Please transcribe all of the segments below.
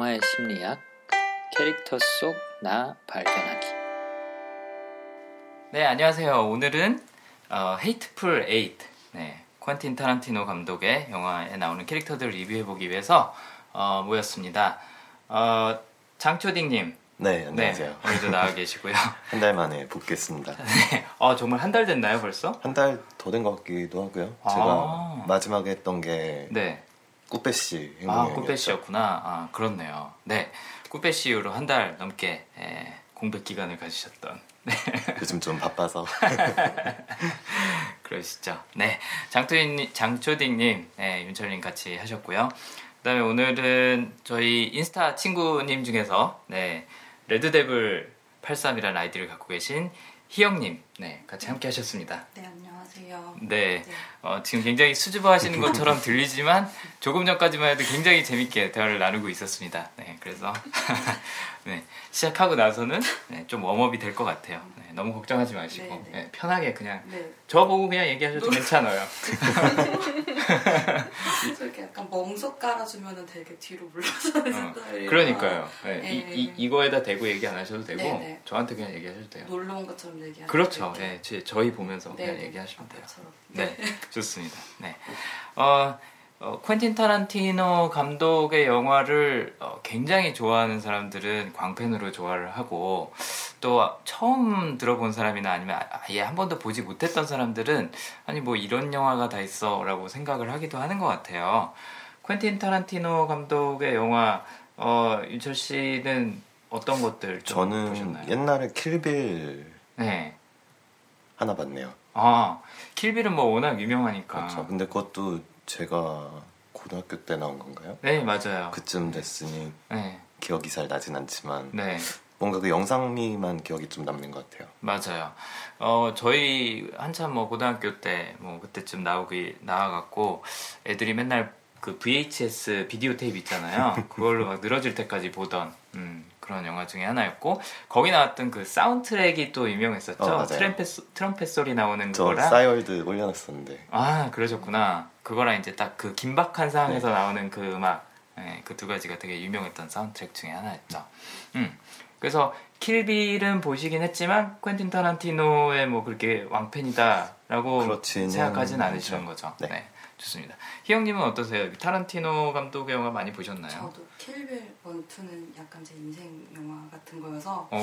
영화의 심리학 캐릭터 속 나 발견하기 네 안녕하세요 오늘은 어, 헤이트풀 에이트 네, 퀸틴 타란티노 감독의 영화에 나오는 캐릭터들을 리뷰해보기 위해서 어, 모였습니다 어, 장초딩님 네, 안녕하세요. 네, 오늘도 나와 계시고요. 한 달 만에 복귀했습니다. 네. 어, 정말 한 달 됐나요, 벌써? 한 달 더 된 것 같기도 하고요. 아~ 제가 마지막에 했던 게 네. 꾸빼씨 아, 꾸빼씨였구나. 아, 그렇네요. 네. 꾸빼씨 이후로 한 달 넘게 에, 공백 기간을 가지셨던. 네. 요즘 좀 바빠서. 그러시죠. 네. 장초딩, 장초딩님, 네, 윤철님 같이 하셨고요. 그 다음에 오늘은 저희 인스타 친구님 중에서, 네, 레드데블 83이라는 아이디를 갖고 계신 희영님, 네, 같이 함께 하셨습니다. 네, 안녕하세요. 네, 네. 어, 지금 굉장히 수줍어 하시는 것처럼 들리지만 조금 전까지만 해도 굉장히 재밌게 대화를 나누고 있었습니다. 네, 그래서 네, 시작하고 나서는 네, 좀 웜업이 될 것 같아요. 네, 너무 걱정하지 마시고 네, 네. 네 편하게 그냥 저 보고 그냥 얘기하셔도 괜찮아요. 저렇게 약간 멍석 깔아주면 되게 뒤로 물러서는 어, 그러니까요. 이, 이, 이 거에다 대고 얘기 안 하셔도 되고 저한테 그냥 얘기하셔도 돼요. 놀러 온 것처럼 얘기하셔도 그렇죠. 네, 저희 보면서 그냥 얘기하시면 돼요. 네, 좋습니다. 네. 어, 어, 퀸틴 타란티노 감독의 영화를 어, 굉장히 좋아하는 사람들은 광팬으로 좋아를 하고 또 처음 들어본 사람이나 아니면 아예 한 번도 보지 못했던 사람들은 아니 뭐 이런 영화가 다 있어라고 생각을 하기도 하는 것 같아요. 퀸틴 타란티노 감독의 영화 어, 윤철 씨는 어떤 것들 좀 저는 보셨나요? 옛날에 킬빌 네. 하나 봤네요. 아 킬빌은 뭐 워낙 유명하니까. 그렇죠. 근데 그것도 제가 고등학교 때 나온 건가요? 네 맞아요. 그쯤 됐으니 네. 기억이 잘 나진 않지만 네. 뭔가 그 영상미만 기억이 좀 남는 것 같아요. 맞아요. 어 저희 한참 뭐 고등학교 때 뭐 그때쯤 나오기 나와갖고 애들이 맨날 그 VHS 비디오 테이프 있잖아요. 그걸로 막 늘어질 때까지 보던 음, 그런 영화 중에 하나였고 거기 나왔던 그 사운드트랙이 또 유명했었죠. 어, 트럼펫, 트럼펫 소리 나오는 그거랑 싸이월드 올려놨었는데. 아 그러셨구나. 그거랑 이제 딱 그 긴박한 상황에서 네. 나오는 그 음악 네, 그두 가지가 되게 유명했던 사운드트랙 중에 하나였죠. 음. 그래서 킬빌은 보시긴 했지만 퀸틴 타란티노의 뭐 그렇게 왕팬이다라고 생각하진 않으시는 거죠. 네. 네. 좋습니다. 희영님은 어떠세요? 타란티노 감독의 영화 많이 보셨나요? 저도 킬빌 1, 2는 약간 제 인생 영화 같은 거여서 오.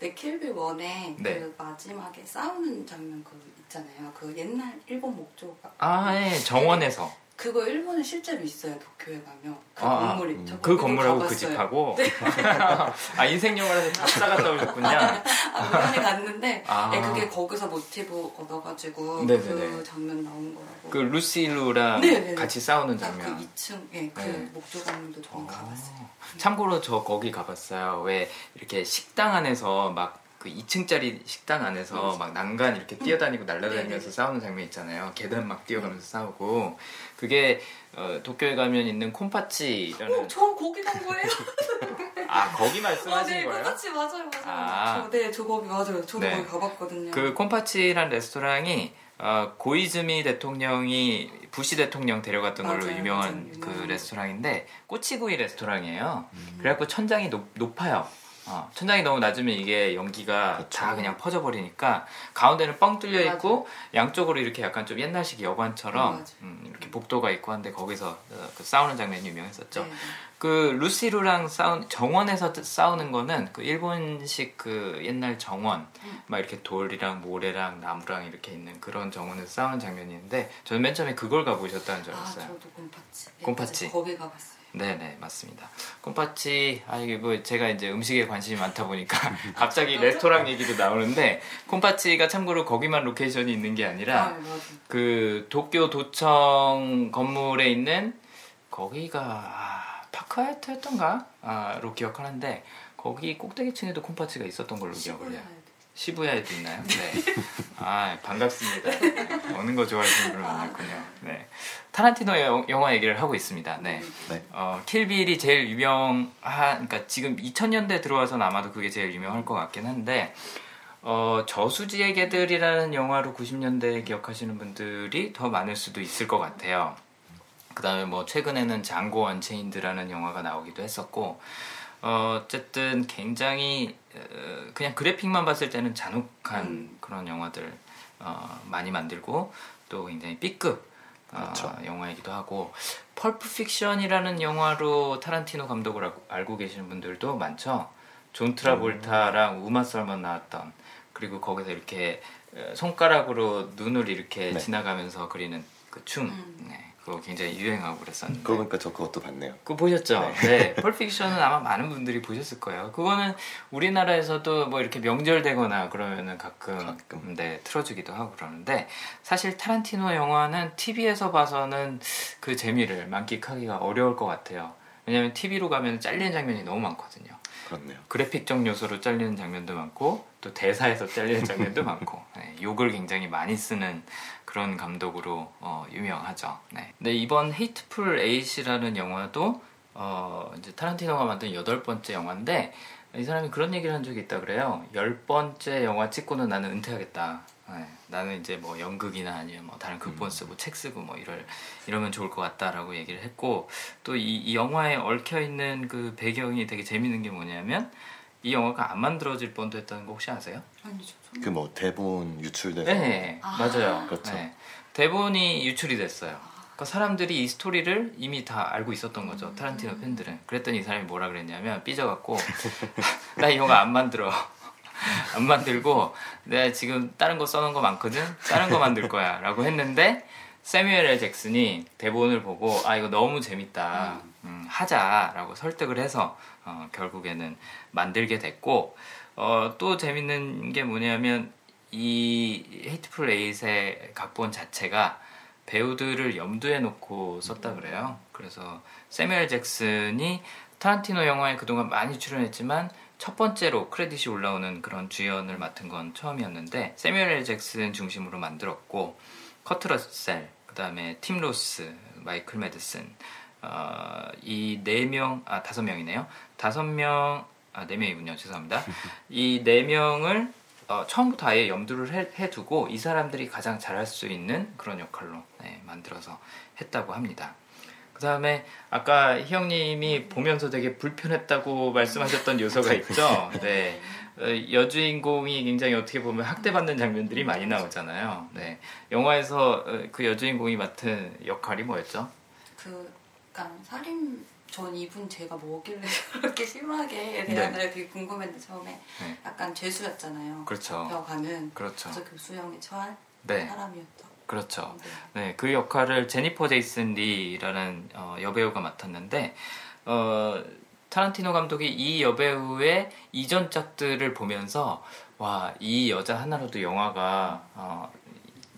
네, 킬빌 1에 네. 그 마지막에 싸우는 장면 그 있잖아요. 그 옛날 일본 목조 아, 예, 정원에서 그거 일본에 실제로 있어요 도쿄에 가면 그 아, 아. 건물이 음. 그 건물하고 그 집하고 네. 아 인생 영화라서 답사 갔다 오셨군요. 아 물건에 갔는데 아. 네, 그게 거기서 모티브 얻어가지고 네네네. 그 장면 나온 거라고. 그 루시 리우랑 네네네. 같이 싸우는 장면. 그 2층 예 그 네. 목조 건물도 저는 가봤어요. 참고로 저 거기 가봤어요. 왜 이렇게 식당 안에서 막 그 2층짜리 식당 안에서 막 난간 이렇게 뛰어다니고 날아다니면서 싸우는 장면 있잖아요. 계단 막 뛰어가면서 싸우고 그게 어, 도쿄에 가면 있는 곤파치라는. 어, 저 거기 간 거예요. 아 거기 말씀하신 아, 네, 거예요? 곤파치 맞아요, 맞아요. 아. 저, 네, 저 거기 맞아요. 저도 네. 거기 가봤거든요. 그 콤파치란 레스토랑이 어, 고이즈미 대통령이 부시 대통령 데려갔던 맞아요, 걸로 유명한 그 레스토랑인데 꼬치구이 레스토랑이에요. 음. 그래갖고 천장이 높, 높아요. 어, 천장이 너무 낮으면 이게 연기가 그쵸. 다 그냥 퍼져버리니까 가운데는 뻥 뚫려 있고 맞아. 양쪽으로 이렇게 약간 좀 옛날식 여관처럼 음, 이렇게 복도가 있고 한데 거기서 어, 그 싸우는 장면이 유명했었죠. 네. 그 루시 리우랑 싸운 정원에서 싸우는 거는 그 일본식 그 옛날 정원 음. 막 이렇게 돌이랑 모래랑 나무랑 이렇게 있는 그런 정원에서 싸우는 장면이었는데 저는 맨 처음에 그걸 가보셨다는 줄 알았어요. 아, 저도 곤파치. 네, 곤파치. 거기 가봤어요. 네네 맞습니다. 곤파치 아 이게 뭐 제가 이제 음식에 관심이 많다 보니까 갑자기 레스토랑 얘기도 나오는데 곤파치가 참고로 거기만 로케이션이 있는 게 아니라 아, 그 도쿄 도청 건물에 있는 거기가 아, 파크하이트였던가 아로 기억하는데 거기 꼭대기층에도 콤파치가 있었던 걸로 기억을 해요. 시부야에도 있나요? 네. 아 반갑습니다. 네. 어느 거 좋아하시는 분을 만났군요. 네. 타란티노 영화 얘기를 하고 있습니다. 네. 네. 어, 킬빌이 제일 유명한, 그러니까 지금 2000년대 들어와서는 아마도 그게 제일 유명할 것 같긴 한데, 어, 저수지의 개들이라는 영화로 90년대 기억하시는 분들이 더 많을 수도 있을 것 같아요. 그다음에 뭐 최근에는 장고 언체인드라는 영화가 나오기도 했었고 어, 어쨌든 굉장히 어, 그냥 그래픽만 봤을 때는 잔혹한 음. 그런 영화들 어, 많이 만들고 또 굉장히 B급 어, 그렇죠. 어, 영화이기도 하고 펄프 픽션이라는 영화로 타란티노 감독을 알고, 알고 계시는 분들도 많죠. 존 트라볼타랑 음. 우마 서먼 나왔던 그리고 거기서 이렇게 어, 손가락으로 눈을 이렇게 네. 지나가면서 그리는 그 춤. 음. 네. 그거 굉장히 유행하고 그랬었는데. 그러고 보니까 저 그것도 봤네요. 그거 보셨죠? 네. 네. 펄픽션은 아마 많은 분들이 보셨을 거예요. 그거는 우리나라에서도 뭐 이렇게 명절 되거나 그러면은 가끔, 가끔. 네, 틀어주기도 하고 그러는데 사실 타란티노 영화는 TV에서 봐서는 그 재미를 만끽하기가 어려울 것 같아요. 왜냐면 TV로 가면 잘리는 장면이 너무 많거든요. 그렇네요. 그래픽적 요소로 잘리는 장면도 많고 또 대사에서 잘리는 장면도 많고 네, 욕을 굉장히 많이 쓰는 그런 감독으로 어, 유명하죠. 네. 근데 이번 헤이트풀 에잇이라는 영화도 어, 이제 타란티노가 만든 여덟 번째 영화인데 이 사람이 그런 얘기를 한 적이 있다 그래요. 열 번째 영화 찍고는 나는 은퇴하겠다. 네, 나는 이제 뭐 연극이나 아니면 뭐 다른 극본 쓰고 음. 책 쓰고 뭐 이럴 이러면 좋을 것 같다라고 얘기를 했고 또이 이 영화에 얽혀 있는 그 배경이 되게 재밌는 게 뭐냐면 이 영화가 안 만들어질 뻔도 했다는 거 혹시 아세요? 아니죠. 그 뭐 대본 유출돼서 네, 아~ 맞아요. 그렇죠. 네. 대본이 유출이 됐어요. 그러니까 사람들이 이 스토리를 이미 다 알고 있었던 거죠. 음. 타란티노 팬들은. 그랬더니 이 사람이 뭐라 그랬냐면 삐져갖고 나 이 영화 안 만들어. 안 만들고 내가 지금 다른 거 써놓은 거 많거든. 다른 거 만들 거야라고 했는데 세뮤엘 엘 잭슨이 대본을 보고 아 이거 너무 재밌다 음, 하자라고 설득을 해서 어, 결국에는 만들게 됐고 어, 또 재밌는 게 뭐냐면 이 헤이트풀 에잇의 각본 자체가 배우들을 염두에 놓고 썼다 그래요. 그래서 새뮤얼 잭슨이 타란티노 영화에 그동안 많이 출연했지만 첫 번째로 크레딧이 올라오는 그런 주연을 맡은 건 처음이었는데 엘 잭슨 중심으로 만들었고 커트 러셀 그 다음에 팀 로스 마이클 매드슨 어, 이 네 명, 아 다섯 명이네요. 다섯 명, 아 네 명이군요. 죄송합니다. 이 네 명을 어, 처음부터 아예 염두를 해, 해두고 이 사람들이 가장 잘할 수 있는 그런 역할로 네, 만들어서 했다고 합니다. 그 다음에 아까 희영님이 보면서 되게 불편했다고 말씀하셨던 요소가 있죠. 네. 어, 여주인공이 굉장히 어떻게 보면 학대받는 장면들이 많이 나오잖아요. 네. 영화에서 어, 그 여주인공이 맡은 역할이 뭐였죠? 그 약간 살인 전 이분 제가 뭐길래 그렇게 심하게 대하느라 네. 되게 궁금했는데 처음에 네. 약간 죄수였잖아요. 그렇죠. 잡혀가는 그렇죠. 그래서 교수형에 처한 네. 사람이었죠. 그렇죠. 네. 네. 그 역할을 제니퍼 제이슨 리라는 어, 여배우가 맡았는데 어, 타란티노 감독이 이 여배우의 이전 작들을 보면서 와 이 여자 하나로도 영화가 어,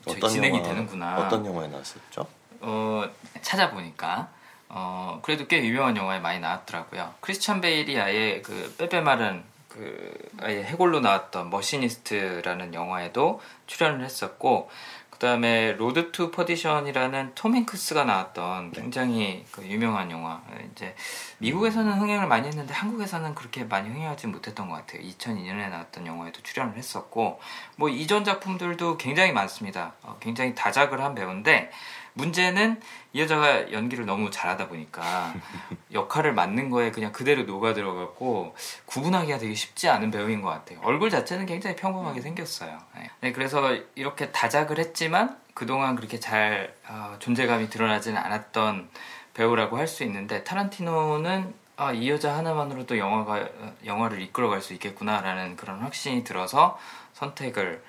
진행이 영화, 되는구나. 어떤 영화에 나왔었죠? 어, 찾아보니까 어, 그래도 꽤 유명한 영화에 많이 나왔더라고요. 크리스찬 베일이 아예 그 빼빼마른 그 아예 해골로 나왔던 머시니스트라는 영화에도 출연을 했었고 그다음에 로드 투 퍼디션이라는 톰 행크스가 나왔던 굉장히 그 유명한 영화 이제 미국에서는 흥행을 많이 했는데 한국에서는 그렇게 많이 흥행하지 못했던 것 같아요. 2002년에 나왔던 영화에도 출연을 했었고 뭐 이전 작품들도 굉장히 많습니다. 어, 굉장히 다작을 한 배우인데 문제는 이 여자가 연기를 너무 잘하다 보니까 역할을 맡는 거에 그냥 그대로 녹아 들어갔고 구분하기가 되게 쉽지 않은 배우인 것 같아요. 얼굴 자체는 굉장히 평범하게 생겼어요. 네, 네 그래서 이렇게 다작을 했지만 그동안 그렇게 잘 어, 존재감이 드러나지는 않았던 배우라고 할 수 있는데 타란티노는 아, 이 여자 하나만으로도 영화가 영화를 이끌어갈 수 있겠구나라는 그런 확신이 들어서 선택을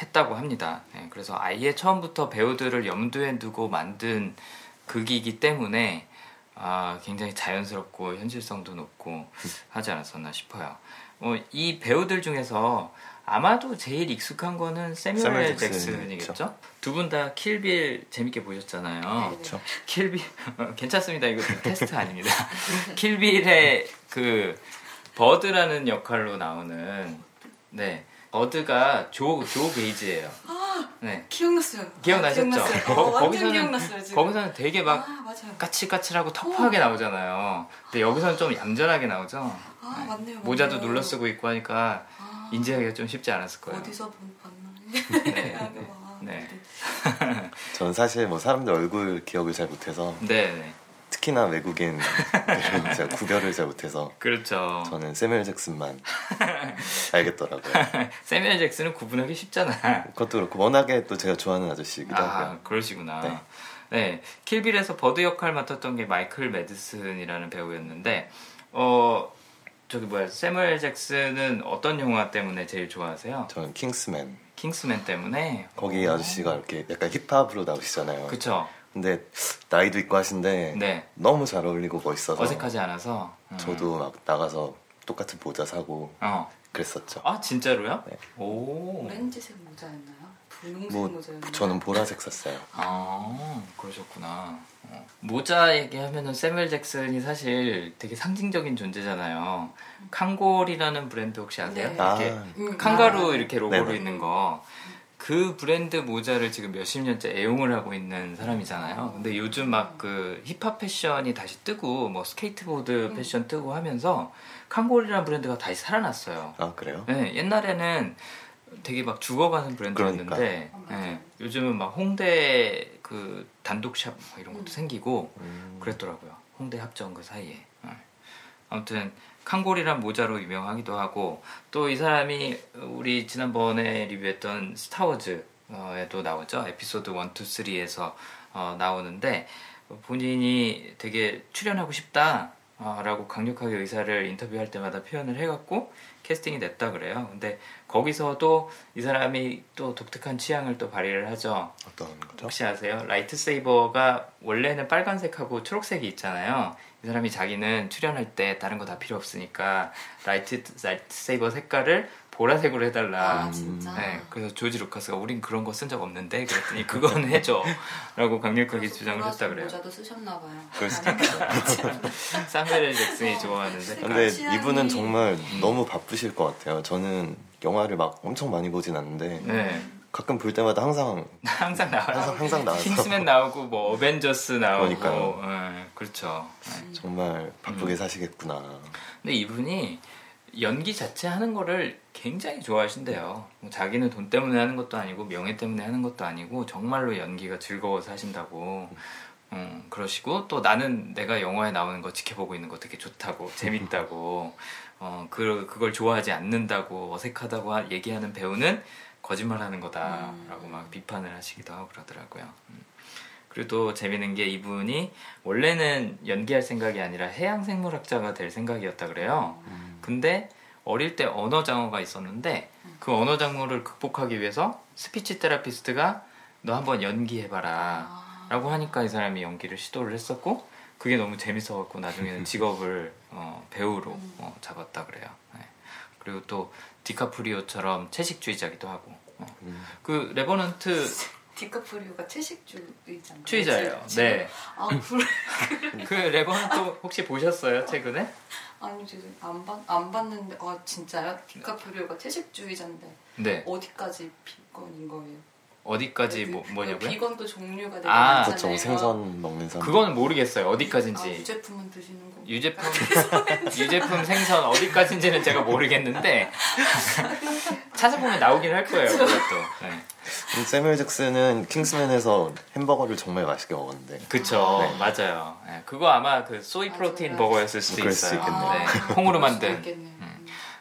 했다고 합니다. 네, 그래서 아예 처음부터 배우들을 염두에 두고 만든 극이기 때문에 아, 굉장히 자연스럽고 현실성도 높고 하지 않았었나 싶어요. 어, 이 배우들 중에서 아마도 제일 익숙한 거는 세뮤엘 잭슨이겠죠? 두 분 다 킬빌 재밌게 보셨잖아요. 네, 그렇죠. 킬빌 괜찮습니다. 이거 테스트 아닙니다. 킬빌의 그 버드라는 역할로 나오는 네 버드가 조, 조 게이지예요. 아, 네. 기억났어요. 기억나셨죠? 아, 거, 어, 기서는 기억났어요, 거기서는 되게 막 아, 까칠까칠하고 터프하게 오. 나오잖아요. 근데 여기서는 좀 얌전하게 나오죠. 아, 네. 맞네요. 모자도 눌러 쓰고 있고 하니까 아. 인지하기가 좀 쉽지 않았을 거예요. 어디서 봤나? 네. 네. 네. 저는 사실 뭐 사람들 얼굴 기억을 잘 못해서 네. 네. 특히나 외국인 제가 구별을 잘 못해서 그렇죠. 저는 새뮤얼 잭슨만 알겠더라고요. 새뮤얼 잭슨은 구분하기 쉽잖아. 그것도 그렇고 워낙에 또 제가 좋아하는 아저씨기도 아, 하고요. 그러시구나. 네. 네. 킬빌에서 버드 역할 맡았던 게 마이클 매드슨이라는 배우였는데 어 저기 뭐야 새뮤얼 잭슨은 어떤 영화 때문에 제일 좋아하세요? 저는 킹스맨. 킹스맨 때문에 거기 아저씨가 이렇게 약간 힙합으로 나오시잖아요. 그렇죠. 근데 나이도 있고 하신데 네. 너무 잘 어울리고 멋있어서 어색하지 않아서 음. 저도 막 나가서 똑같은 모자 사고 어. 그랬었죠. 아 진짜로요? 네. 오 오렌지색 모자였나요? 분홍색 뭐, 모자였나요? 저는 보라색 샀어요. 아 그러셨구나. 어. 모자 얘기하면은 세멜 잭슨이 사실 되게 상징적인 존재잖아요. Kangol이라는 브랜드 혹시 아세요? 네. 이렇게 아. 음. 캥거루 아. 이렇게 로고로 네네. 있는 거. 그 브랜드 모자를 지금 몇십 년째 애용을 하고 있는 사람이잖아요. 근데 요즘 막 그 힙합 패션이 다시 뜨고 뭐 스케이트보드 음. 패션 뜨고 하면서 Kangol이라는 브랜드가 다시 살아났어요. 아 그래요? 네, 옛날에는 되게 막 죽어가는 브랜드였는데 그러니까. 네, 요즘은 막 홍대 그 단독샵 이런 것도 음. 생기고 음. 그랬더라고요. 홍대 합정 그 사이에. 네. 아무튼 Kangol이란 모자로 유명하기도 하고 또 이 사람이 우리 지난번에 리뷰했던 스타워즈에도 나오죠 에피소드 1, 2, 3에서 어, 나오는데 본인이 되게 출연하고 싶다 라고 강력하게 의사를 인터뷰할 때마다 표현을 해갖고 캐스팅이 됐다 그래요. 근데 거기서도 이 사람이 또 독특한 취향을 또 발휘를 하죠. 어떤 거죠? 혹시 아세요? lightsaber가 원래는 빨간색하고 초록색이 있잖아요. 이 사람이 자기는 출연할 때 다른 거 다 필요 없으니까 light, lightsaber 색깔을 보라색으로 해달라. 아, 진짜? 네, 그래서 조지 루카스가 우린 그런 거 쓴 적 없는데 그랬더니 그건 해줘. 라고 강력하게 주장을 했다 그래요. 모자도 쓰셨나 봐요. 그럴 수도 있겠다. 사무엘 잭슨이 어, 좋아하는데. 근데 이분은 정말 너무 바쁘실 것 같아요. 저는 영화를 막 엄청 많이 보진 않는데 네. 가끔 볼 때마다 항상 항상 나와요. 항상, 항상 나와서 킹스맨 나오고 뭐 어벤져스 나오고 그러니까요. 네, 그렇죠. 네. 정말 바쁘게 음. 사시겠구나. 근데 이분이 연기 자체 하는 거를 굉장히 좋아하신대요. 뭐 자기는 돈 때문에 하는 것도 아니고 명예 때문에 하는 것도 아니고 정말로 연기가 즐거워서 하신다고 음, 그러시고 또 나는 내가 영화에 나오는 거 지켜보고 있는 거 되게 좋다고 재밌다고 어, 그, 그걸 좋아하지 않는다고 어색하다고 얘기하는 배우는 거짓말하는 거다라고 음. 막 비판을 하시기도 하고 그러더라고요. 음. 그리고 또 재밌는 게 이분이 원래는 연기할 생각이 아니라 해양 생물학자가 될 생각이었다 그래요. 음. 근데 어릴 때 언어 장애가 있었는데 그 언어 장애를 극복하기 위해서 speech therapist가 너 한번 연기해봐라 아. 라고 하니까 이 사람이 연기를 시도를 했었고 그게 너무 재밌어갖고 나중에는 직업을 어, 배우로 음. 어, 잡았다 그래요. 네. 그리고 또 디카프리오처럼 채식주의자기도 하고 어. 음. 그 레버넌트 디카프리오가 채식주의자인가요? 주의자예요. 네. 아 그래. 그 레버넌트 혹시 보셨어요 최근에? 아니 지금 안, 봤, 안 봤는데 아 진짜요? 디카프리오가 채식주의자인데 네. 어디까지 비건인 거예요? 어디까지 뭐, 뭐냐고요? 비건도 종류가 되게 아, 많잖아요. 그렇죠. 생선 먹는 사람. 그건 모르겠어요. 어디까지인지. 아, 유제품은 드시는 거. 유제품 유제품 생선 어디까지인지는 제가 모르겠는데 찾아보면 나오긴 할 거예요. 그것도. 네. 세뮤엘 잭슨은 킹스맨에서 햄버거를 정말 맛있게 먹었는데. 그쵸, 네. 맞아요. 네. 그거 아마 그 soy protein 아, 버거였을 수도 있어요. 수 네. 콩으로 만든.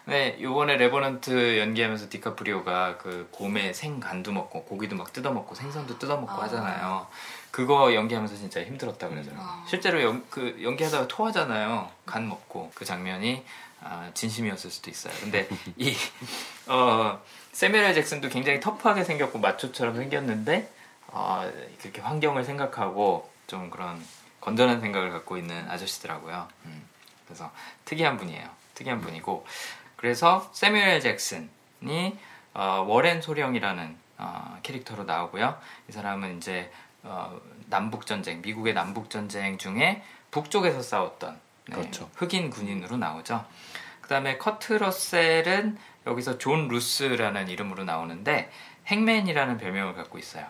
네, 요번에 레버넌트 연기하면서 디카프리오가 그 곰의 생간도 먹고 고기도 막 뜯어 먹고 생선도 뜯어 먹고 아. 하잖아요. 그거 연기하면서 진짜 힘들었다 그러더라고요. 아. 실제로 연, 그 연기하다가 토하잖아요. 간 먹고 그 장면이 아, 진심이었을 수도 있어요. 근데 이 어, 세미엘 잭슨도 굉장히 터프하게 생겼고 마초처럼 생겼는데 어, 그렇게 환경을 생각하고 좀 그런 건전한 생각을 갖고 있는 아저씨더라고요. 음, 그래서 특이한 분이에요. 특이한 분이고 그래서 세뮤엘 잭슨이 어, 워렌 소령이라는 어, 캐릭터로 나오고요. 이 사람은 이제 어, 남북 전쟁, 미국의 남북 전쟁 중에 북쪽에서 싸웠던 네, 그렇죠. 흑인 군인으로 나오죠. 그다음에 커트 러셀은 여기서 존 루스라는 이름으로 나오는데 행맨이라는 별명을 갖고 있어요.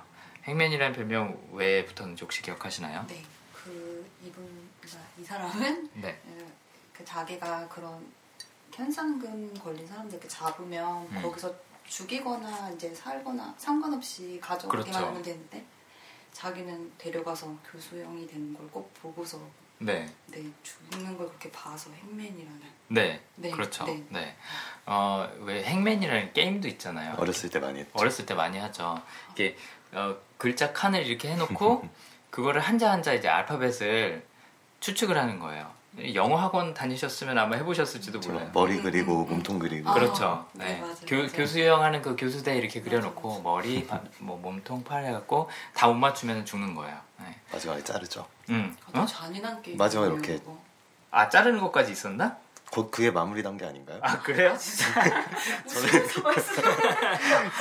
행맨이라는 별명 왜 붙었는지 혹시 기억하시나요? 네, 그 이분 이 사람은 네. 그 자기가 그런 현상금 걸린 사람들 이렇게 잡으면 음. 거기서 죽이거나 이제 살거나 상관없이 가져오기만 그렇죠. 하면 되는데 자기는 데려가서 교수형이 되는 걸 꼭 보고서 네. 네 죽는 걸 그렇게 봐서 행맨이라는. 네. 네. 그렇죠. 네. 네. 어, 왜 행맨이라는 게임도 있잖아요. 어렸을 때 많이 했죠. 어렸을 때 많이 하죠. 이게 어, 글자 칸을 이렇게 해놓고 그거를 한자 한자 이제 알파벳을 추측을 하는 거예요. 영어 학원 다니셨으면 아마 해보셨을지도 몰라요. 머리 그리고 몸통 그리고. 아, 그렇죠. 네. 네. 맞아요, 교, 맞아요. 교수형 하는 그 교수대 이렇게 그려놓고 맞아요, 머리, 뭐 몸통, 팔 해갖고 다 못 맞추면 죽는 거예요. 네. 마지막에 자르죠. 응. 어? 잔인한 게임. 마지막에 이렇게. 아 자르는 것까지 있었나? 곧 그게 마무리 단계 아닌가요? 아 그래요? 아, 저는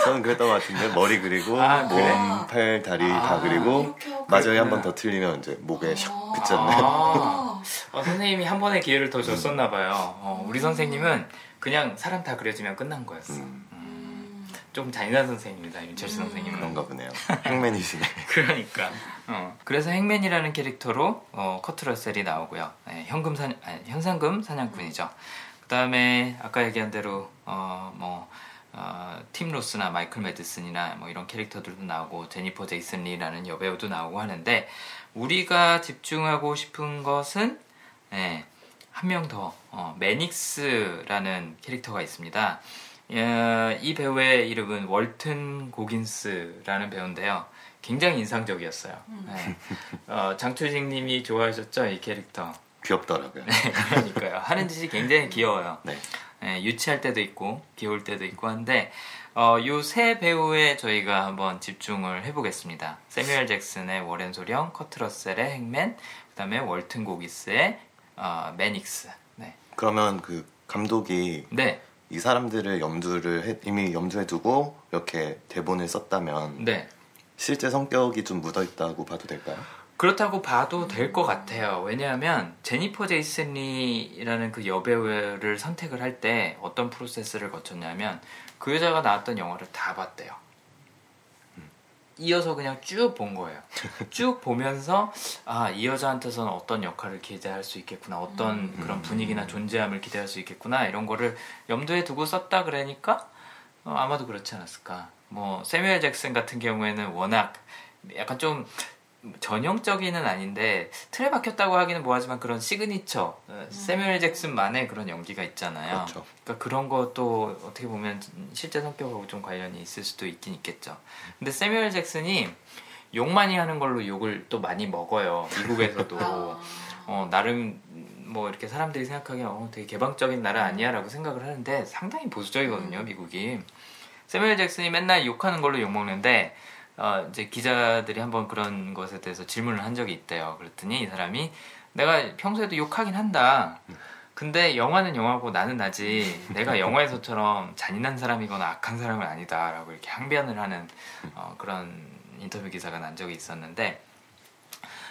저는 그랬던 것 같은데 머리 그리고 아, 몸, 그래? 팔, 다리 아, 다 그리고 마지막에 한 번 더 틀리면 이제 목에 샥 붙잖아요. 아, 어, 선생님이 한 번의 기회를 더 줬었나 봐요. 어, 우리 선생님은 그냥 사람 다 그려주면 끝난 거였어. 음. 음. 좀 잔인한 선생님이다 윤철수 음. 선생님은 그런가 보네요. 행맨이시네. 그러니까. 어, 그래서 행맨이라는 캐릭터로 어, 커트러셀이 나오고요. 네, 현금 사, 아니, 현상금 사냥꾼이죠. 그 다음에 아까 얘기한 대로 어, 뭐 어, 팀 로스나 마이클 매드슨이나 뭐 이런 캐릭터들도 나오고 제니퍼 제이슨 리라는 여배우도 나오고 하는데 우리가 집중하고 싶은 것은 네, 한명 더, 어, 매닉스라는 캐릭터가 있습니다. 어, 이 배우의 이름은 월튼 고긴스라는 배우인데요. 굉장히 인상적이었어요. 음. 네. 어, 장초식 님이 좋아하셨죠, 이 캐릭터. 귀엽더라고요. 네, 그러니까요. 하는 짓이 굉장히 귀여워요. 네. 네, 유치할 때도 있고, 귀여울 때도 있고 한데, 어, 요세 배우에 저희가 한번 집중을 해보겠습니다. 세뮤엘 잭슨의 워렌 소령, 커트러셀의 행맨, 그 다음에 월튼 고기스의 어, 매닉스. 네. 그러면 그 감독이 네. 이 사람들을 염두를 해, 이미 염두에 두고 이렇게 대본을 썼다면 네. 실제 성격이 좀 묻어 있다고 봐도 될까요? 그렇다고 봐도 될 것 같아요. 왜냐하면 제니퍼 제이슨 리라는 그 여배우를 선택을 할 때 어떤 프로세스를 거쳤냐면 그 여자가 나왔던 영화를 다 봤대요. 이어서 그냥 쭉 본 거예요. 쭉 보면서 아 이 여자한테서는 어떤 역할을 기대할 수 있겠구나, 어떤 음. 그런 분위기나 존재함을 기대할 수 있겠구나 이런 거를 염두에 두고 썼다 그러니까 어, 아마도 그렇지 않았을까. 뭐 세뮤엘 잭슨 같은 경우에는 워낙 약간 좀 전형적인은 아닌데 틀에 박혔다고 하기는 뭐하지만 그런 시그니처 어, 세뮤엘 잭슨만의 그런 연기가 있잖아요. 그렇죠. 그러니까 그런 것도 어떻게 보면 실제 성격하고 좀 관련이 있을 수도 있긴 있겠죠. 근데 세뮤엘 잭슨이 욕 많이 하는 걸로 욕을 또 많이 먹어요. 미국에서도 아. 어, 나름 뭐 이렇게 사람들이 생각하기에 어, 되게 개방적인 나라 아니야라고 생각을 하는데 상당히 보수적이거든요, 음. 미국이. 세뮤엘 잭슨이 맨날 욕하는 걸로 욕 먹는데 어, 이제 기자들이 한번 그런 것에 대해서 질문을 한 적이 있대요. 그랬더니 이 사람이 내가 평소에도 욕하긴 한다. 근데 영화는 영화고 나는 나지. 내가 영화에서처럼 잔인한 사람이거나 악한 사람은 아니다라고 이렇게 항변을 하는 어, 그런 인터뷰 기사가 난 적이 있었는데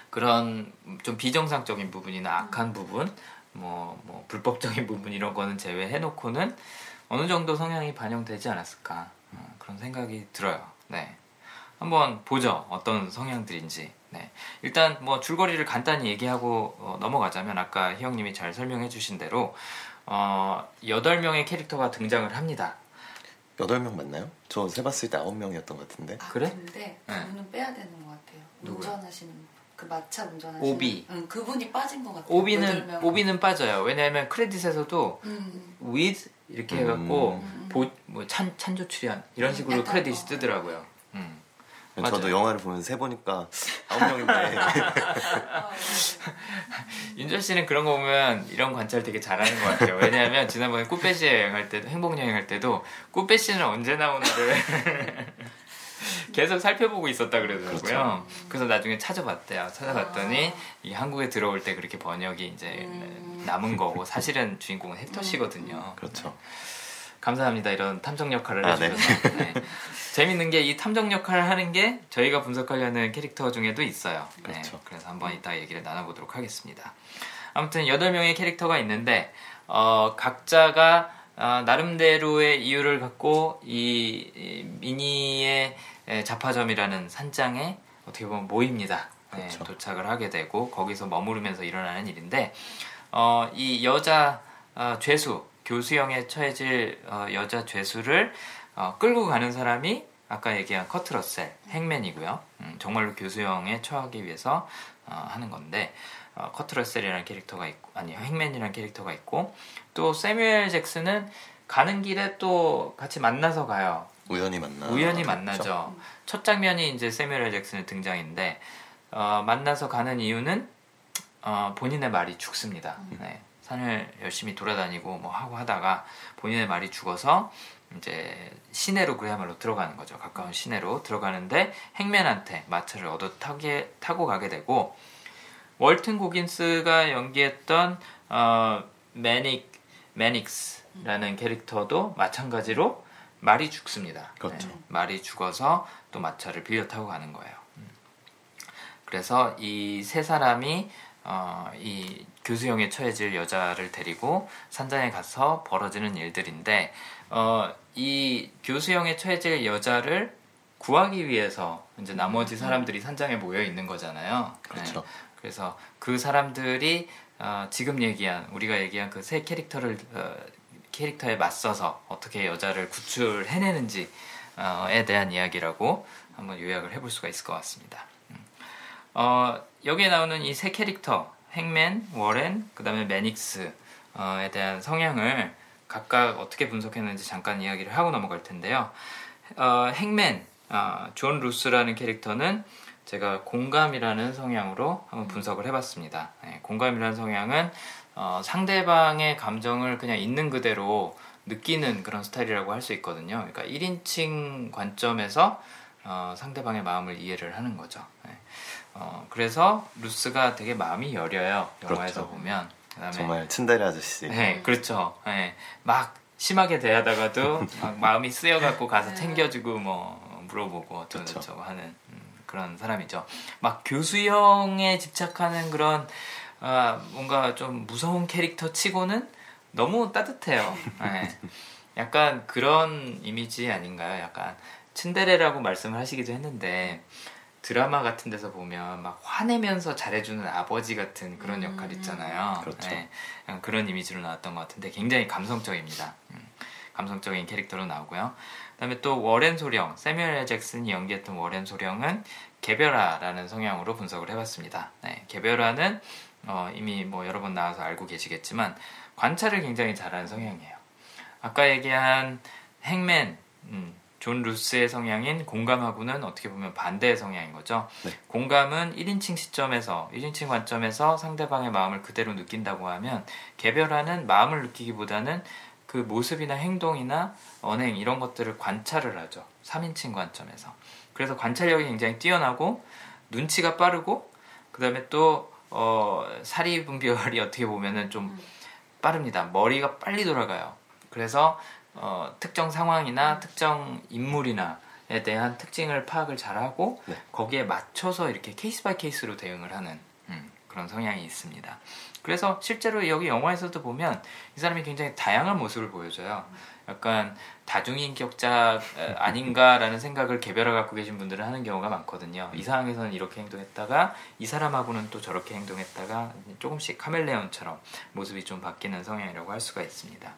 그런 좀 비정상적인 부분이나 악한 부분, 뭐, 뭐 불법적인 부분 이런 거는 제외해놓고는 어느 정도 성향이 반영되지 않았을까 어, 그런 생각이 들어요. 네. 한번 보죠. 어떤 성향들인지. 네. 일단 뭐 줄거리를 간단히 얘기하고 어, 넘어가자면 아까 희영님이 잘 설명해 주신 대로 어, 8명의 캐릭터가 등장을 합니다. 8명 맞나요? 저 세봤을 때 9명이었던 것 같은데. 아, 그래? 근데 네. 그분은 네. 빼야 되는 것 같아요. 누구요? 운전하시는 그 마차 운전하시는 오비. 응, 그분이 빠진 것 같아요. 오비는 오비는 빠져요. 왜냐하면 크레딧에서도 음. with 이렇게 해갖고 음. 보, 뭐 찬, 찬조 출연 이런 식으로 크레딧이 뜨더라고요. 음. 저도 영화를 보면서 세 보니까 아홉 명인데 윤철 씨는 그런 거 보면 이런 관찰 되게 잘하는 것 같아요. 왜냐하면 지난번에 꾸페시 여행할 때도 행복 여행할 때도 꾸페시는 언제 나오는데 계속 살펴보고 있었다 그러더라고요. 그렇죠. 그래서 나중에 찾아봤대요. 찾아봤더니 아. 이 한국에 들어올 때 그렇게 번역이 이제 음. 남은 거고 사실은 주인공은 헥터 씨거든요. 그렇죠. 감사합니다. 이런 탐정 역할을 아, 네. 해주셔서. 네. 네. 재밌는 게 이 탐정 역할을 하는 게 저희가 분석하려는 캐릭터 중에도 있어요. 네. 그렇죠. 그래서 한번 이따 얘기를 나눠보도록 하겠습니다. 아무튼 8명의 캐릭터가 있는데, 어, 각자가 어, 나름대로의 이유를 갖고 이, 이 미니의 자파점이라는 산장에 어떻게 보면 모입니다. 네. 도착을 하게 되고 거기서 머무르면서 일어나는 일인데 어, 이 여자 어, 죄수 교수형에 처해질 어, 여자 죄수를 어, 끌고 가는 사람이 아까 얘기한 커트 러셀 행맨이고요. 음, 정말로 교수형에 처하기 위해서 어, 하는 건데 어, 커트 러셀이라는 캐릭터가 있고 아니 행맨이라는 캐릭터가 있고 또 세뮤엘 잭슨은 가는 길에 또 같이 만나서 가요. 우연히 만나. 우연히 만나죠. 그렇죠. 첫 장면이 이제 세뮤엘 잭슨의 등장인데 어, 만나서 가는 이유는 어, 본인의 말이 죽습니다. 음. 네. 산을 열심히 돌아다니고 뭐 하고 하다가 본인의 말이 죽어서 이제 시내로 그야말로 들어가는 거죠. 가까운 시내로 들어가는데 행맨한테 마차를 얻어 타게, 타고 가게 되고 월튼 고긴스가 연기했던 어, 매닉 매닉스라는 캐릭터도 마찬가지로 말이 죽습니다. 그렇죠. 네, 말이 죽어서 또 마차를 빌려 타고 가는 거예요. 음. 그래서 이 세 사람이 어, 이 교수형에 처해질 여자를 데리고 산장에 가서 벌어지는 일들인데 어, 이 교수형에 처해질 여자를 구하기 위해서 이제 나머지 사람들이 산장에 모여 있는 거잖아요. 그렇죠. 네. 그래서 그 사람들이 어, 지금 얘기한 우리가 얘기한 그 세 캐릭터를 어, 캐릭터에 맞서서 어떻게 여자를 구출해내는지에 대한 이야기라고 한번 요약을 해볼 수가 있을 것 같습니다. 음. 어, 여기에 나오는 이 세 캐릭터 행맨, 워렌, 그 다음에 매닉스에 대한 성향을 각각 어떻게 분석했는지 잠깐 이야기를 하고 넘어갈 텐데요. 어, 행맨, 어, 존 루스라는 캐릭터는 제가 공감이라는 성향으로 한번 분석을 해봤습니다. 네, 공감이라는 성향은 어, 상대방의 감정을 그냥 있는 그대로 느끼는 그런 스타일이라고 할 수 있거든요. 그러니까 1인칭 관점에서 어, 상대방의 마음을 이해를 하는 거죠. 네. 어, 그래서 루스가 되게 마음이 여려요. 영화에서 그렇죠. 보면. 그다음에 정말 츤데레 아저씨. 네, 그렇죠. 네, 막 심하게 대하다가도 막 마음이 쓰여갖고 가서 네. 챙겨주고 뭐 물어보고 어쩌고저쩌고 그렇죠. 하는 음, 그런 사람이죠. 막 교수형에 집착하는 그런 아, 뭔가 좀 무서운 캐릭터 치고는 너무 따뜻해요. 네. 약간 그런 이미지 아닌가요? 약간 츤데레라고 말씀을 하시기도 했는데 드라마 같은 데서 보면 막 화내면서 잘해주는 아버지 같은 그런 음. 역할 있잖아요. 그렇죠. 네, 그런 이미지로 나왔던 것 같은데 굉장히 감성적입니다. 음, 감성적인 캐릭터로 나오고요. 그다음에 또 워렌 소령, 세뮤엘 잭슨이 연기했던 워렌 소령은 개별화라는 성향으로 분석을 해봤습니다. 네, 개별화는 어, 이미 뭐 여러 번 나와서 알고 계시겠지만 관찰을 굉장히 잘하는 성향이에요. 아까 얘기한 행맨, 음, 존 루스의 성향인 공감하고는 어떻게 보면 반대의 성향인 거죠. 네. 공감은 1인칭 시점에서 1인칭 관점에서 상대방의 마음을 그대로 느낀다고 하면 개별화는 마음을 느끼기보다는 그 모습이나 행동이나 언행 이런 것들을 관찰을 하죠. 3인칭 관점에서. 그래서 관찰력이 굉장히 뛰어나고 눈치가 빠르고 그다음에 또 어, 사리 분별이 어떻게 보면은 좀 음. 빠릅니다. 머리가 빨리 돌아가요. 그래서 어, 특정 상황이나 특정 인물이나 에 대한 특징을 파악을 잘하고 네. 거기에 맞춰서 이렇게 case by case로 대응을 하는 음, 그런 성향이 있습니다. 그래서 실제로 여기 영화에서도 보면 이 사람이 굉장히 다양한 모습을 보여줘요. 약간 다중인격자 아닌가라는 생각을 개별화 갖고 계신 분들은 하는 경우가 많거든요. 이 상황에서는 이렇게 행동했다가 이 사람하고는 또 저렇게 행동했다가 조금씩 카멜레온처럼 모습이 좀 바뀌는 성향이라고 할 수가 있습니다.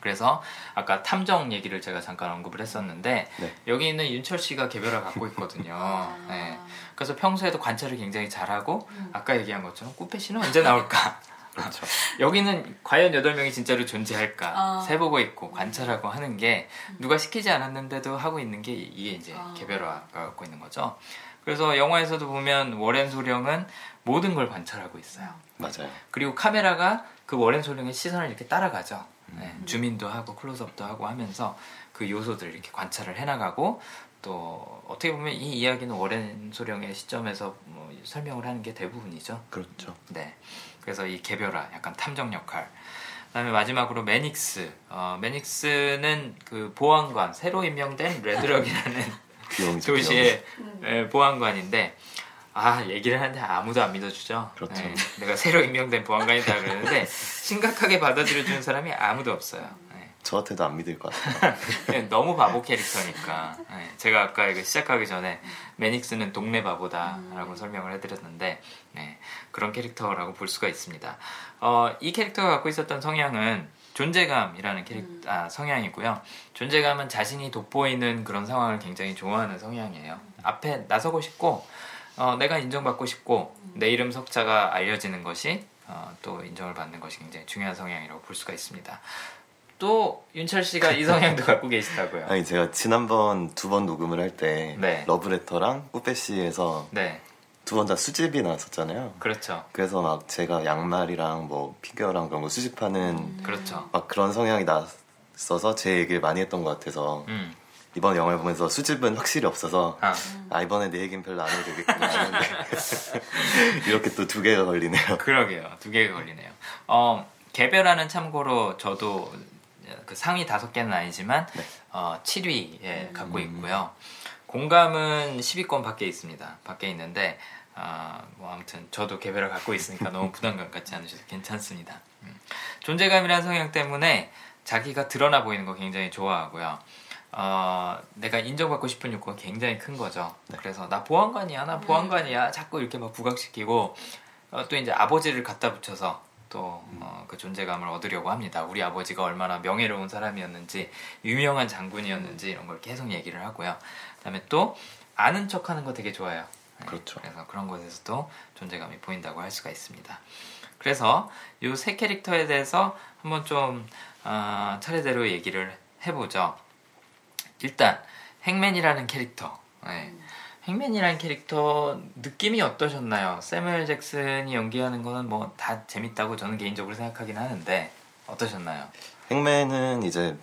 그래서 아까 탐정 얘기를 제가 잠깐 언급을 했었는데 네. 여기 있는 윤철 씨가 개별화 갖고 있거든요. 아. 네. 그래서 평소에도 관찰을 굉장히 잘하고 음. 아까 얘기한 것처럼 꾸페 씨는 언제 나올까? 그렇죠. 여기는 과연 8명이 진짜로 존재할까? 아. 세보고 있고 관찰하고 하는 게 누가 시키지 않았는데도 하고 있는 게 이게 이제 아. 개별화가 갖고 있는 거죠. 그래서 영화에서도 보면 워렌 소령은 모든 걸 관찰하고 있어요. 맞아요. 그리고 카메라가 그 워렌 소령의 시선을 이렇게 따라가죠. 네, 주민도 하고 클로즈업도 하고 하면서 그 요소들을 이렇게 관찰을 해나가고 또 어떻게 보면 이 이야기는 워렌 소령의 시점에서 뭐 설명을 하는 게 대부분이죠. 그렇죠. 네. 그래서 이 개별화, 약간 탐정 역할. 그다음에 마지막으로 매닉스. 어, 매닉스는 그 보안관 새로 임명된 레드럭이라는 도시의 음. 보안관인데 아 얘기를 하는데 아무도 안 믿어주죠. 그렇죠. 네, 내가 새로 임명된 보안관이다 그러는데 심각하게 받아들여주는 사람이 아무도 없어요. 네. 저한테도 안 믿을 것 같아요. 네, 너무 바보 캐릭터니까. 네, 제가 아까 이거 시작하기 전에 매닉스는 동네 바보다라고 음. 설명을 해드렸는데 네, 그런 캐릭터라고 볼 수가 있습니다. 어, 이 캐릭터가 갖고 있었던 성향은 존재감이라는 캐릭 음. 아, 성향이고요. 존재감은 자신이 돋보이는 그런 상황을 굉장히 좋아하는 성향이에요. 앞에 나서고 싶고 어, 내가 인정받고 싶고 음. 내 이름 석자가 알려지는 것이 어, 또 인정을 받는 것이 굉장히 중요한 성향이라고 볼 수가 있습니다. 또 윤철 씨가 이 성향도 갖고 계시다고요. 아니 제가 지난번 두 번 녹음을 할때 네. 러브레터랑 꾸페씨에서 네. 두 번 다 수집이 나왔었잖아요. 그렇죠. 그래서 막 제가 양말이랑 뭐 피규어랑 그런 거 수집하는 음. 그렇죠. 막 그런 성향이 났어서 제 얘기를 많이 했던 것 같아서 음. 이번 영화를 보면서 수집은 확실히 없어서 아, 아 이번에 내 얘기는 별로 안 해도 되겠구나 하는데 이렇게 또 두 개가 걸리네요. 그러게요. 두 개가 걸리네요. 어, 개별하는 참고로 저도 그 상위 다섯 개는 아니지만 네. 어, 7위에 음. 갖고 있고요. 공감은 10위권 밖에 있습니다. 밖에 있는데 아, 뭐 아무튼 저도 개별을 갖고 있으니까 너무 부담감 갖지 않으셔도 괜찮습니다. 음. 존재감이라는 성향 때문에 자기가 드러나 보이는 거 굉장히 좋아하고요. 어, 내가 인정받고 싶은 욕구가 굉장히 큰 거죠. 네. 그래서 나 보안관이야, 나 보안관이야, 자꾸 이렇게 막 부각시키고 어, 또 이제 아버지를 갖다 붙여서 또그 음. 어, 그 존재감을 얻으려고 합니다. 우리 아버지가 얼마나 명예로운 사람이었는지, 유명한 장군이었는지 이런 걸 계속 얘기를 하고요. 그다음에 또 아는 척하는 거 되게 좋아요. 네. 그렇죠. 그래서 그런 곳에서도 존재감이 보인다고 할 수가 있습니다. 그래서 이 세 캐릭터에 대해서 한번 좀 어, 차례대로 얘기를 해보죠. 일단 행맨이라는 캐릭터. 네. 행맨이라는 캐릭터 느낌이 어떠셨나요? 세무엘 잭슨이 연기하는 거는 뭐 다 재밌다고 저는 개인적으로 생각하긴 하는데 어떠셨나요? 행맨은 이제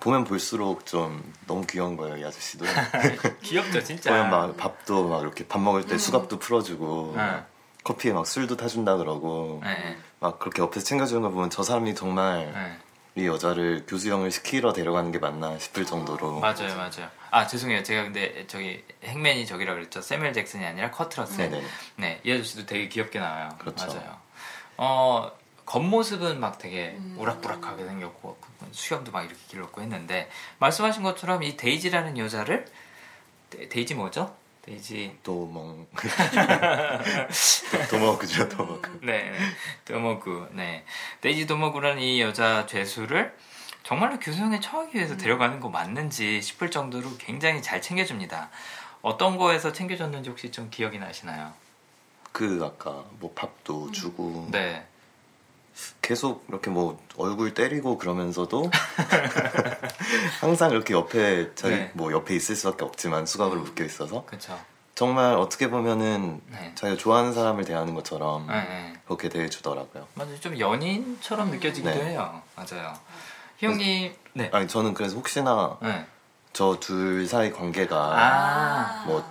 보면 볼수록 좀 너무 귀여운 거예요 이 아저씨도 귀엽죠 진짜 보면 막 밥도 막 이렇게 밥 먹을 때 음. 수갑도 풀어주고 네. 커피에 막 술도 타준다 그러고 네. 막 그렇게 옆에서 챙겨주는 거 보면 저 사람이 정말 네. 이 여자를 교수형을 시키러 데려가는 게 맞나 싶을 정도로 맞아요 맞아요 아 죄송해요 제가 근데 저기 행맨이 저기라 그랬죠 세뮤엘 잭슨이 아니라 커트 러셀 네 이 아저씨도 되게 귀엽게 나와요 그렇죠. 맞아요 어 겉모습은 막 되게 음. 우락부락하게 생겼고 수염도 막 이렇게 길렀고 했는데 말씀하신 것처럼 이 데이지라는 여자를 데, 이지 뭐죠? 데이지 도멍 도머그죠 도머그 네 도머그 네 데이지 도머그라는 이 여자 죄수를 정말로 교수형에 처하기 위해서 음. 데려가는 거 맞는지 싶을 정도로 굉장히 잘 챙겨줍니다. 어떤 거에서 챙겨줬는지 혹시 좀 기억이 나시나요? 그 아까 뭐 밥도 음. 주고 네. 계속 이렇게 뭐 얼굴 때리고 그러면서도 항상 이렇게 옆에 자기 네. 뭐 옆에 있을 수밖에 없지만 수갑으로 묶여 있어서 그쵸. 정말 어떻게 보면은 네. 자기가 좋아하는 사람을 대하는 것처럼 네, 네. 그렇게 대해주더라고요. 맞아요. 좀 연인처럼 느껴지기도 네. 해요. 맞아요. 희영님, 네. 아니 저는 그래서 혹시나 네. 저둘 사이 관계가 아~ 뭐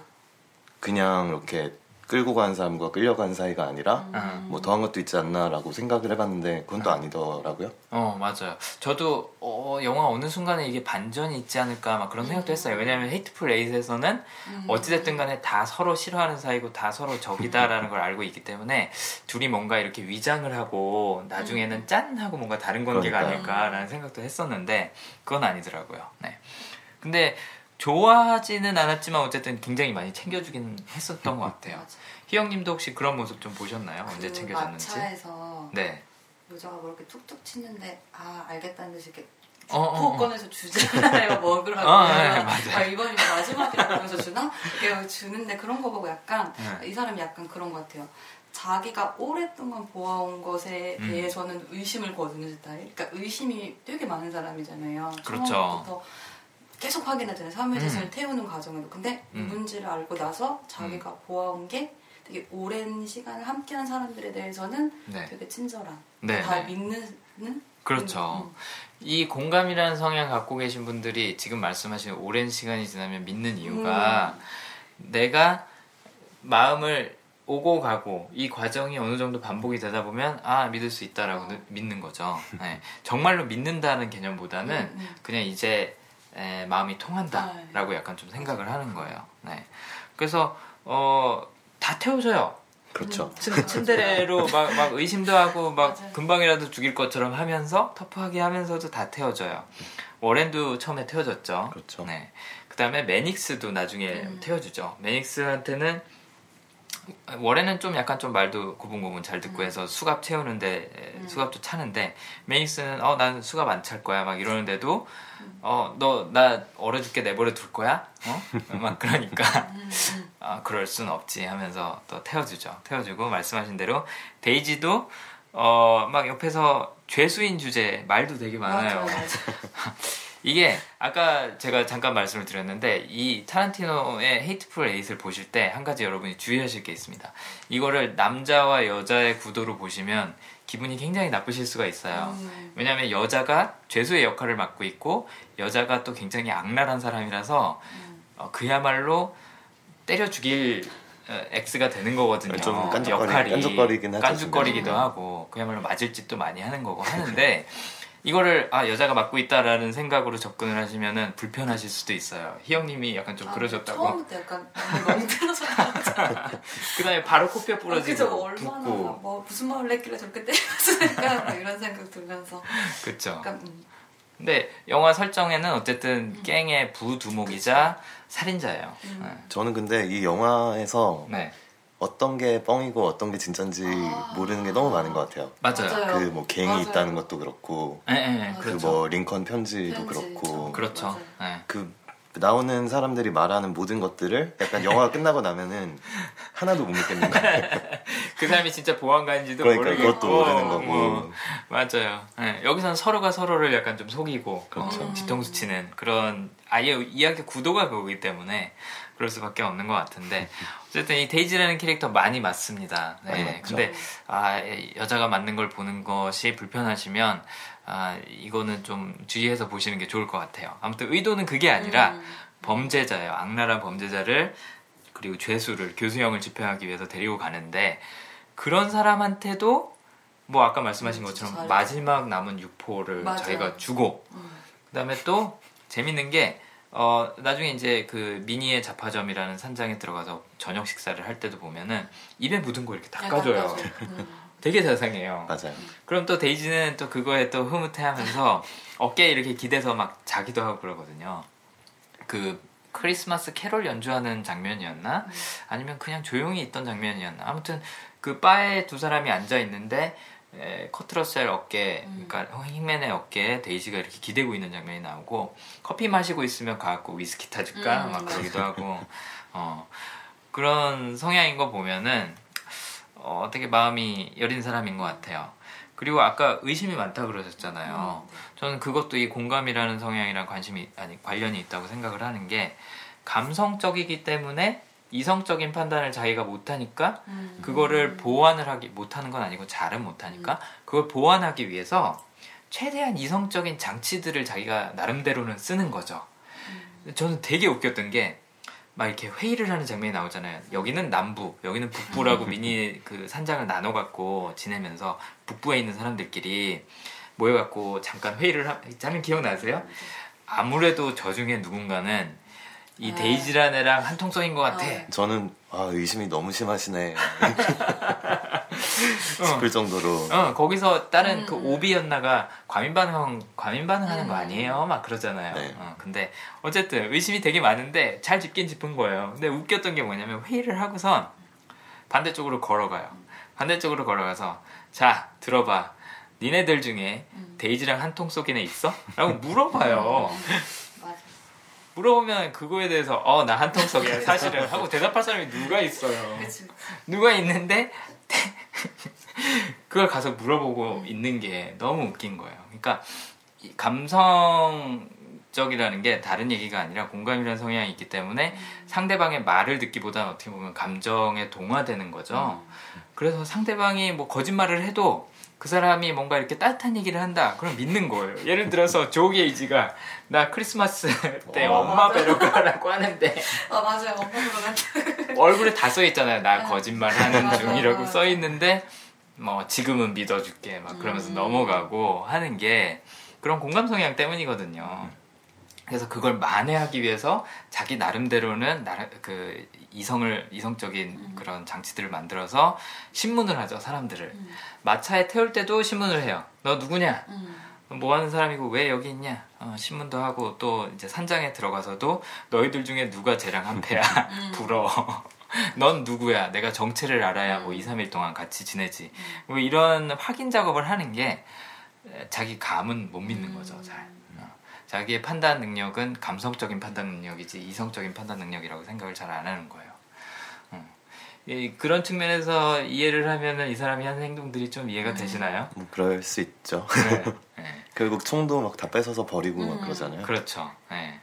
그냥 이렇게 끌고 간 사람과 끌려간 사이가 아니라 음. 뭐 더한 것도 있지 않나라고 생각을 해봤는데 그건 또 음. 아니더라고요. 어 맞아요. 저도 어, 영화 어느 순간에 이게 반전이 있지 않을까 막 그런 생각도 했어요. 왜냐하면 헤이트풀 에잇에서는 음. 어찌됐든 간에 다 서로 싫어하는 사이고 다 서로 적이다라는 걸 알고 있기 때문에 둘이 뭔가 이렇게 위장을 하고 나중에는 음. 짠 하고 뭔가 다른 관계가 그러니까. 아닐까라는 생각도 했었는데 그건 아니더라고요. 네. 근데 좋아하지는 않았지만 어쨌든 굉장히 많이 챙겨주긴 했었던 것 같아요. 희영님도 혹시 그런 모습 좀 보셨나요? 그 언제 챙겨줬는지? 마차에서 네. 여자가 뭐 이렇게 툭툭 치는데 아 알겠다는 듯이 이렇게 어, 어, 어. 꺼내서 주잖아요 먹으라고 어, 네, 아, 이번이 마지막이라고 하면서 주나? 이렇게 주는데 그런 거 보고 약간 네. 이 사람이 약간 그런 것 같아요. 자기가 오랫동안 보아온 것에 음. 대해서는 의심을 거두는 스타일. 그러니까 의심이 되게 많은 사람이잖아요. 그렇죠. 계속 확인하잖아요. 사무재산을 음. 태우는 과정에도. 근데 음. 누군지를 알고 나서 자기가 음. 보아온 게 되게 오랜 시간을 함께한 사람들에 대해서는 네. 되게 친절한, 네. 다 네. 믿는. 그렇죠. 음, 음. 이 공감이라는 성향 갖고 계신 분들이 지금 말씀하신 오랜 시간이 지나면 믿는 이유가 음. 내가 마음을 오고 가고 이 과정이 어느 정도 반복이 되다 보면 아 믿을 수 있다라고 어. 믿는 거죠. 네. 정말로 믿는다는 개념보다는 음, 그냥 이제 에, 마음이 통한다라고 약간 좀 생각을 하는 거예요. 네. 그래서 어, 다 태워져요. 그렇죠. 음, 츤데레로 막, 막 의심도 하고 막 맞아요. 금방이라도 죽일 것처럼 하면서 터프하게 하면서도 다 태워져요. 워렌도 처음에 태워졌죠. 그렇죠. 네. 그다음에 매닉스도 나중에 음. 태워주죠. 매닉스한테는 워렌은 좀 약간 좀 말도 고분고분 잘 듣고 음. 해서 수갑 채우는데 음. 수갑도 차는데 메이스는 어 난 수갑 안 찰 거야 막 이러는데도 음. 어 너 나 얼어 죽게 내버려 둘 거야 어 막 그러니까 음, 음. 아 그럴 순 없지 하면서 또 태워주죠 태워주고 말씀하신 대로 데이지도 어 막 옆에서 죄수인 주제 말도 되게 많아요. 맞아, 맞아. 이게 아까 제가 잠깐 말씀을 드렸는데 이 타란티노의 헤이트풀 에잇을 보실 때 한 가지 여러분이 주의하실 게 있습니다. 이거를 남자와 여자의 구도로 보시면 기분이 굉장히 나쁘실 수가 있어요. 음. 왜냐하면 여자가 죄수의 역할을 맡고 있고 여자가 또 굉장히 악랄한 사람이라서 음. 어, 그야말로 때려 죽일 X가 되는 거거든요. 좀 깐죽거리, 역할이 깐죽거리긴 하죠. 깐죽거리기도 하고 그야말로 맞을 짓도 많이 하는 거고 하는데 이거를 아 여자가 맡고 있다라는 생각으로 접근을 하시면은 불편하실 수도 있어요. 희영님이 약간 좀 아, 그러셨다고. 처음부터 약간 너무 틀어서 그다음에 바로 코뼈 아, 부러지고 아, 얼마나 뭐 무슨 말을 했길래 저렇게 때렸을까 이런 생각 들면서. 그렇죠. 음. 근데 영화 설정에는 어쨌든 음. 갱의 부두목이자 살인자예요. 음. 네. 저는 근데 이 영화에서 네. 어떤 게 뻥이고 어떤 게 진짠지 아~ 모르는 게 너무 많은 것 같아요. 맞아요. 그뭐 갱이 맞아요. 있다는 것도 그렇고, 네, 네, 그뭐 그렇죠. 링컨 편지도 편지, 그렇고, 그렇죠. 네. 그 나오는 사람들이 말하는 모든 것들을 약간 영화가 끝나고 나면은 하나도 못 믿겠는 거예요. 그 사람이 진짜 보안관인지도 그러니까 모르겠고 그것도 모르는 거고. 뭐, 맞아요. 네, 여기서는 서로가 서로를 약간 좀 속이고 그렇죠. 어, 뒤통수 치는 그런 아예 이야기 구도가 그거기 때문에 그럴 수밖에 없는 것 같은데 어쨌든 이 데이지라는 캐릭터 많이 맞습니다. 네. 근데 아 여자가 맞는 걸 보는 것이 불편하시면 아 이거는 좀 주의해서 보시는 게 좋을 것 같아요. 아무튼 의도는 그게 아니라 음. 범죄자예요. 악랄한 범죄자를 그리고 죄수를 교수형을 집행하기 위해서 데리고 가는데 그런 사람한테도 뭐 아까 말씀하신 음, 것처럼 마지막 남은 육포를 맞아요. 자기가 주고 음. 그다음에 또 재밌는 게 어, 나중에 이제 그 미니의 잡화점이라는 산장에 들어가서 저녁 식사를 할 때도 보면은 입에 묻은 거 이렇게 닦아줘요. 음. 되게 자상해요. 맞아요. 그럼 또 데이지는 또 그거에 또 흐뭇해하면서 어깨에 이렇게 기대서 막 자기도 하고 그러거든요. 그 크리스마스 캐롤 연주하는 장면이었나? 음. 아니면 그냥 조용히 있던 장면이었나? 아무튼 그 바에 두 사람이 앉아 있는데 에, 커트러셀 어깨, 음. 그러니까 힝맨의 어깨에 데이지가 이렇게 기대고 있는 장면이 나오고 커피 마시고 있으면 가갖고 위스키 타줄까 음, 막 그러기도 하고 어, 그런 성향인 거 보면은 어, 되게 마음이 여린 사람인 것 같아요. 그리고 아까 의심이 많다 그러셨잖아요. 음. 저는 그것도 이 공감이라는 성향이랑 관심이 아니 관련이 있다고 생각을 하는 게 감성적이기 때문에 이성적인 판단을 자기가 못하니까 음. 그거를 보완을 하기 못하는 건 아니고 잘은 못하니까 음. 그걸 보완하기 위해서 최대한 이성적인 장치들을 자기가 나름대로는 쓰는 거죠. 음. 저는 되게 웃겼던 게 막 이렇게 회의를 하는 장면이 나오잖아요. 여기는 남부, 여기는 북부라고 음. 미니 그 산장을 나눠 갖고 지내면서 북부에 있는 사람들끼리 모여 갖고 잠깐 회의를 하면 기억나세요? 아무래도 저 중에 누군가는 이 네. 데이지란 애랑 한통속인 것 같아. 어. 저는 아 의심이 너무 심하시네 싶을 어. 정도로. 어 거기서 다른 음. 그 오비였나가 과민 반응 과민 반응하는 음. 거 아니에요? 막 그러잖아요. 네. 어, 근데 어쨌든 의심이 되게 많은데 잘 짚긴 짚은 거예요. 근데 웃겼던 게 뭐냐면 회의를 하고선 반대쪽으로 걸어가요. 반대쪽으로 걸어가서 자 들어봐. 니네들 중에 음. 데이지랑 한 통 속인 애 있어? 라고 물어봐요. 음. 물어보면 그거에 대해서 어 나 한통속이야 사실은 하고 대답할 사람이 누가 있어요. 그치. 누가 있는데 그걸 가서 물어보고 있는 게 너무 웃긴 거예요. 그러니까 감성적이라는 게 다른 얘기가 아니라 공감이라는 성향이 있기 때문에 음. 상대방의 말을 듣기보다는 어떻게 보면 감정에 동화되는 거죠. 음. 그래서 상대방이 뭐 거짓말을 해도 그 사람이 뭔가 이렇게 따뜻한 얘기를 한다. 그럼 믿는 거예요. 예를 들어서 조 게이지가 나 크리스마스 때 어, 엄마 뵈러 가라고 하는데 아 맞아요. 엄마 뵈러 간다. 얼굴에 다 써 있잖아요. 나 네. 거짓말 하는 중이라고 써 있는데 뭐 지금은 믿어줄게 막 그러면서 음. 넘어가고 하는 게 그런 공감 성향 때문이거든요. 그래서 그걸 만회하기 위해서 자기 나름대로는 나름 그 이성을 이성적인 음. 그런 장치들을 만들어서 신문을 하죠 사람들을 음. 마차에 태울 때도 신문을 해요 너 누구냐 음. 뭐 하는 사람이고 왜 여기 있냐 어, 신문도 하고 또 이제 산장에 들어가서도 너희들 중에 누가 쟤랑 한패야 음. 불어 넌 누구야? 내가 정체를 알아야 뭐 2, 3일 동안 같이 지내지. 뭐 이런 확인 작업을 하는 게 자기 감은 못 믿는 거죠, 잘. 어. 자기의 판단 능력은 감성적인 판단 능력이지 이성적인 판단 능력이라고 생각을 잘 안 하는 거예요. 그런 측면에서 이해를 하면은 이 사람이 하는 행동들이 좀 이해가 되시나요? 뭐 그럴 수 있죠. 네. 네. 결국 총도 막 다 뺏어서 버리고 음. 막 그러잖아요. 그렇죠. 네.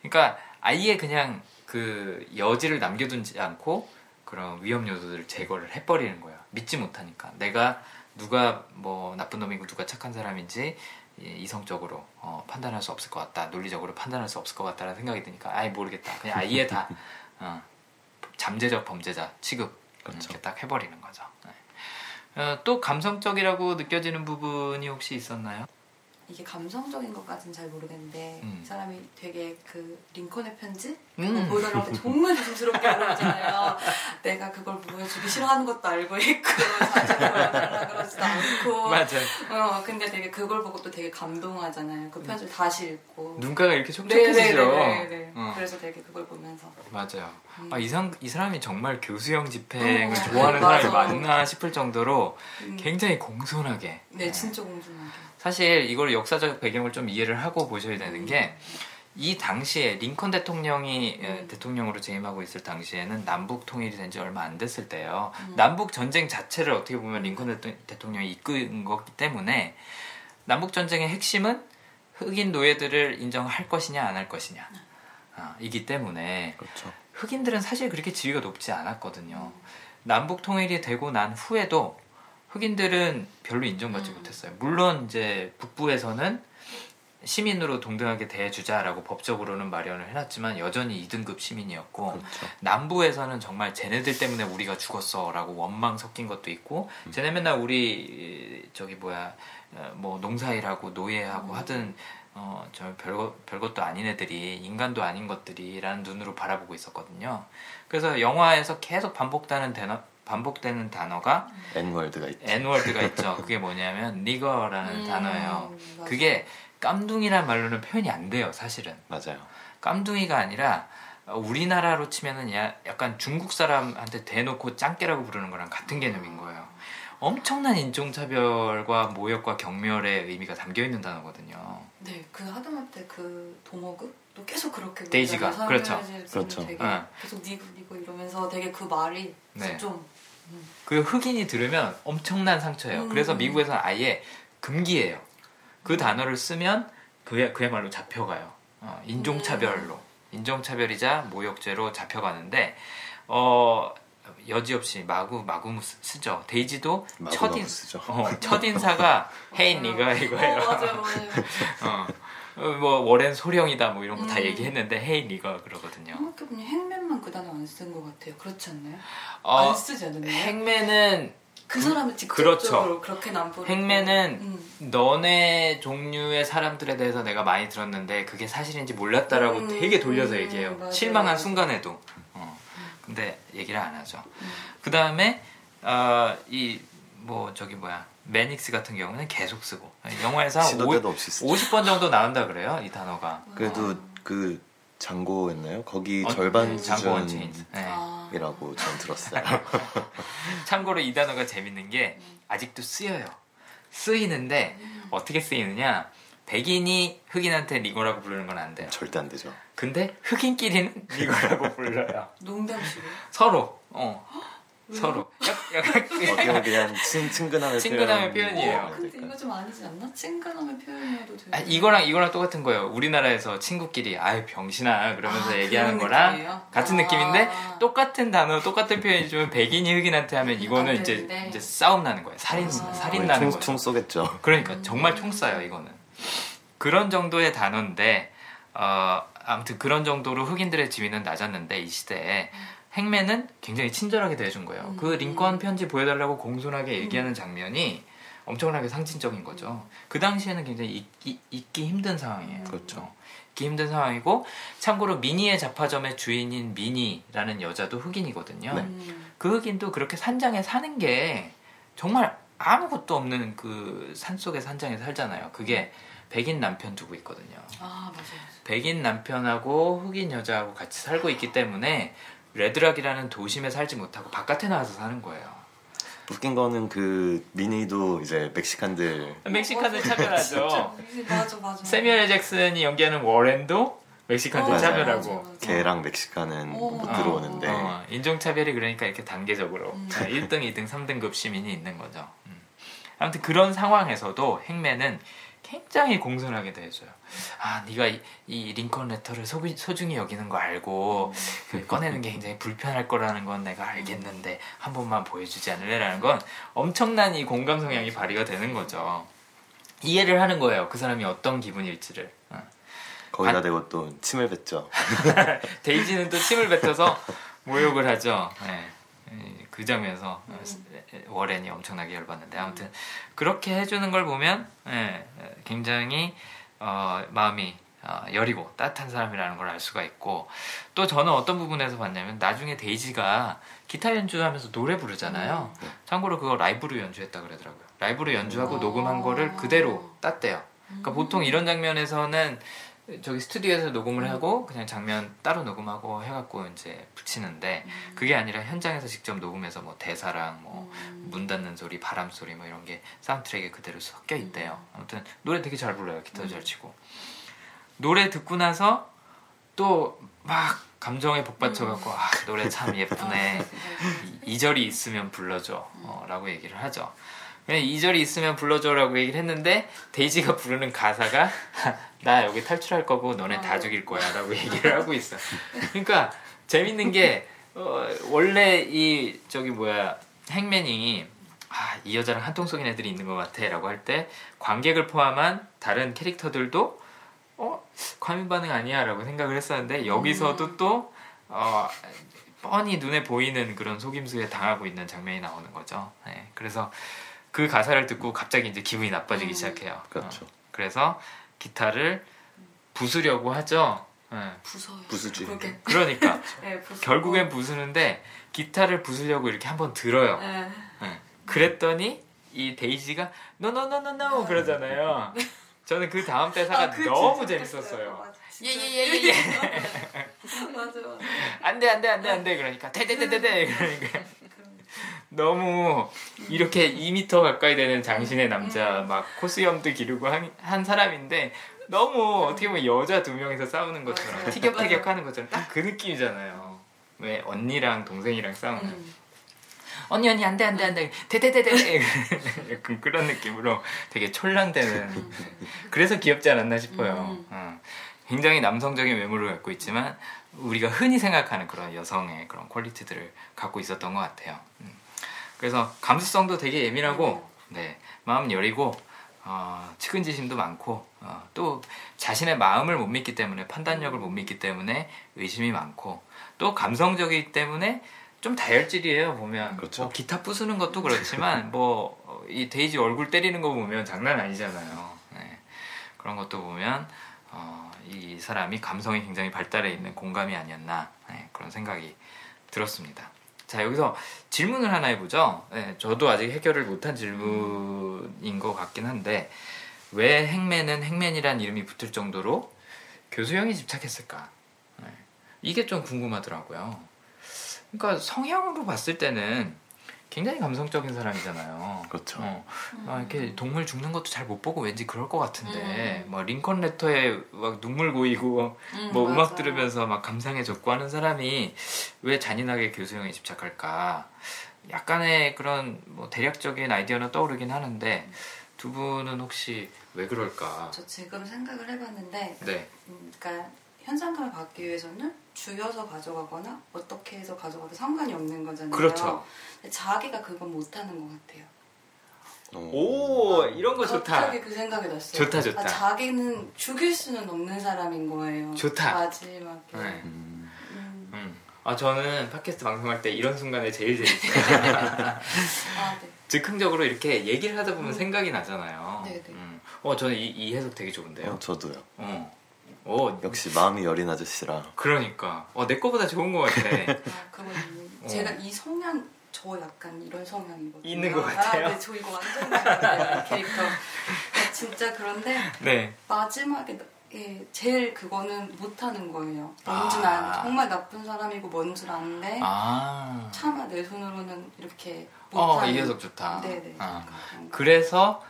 그러니까 아예 그냥 그 여지를 남겨두지 않고 그런 위험 요소들을 제거를 해버리는 거예요. 믿지 못하니까 내가 누가 뭐 나쁜 놈이고 누가 착한 사람인지 이성적으로 어, 판단할 수 없을 것 같다, 논리적으로 판단할 수 없을 것 같다라는 생각이 드니까 아예 모르겠다. 그냥 아예 다 어, 잠재적 범죄자 취급 그렇죠. 이렇게 딱 해버리는 거죠. 네. 어, 또 감성적이라고 느껴지는 부분이 혹시 있었나요? 이게 감성적인 것까지는 잘 모르겠는데 음. 사람이 되게 그 링컨의 편지 음. 보여달라고 할 정말 조심스럽게 그러잖아요. 내가 그걸 보여주기 싫어하는 것도 알고 있고 자주 보여달라 그러지도 않고 맞아. 어 근데 되게 그걸 보고 또 되게 감동하잖아요. 그 편지를 다시 읽고 눈가가 이렇게 촉촉해지죠. 네네네. 네, 네, 네, 어. 그래서 되게 그걸 보면서 맞아요. 음. 아, 이 상, 이 사람이 정말 교수형 집행을 어, 좋아하는 사람이 맞나 싶을 정도로 음. 굉장히 공손하게. 네, 진짜 공손하게. 사실 이걸 역사적 배경을 좀 이해를 하고 보셔야 되는 게 이 당시에 링컨 대통령이 음. 대통령으로 재임하고 있을 당시에는 남북 통일이 된 지 얼마 안 됐을 때예요. 음. 남북 전쟁 자체를 어떻게 보면 링컨 대통령이 이끈 거기 때문에 남북 전쟁의 핵심은 흑인 노예들을 인정할 것이냐 안 할 것이냐 어, 이기 때문에 그렇죠. 흑인들은 사실 그렇게 지위가 높지 않았거든요. 남북 통일이 되고 난 후에도 흑인들은 별로 인정받지 음. 못했어요. 물론 이제 북부에서는 시민으로 동등하게 대해주자라고 법적으로는 마련을 해놨지만 여전히 2등급 시민이었고 그렇죠. 남부에서는 정말 쟤네들 때문에 우리가 죽었어라고 원망 섞인 것도 있고 음. 쟤네 맨날 우리 저기 뭐야 어, 뭐 농사일하고 노예하고 음. 하든 어, 저 별거, 별것도 아닌 애들이 인간도 아닌 것들이라는 눈으로 바라보고 있었거든요. 그래서 영화에서 계속 반복되는 단어, 반복되는 단어가 N월드가 있죠. N월드가 있죠. 그게 뭐냐면 니거라는 음, 단어예요. 맞아. 그게 깜둥이란 말로는 표현이 안 돼요, 사실은. 맞아요. 깜둥이가 아니라 우리나라로 치면은 약간 중국 사람한테 대놓고 짱깨라고 부르는 거랑 같은 개념인 거예요. 엄청난 인종차별과 모욕과 경멸의 의미가 담겨 있는 단어거든요. 네, 그 하다못해 그 도머그도 계속 그렇게 데이지가 그렇죠, 그렇죠. 되게 네. 계속 니고 니고 이러면서 되게 그 말이 네. 좀. 음. 그 흑인이 들으면 엄청난 상처예요. 음. 그래서 미국에서는 아예 금기예요. 그 음. 단어를 쓰면 그야, 그야말로 잡혀가요. 어, 인종차별로. 음. 인종차별이자 모욕죄로 잡혀가는데, 어, 여지없이 마구 마구 쓰죠. 데이지도 첫인 어, 첫 인사가 헤인 리가 이거예요. 어, 맞아요, 맞아요. 어. 어, 뭐 워렌 소령이다 뭐 이런 거다 음. 얘기했는데 헤인 리가 그러거든요. 생각해보니 행맨만 그 단어 안 쓴 것 같아요. 그렇지 않나요? 어, 안 쓰지 않나요? 행맨은 그 사람을 직접적으로 그렇죠. 그렇게 남부 행맨은 음. 너네 종류의 사람들에 대해서 내가 많이 들었는데 그게 사실인지 몰랐다라고 음. 되게 돌려서 얘기해요. 맞아요. 실망한 순간에도. 근데 얘기를 안 하죠. 음. 그 다음에 어, 이뭐 저기 뭐야 매닉스 같은 경우는 계속 쓰고 영화에서 한 50, 번 정도 나온다 그래요 이 단어가. 그래도 어. 그 장고였나요? 거기 어, 절반 네. 수준이라고 네. 전 들었어요. 참고로 이 단어가 재밌는 게 아직도 쓰여요. 쓰이는데 음. 어떻게 쓰이느냐? 백인이 흑인한테 니거라고 부르는 건 안 돼요. 절대 안 되죠. 근데 흑인끼리는 니거라고 불러요. 농담식으로? 서로. 어. 서로. 약간 어떻게 그냥 친, 친근함의, 친근함의 표현. 이에요 어, 근데 이거 좀 아니지 않나? 친근함의 표현이어도 돼. 아, 이거랑 이거랑 똑같은 거예요. 우리나라에서 친구끼리 아유 병신아 그러면서 아, 얘기하는 거랑 느낌이에요? 같은 아. 느낌인데 똑같은 단어, 똑같은 표현이 좀 백인이 흑인한테 하면 이거는 이제 이제 싸움 나는 거예요. 살인 아. 살인 나는 거죠. 총 쏘겠죠. 그러니까 음. 정말 총 쏴요 이거는. 그런 정도의 단어인데 어, 아무튼 그런 정도로 흑인들의 지위는 낮았는데 이 시대에 행맨은 굉장히 친절하게 대해준 거예요. 음. 그 링컨 편지 보여달라고 공손하게 얘기하는 장면이 엄청나게 상징적인 거죠. 그 당시에는 굉장히 잊기, 잊기 힘든 상황이에요. 그렇죠. 잊기 힘든 상황이고 참고로 미니의 잡화점의 주인인 미니라는 여자도 흑인이거든요. 네. 그 흑인도 그렇게 산장에 사는 게 정말 아무것도 없는 그 산속의 산장에 살잖아요. 그게 백인 남편 두고 있거든요. 아 맞아요. 백인 남편하고 흑인 여자하고 같이 살고 있기 때문에 레드락이라는 도심에 살지 못하고 바깥에 나와서 사는 거예요. 웃긴 거는 그 미니도 이제 멕시칸들 멕시칸들 차별하죠. 맞아 맞아. 세미얼 잭슨이 연기하는 워렌도 멕시칸들 어, 차별하고 걔랑 멕시칸은 오. 못 들어오는데 어, 인종 차별이 그러니까 이렇게 단계적으로 음. 1등, 2등, 3등급 시민이 있는 거죠. 음. 아무튼 그런 상황에서도 행맨은 굉장히 공손하게 대해줘요. 아, 네가 이, 이 링컨 레터를 소, 소중히 여기는 거 알고 그 꺼내는 게 굉장히 불편할 거라는 건 내가 알겠는데 한 번만 보여주지 않을래라는 건 엄청난 이 공감 성향이 발휘가 되는 거죠. 이해를 하는 거예요. 그 사람이 어떤 기분일지를. 어. 거기다 대고 또 침을 뱉죠. 데이지는 또 침을 뱉어서 모욕을 하죠. 네. 그 장면에서 음. 워렌이 엄청나게 열받는데 아무튼 그렇게 해주는 걸 보면 예, 굉장히 어, 마음이 어, 여리고 따뜻한 사람이라는 걸 알 수가 있고 또 저는 어떤 부분에서 봤냐면 나중에 데이지가 기타 연주하면서 노래 부르잖아요. 음. 참고로 그거 라이브로 연주했다 그러더라고요. 라이브로 연주하고 오. 녹음한 거를 그대로 땄대요. 그러니까 음. 보통 이런 장면에서는 저기 스튜디오에서 녹음을 음. 하고 그냥 장면 따로 녹음하고 해갖고 이제 붙이는데 음. 그게 아니라 현장에서 직접 녹음해서 뭐 대사랑 뭐문 음. 닫는 소리, 바람 소리 뭐 이런 게 사운드트랙에 그대로 섞여 있대요. 아무튼 노래 되게 잘 불러요. 기타도 잘 치고 노래 듣고 나서 또 막 감정에 복받쳐갖고 아 노래 참 예쁘네 이, 절이 있으면 불러줘 어, 라고 얘기를 하죠. 그냥 2절이 있으면 불러줘라고 얘기를 했는데 데이지가 부르는 가사가 나 여기 탈출할 거고 너네 다 아. 죽일 거야 라고 얘기를 하고 있어 그러니까 재밌는 게 어, 원래 이 저기 뭐야 행맨이 아, 이 여자랑 한통 속인 애들이 있는 것 같아 라고 할 때 관객을 포함한 다른 캐릭터들도 어? 과민 반응 아니야 라고 생각을 했었는데 여기서도 음. 또 어, 뻔히 눈에 보이는 그런 속임수에 당하고 있는 장면이 나오는 거죠 네, 그래서 그 가사를 듣고 갑자기 이제 기분이 나빠지기 음. 시작해요. 그렇죠. 어. 그래서 기타를 부수려고 하죠. 네. 부서요. 부수지. 그러게. 그러니까 네, 결국엔 부수는데 기타를 부수려고 이렇게 한번 들어요. 네. 네. 그랬더니 이 데이지가 노노노노노 그러잖아요. 저는 그 다음 대사가 아, 그 너무 재밌었어요. 예예예예. 예, 예, 예. 맞아 맞아. 안돼 안돼 안돼 안돼 그러니까 돼돼돼돼돼 그러니까. 너무 이렇게 2미터 가까이 되는 장신의 남자 음. 막 코수염도 기르고 한, 한 사람인데 너무 어떻게 보면 여자 두 명이서 싸우는 것처럼 티격태격 하는 것처럼 딱 그 느낌이잖아요. 왜 언니랑 동생이랑 싸우는. 음. 언니 언니 안돼 안돼 안돼 대대대대 약간 그런 느낌으로 되게 촐란대는 음. 그래서 귀엽지 않았나 싶어요. 음. 어. 굉장히 남성적인 외모를 갖고 있지만 우리가 흔히 생각하는 그런 여성의 그런 퀄리티들을 갖고 있었던 것 같아요. 음. 그래서 감수성도 되게 예민하고 네 마음 여리고 어, 측은지심도 많고 어, 또 자신의 마음을 못 믿기 때문에 판단력을 못 믿기 때문에 의심이 많고 또 감성적이기 때문에 좀 다혈질이에요 보면 그렇죠. 뭐 기타 부수는 것도 그렇지만 뭐 이 데이지 얼굴 때리는 거 보면 장난 아니잖아요 네. 그런 것도 보면 어, 이 사람이 감성이 굉장히 발달해 있는 공감이 아니었나 네, 그런 생각이 들었습니다. 자 여기서 질문을 하나 해보죠. 네, 저도 아직 해결을 못한 질문인 것 같긴 한데 왜 행맨은 행맨이란 이름이 붙을 정도로 교수형이 집착했을까? 네, 이게 좀 궁금하더라고요. 그러니까 성향으로 봤을 때는 굉장히 감성적인 사람이잖아요. 그렇죠. 어, 막 이렇게 동물 죽는 것도 잘 못 보고 왠지 그럴 것 같은데, 음. 뭐 링컨 레터에 막 눈물 고이고, 음, 뭐 맞아. 음악 들으면서 막 감상해줬고 하는 사람이 왜 잔인하게 교수형에 집착할까? 약간의 그런 뭐 대략적인 아이디어는 떠오르긴 하는데 두 분은 혹시 왜 그럴까? 저 지금 생각을 해봤는데, 네. 음, 그러니까 현상감을 받기 위해서는 주여서 가져가거나 어떻게 해서 가져가도 상관이 없는 거잖아요. 그렇죠. 자기가 그건 못하는 것 같아요. 오, 이런 거 좋다. 갑자기 그 생각이 났어요. 좋다 좋다. 아, 자기는 죽일 수는 없는 사람인 거예요. 좋다. 마지막에. 네. 음. 음. 아 저는 팟캐스트 방송할 때 이런 순간에 제일 재밌어요. 아, 네. 즉흥적으로 이렇게 얘기를 하다 보면 음. 생각이 나잖아요. 네네. 네. 음. 어 저는 이, 이 해석 되게 좋은데요. 어, 저도요. 어. 오, 역시 마음이 여린 아저씨라. 그러니까. 어, 내 거보다 좋은 것 같아. 아, 그건 어. 제가 이 성향 저 약간 이런 성향이거든요. 있는 것 같아요. 아, 네, 저 이거 완전 캐릭터. 아, 진짜 그런데 네. 마지막에 게 제일 그거는 못하는 거예요. 뭔줄 아. 아는 정말 나쁜 사람이고 뭔줄 아는데 아. 차마 내 손으로는 이렇게 못하는. 어, 이 녀석 좋다. 네네. 아. 그래서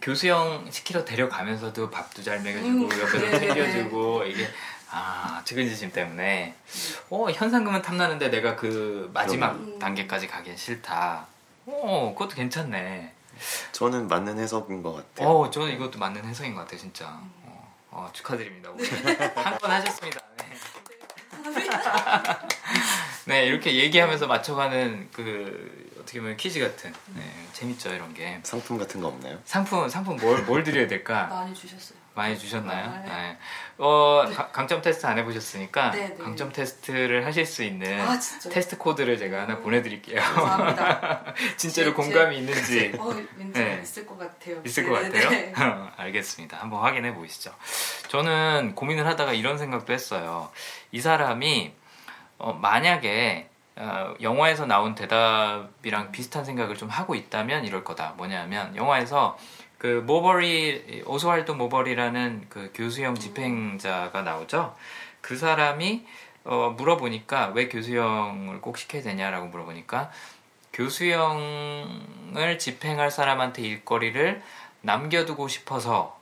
교수형 시키러 데려가면서도 밥도 잘 먹여주고 음, 옆에서 네. 챙겨주고 이게 아 측은지심 때문에 어 현상금은 탐나는데 내가 그 마지막 음. 단계까지 가긴 싫다. 어 그것도 괜찮네. 저는 맞는 해석인 것 같아요. 어 저는 이것도 맞는 해석인 것 같아요 진짜. 어, 어 축하드립니다. 한 번 하셨습니다. 네. 네 이렇게 얘기하면서 맞춰가는 그 어떻게 보면 퀴즈 같은 네, 재밌죠 이런 게 상품 같은 거 없나요? 상품 상품 뭘, 뭘 드려야 될까? 많이 주셨어요. 많이 주셨나요? 아, 네. 네. 어 가, 강점 테스트 안 해보셨으니까 네, 네. 강점 테스트를 하실 수 있는 아, 테스트 코드를 제가 하나 보내드릴게요. 감사합니다. 진짜로 제, 공감이 제, 있는지. 어, 왠지 네. 있을 것 같아요. 있을 것 네, 같아요. 알겠습니다. 한번 확인해 보시죠. 저는 고민을 하다가 이런 생각도 했어요. 이 사람이 어, 만약에 어, 영화에서 나온 대답이랑 비슷한 생각을 좀 하고 있다면 이럴 거다. 뭐냐면 영화에서 그 모버리 오스왈드 모버리라는 그 교수형 집행자가 나오죠. 그 사람이 어, 물어보니까 왜 교수형을 꼭 시켜야 되냐라고 물어보니까 교수형을 집행할 사람한테 일거리를 남겨두고 싶어서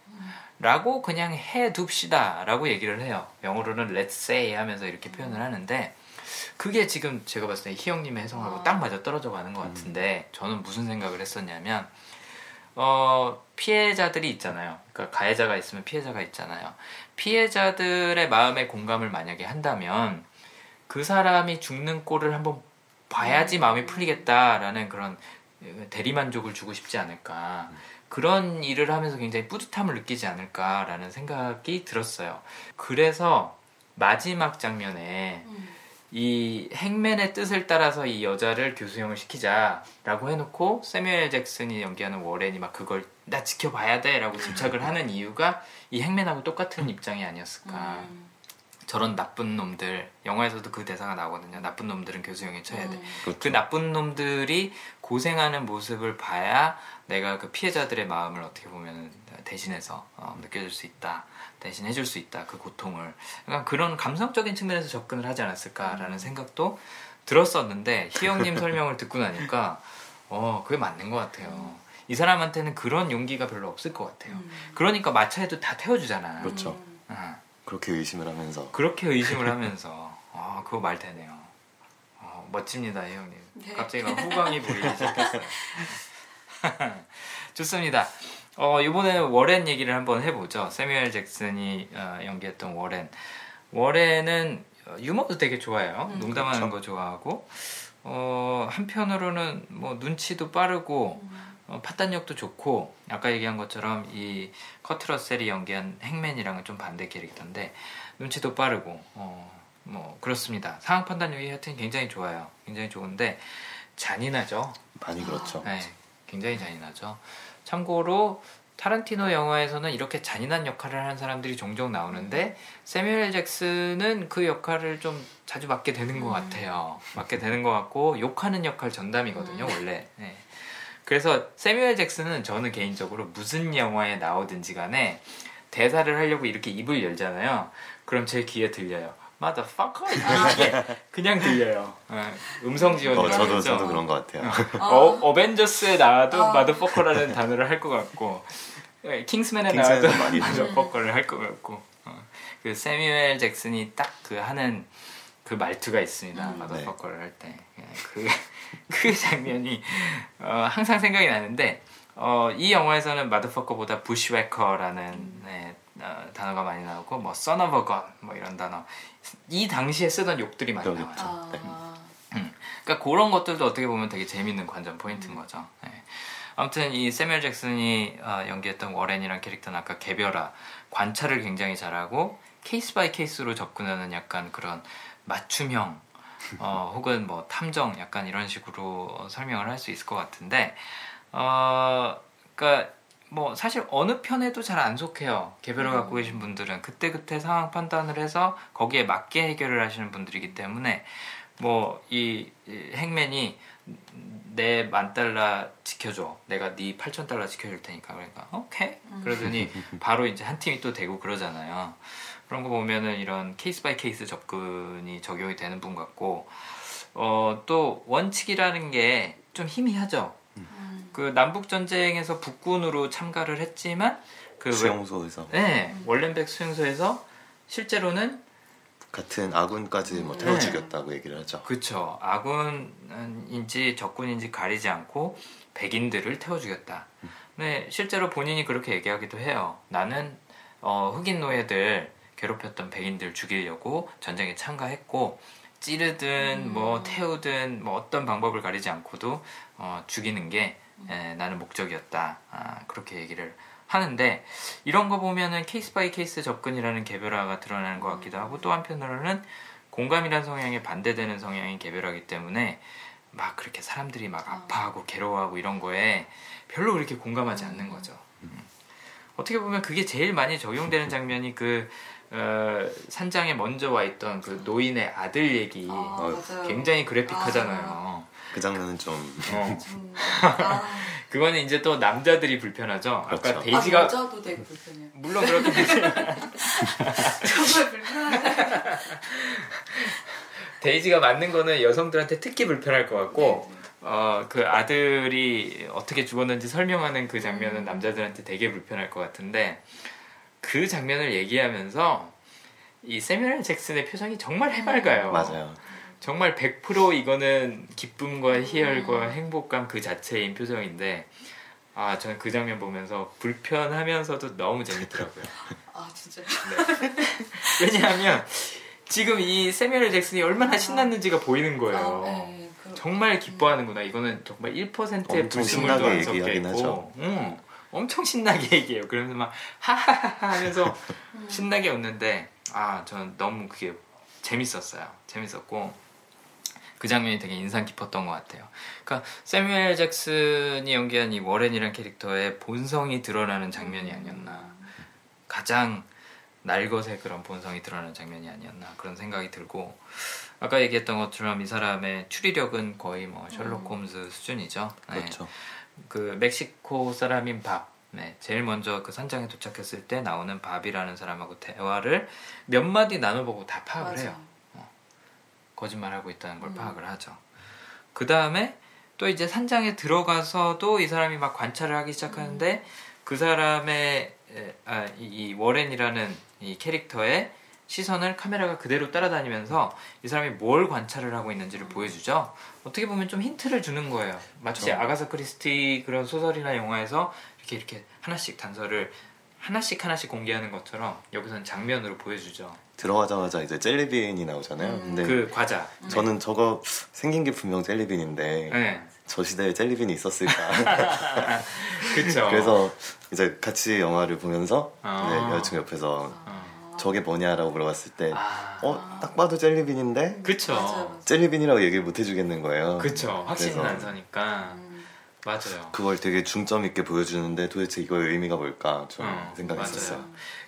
라고 그냥 해 둡시다 라고 얘기를 해요. 영어로는 let's say 하면서 이렇게 표현을 하는데 그게 지금 제가 봤을 때 희영님의 해석하고 아. 딱 맞아 떨어져 가는 것 같은데 저는 무슨 생각을 했었냐면 어, 피해자들이 있잖아요. 그러니까 가해자가 있으면 피해자가 있잖아요. 피해자들의 마음의 공감을 만약에 한다면 그 사람이 죽는 꼴을 한번 봐야지 마음이 풀리겠다라는 그런 대리만족을 주고 싶지 않을까. 그런 일을 하면서 굉장히 뿌듯함을 느끼지 않을까라는 생각이 들었어요. 그래서 마지막 장면에 음. 이 행맨의 뜻을 따라서 이 여자를 교수형을 시키자라고 해놓고 세뮤엘 잭슨이 연기하는 워렌이 막 그걸 나 지켜봐야 돼라고 집착을 하는 이유가 이 행맨하고 똑같은 입장이 아니었을까. 음. 저런 나쁜 놈들 영화에서도 그 대사가 나오거든요. 나쁜 놈들은 교수형에 쳐야 돼. 음. 그렇죠. 그 나쁜 놈들이 고생하는 모습을 봐야 내가 그 피해자들의 마음을 어떻게 보면 대신해서 어, 느껴줄 수 있다. 대신 해줄 수 있다 그 고통을 그러니까 그런 감성적인 측면에서 접근을 하지 않았을까라는 음. 생각도 들었었는데 희영님 설명을 듣고 나니까 어 그게 맞는 것 같아요. 음. 이 사람한테는 그런 용기가 별로 없을 것 같아요. 음. 그러니까 마차에도 다 태워주잖아. 그렇죠. 어. 그렇게 의심을 하면서. 그렇게 의심을 하면서. 아 그거 말 되네요. 어, 멋집니다, 희영님. 네. 갑자기 막 후광이 보이기 시작했어요. 좋습니다. 어, 이번에는 워렌 얘기를 한번 해보죠. 세뮤엘 잭슨이 어, 연기했던 워렌. 워렌은 유머도 되게 좋아해요. 음, 농담하는 그렇죠. 거 좋아하고, 어, 한편으로는 뭐 눈치도 빠르고, 음. 어, 판단력도 좋고, 아까 얘기한 것처럼 이 커트 러셀이 연기한 행맨이랑은 좀 반대 캐릭터인데, 눈치도 빠르고, 어, 뭐, 그렇습니다. 상황 판단력이 하여튼 굉장히 좋아요. 굉장히 좋은데, 잔인하죠. 많이 그렇죠. 네, 굉장히 잔인하죠. 참고로 타란티노 영화에서는 이렇게 잔인한 역할을 하는 사람들이 종종 나오는데 세뮤엘 잭슨은 그 역할을 좀 자주 맡게 되는 것 음. 같아요. 맡게 되는 것 같고 욕하는 역할 전담이거든요, 음. 원래. 네. 그래서 세뮤엘 잭슨은 저는 개인적으로 무슨 영화에 나오든지 간에 대사를 하려고 이렇게 입을 열잖아요. 그럼 제 귀에 들려요. Motherfucker 이게 그냥 들려요. 네. 음성 지원. 어, 저도 저도 그런 것 같아요. 어, 어벤져스에 나와도 어. motherfucker라는 단어를 할 것 같고 킹스맨에 나와도 motherfucker를 할 것 같고 어. 그 세뮤엘 잭슨이 딱 그 하는 그 말투가 있습니다. 음. motherfucker를 네. 할 때. 그, 그 장면이 어, 항상 생각이 나는데 어, 이 영화에서는 마더퍼커보다 부시웨커라는 네, 어, 단어가 많이 나오고 뭐 son of a gun 뭐 이런 단어 이 당시에 쓰던 욕들이 많이 나와요. 아. 네. 음. 그러니까 그런 것들도 어떻게 보면 되게 재밌는 관전 포인트인 거죠. 네. 아무튼 이 새뮤얼 잭슨이 어, 연기했던 워렌이란 캐릭터는 아까 개별화 관찰을 굉장히 잘하고 case by case로 접근하는 약간 그런 맞춤형 어, 혹은 뭐 탐정 약간 이런 식으로 설명을 할 수 있을 것 같은데 어, 그러니까 뭐 사실 어느 편에도 잘 안 속해요. 개별화를 음. 갖고 계신 분들은 그때그때 상황 판단을 해서 거기에 맞게 해결을 하시는 분들이기 때문에 뭐 이 hangman이 내 만 달러 지켜줘. 내가 네 8천 달러 지켜줄 테니까. 그러니까 오케이. 그러더니 바로 이제 한 팀이 또 되고 그러잖아요. 그런 거 보면은 이런 case by case 접근이 적용이 되는 분 같고 어, 또 원칙이라는 게 좀 희미하죠. 음. 그 남북 전쟁에서 북군으로 참가를 했지만 그 수용소에서 네 월렌백 수용소에서 실제로는 같은 아군까지 뭐 태워 네. 죽였다고 얘기를 하죠. 그렇죠. 아군인지 적군인지 가리지 않고 백인들을 태워 죽였다. 음. 네, 실제로 본인이 그렇게 얘기하기도 해요. 나는 어, 흑인 노예들 괴롭혔던 백인들 죽이려고 전쟁에 참가했고 찌르든 음. 뭐 태우든 뭐 어떤 방법을 가리지 않고도 어, 죽이는 게 에, 나는 목적이었다. 아, 그렇게 얘기를 하는데 이런 거 보면은 case by case 접근이라는 개별화가 드러나는 것 같기도 하고 또 한편으로는 공감이라는 성향에 반대되는 성향인 개별화기 때문에 막 그렇게 사람들이 막 어. 아파하고 괴로워하고 이런 거에 별로 그렇게 공감하지 않는 음. 거죠. 음. 어떻게 보면 그게 제일 많이 적용되는 장면이 그 어, 산장에 먼저 와 있던 그 노인의 아들 얘기 아, 굉장히 그래픽하잖아요. 아. 그 장면은 좀. 어. 아. 그거는 이제 또 남자들이 불편하죠. 그렇죠. 아까 데이지가 아, 여자도 되게 불편해요. 물론 그렇긴 정말 불편하네. 데이지가 맞는 거는 여성들한테 특히 불편할 것 같고 네. 어, 그 아들이 어떻게 죽었는지 설명하는 그 장면은 음. 남자들한테 되게 불편할 것 같은데 그 장면을 얘기하면서 이 세미얼 잭슨의 표정이 정말 해맑아요. 맞아요. 정말 100% 이거는 기쁨과 희열과 음. 행복감 그 자체인 표정인데 아 저는 그 장면 보면서 불편하면서도 너무 재밌더라고요. 아 진짜요? 네. 왜냐하면 지금 이 세미얼 잭슨이 얼마나 신났는지가 보이는 거예요. 아, 네. 그... 정말 기뻐하는구나. 이거는 정말 1%의 불순물도 안 섞여 있고, 응, 엄청 신나게 얘기해요. 그러면서 막 하하하 하면서 음. 신나게 웃는데 아 저는 너무 그게 재밌었어요. 재밌었고 그 장면이 되게 인상 깊었던 것 같아요. 그러니까 세뮤엘 잭슨이 연기한 이 워렌이라는 캐릭터의 본성이 드러나는 장면이 아니었나. 가장 날것의 그런 본성이 드러나는 장면이 아니었나 그런 생각이 들고 아까 얘기했던 것처럼 이 사람의 추리력은 거의 뭐 셜록 음. 홈즈 수준이죠. 네. 그렇죠. 그 멕시코 사람인 밥. 네, 제일 먼저 그 산장에 도착했을 때 나오는 밥이라는 사람하고 대화를 몇 마디 나눠보고 다 파악을 맞아. 해요. 거짓말하고 있다는 걸 음. 파악을 하죠. 그 다음에 또 이제 산장에 들어가서도 이 사람이 막 관찰을 하기 시작하는데 음. 그 사람의 아, 이, 이 워렌이라는 이 캐릭터의 시선을 카메라가 그대로 따라다니면서 이 사람이 뭘 관찰을 하고 있는지를 음. 보여주죠. 어떻게 보면 좀 힌트를 주는 거예요. 마치 그렇죠. 아가사 크리스티 그런 소설이나 영화에서 이렇게 이렇게 하나씩 단서를 하나씩 하나씩 공개하는 것처럼 여기서는 장면으로 보여주죠. 들어가자마자 이제 젤리빈이 나오잖아요. 음. 근데 그 과자. 저는 저거 생긴 게 분명 젤리빈인데 네. 저 시대에 젤리빈이 있었을까. 그렇죠. 그래서 이제 같이 영화를 보면서 아. 여자친구 옆에서 아. 저게 뭐냐라고 물어봤을 때, 아. 어, 딱 봐도 젤리빈인데? 그쵸. 젤리빈이라고 얘기를 못 해주겠는 거예요. 그쵸. 확신은 안 서니까. 음. 맞아요. 그걸 되게 중점 있게 보여주는데 도대체 이거의 의미가 뭘까 좀 음, 생각했었어요.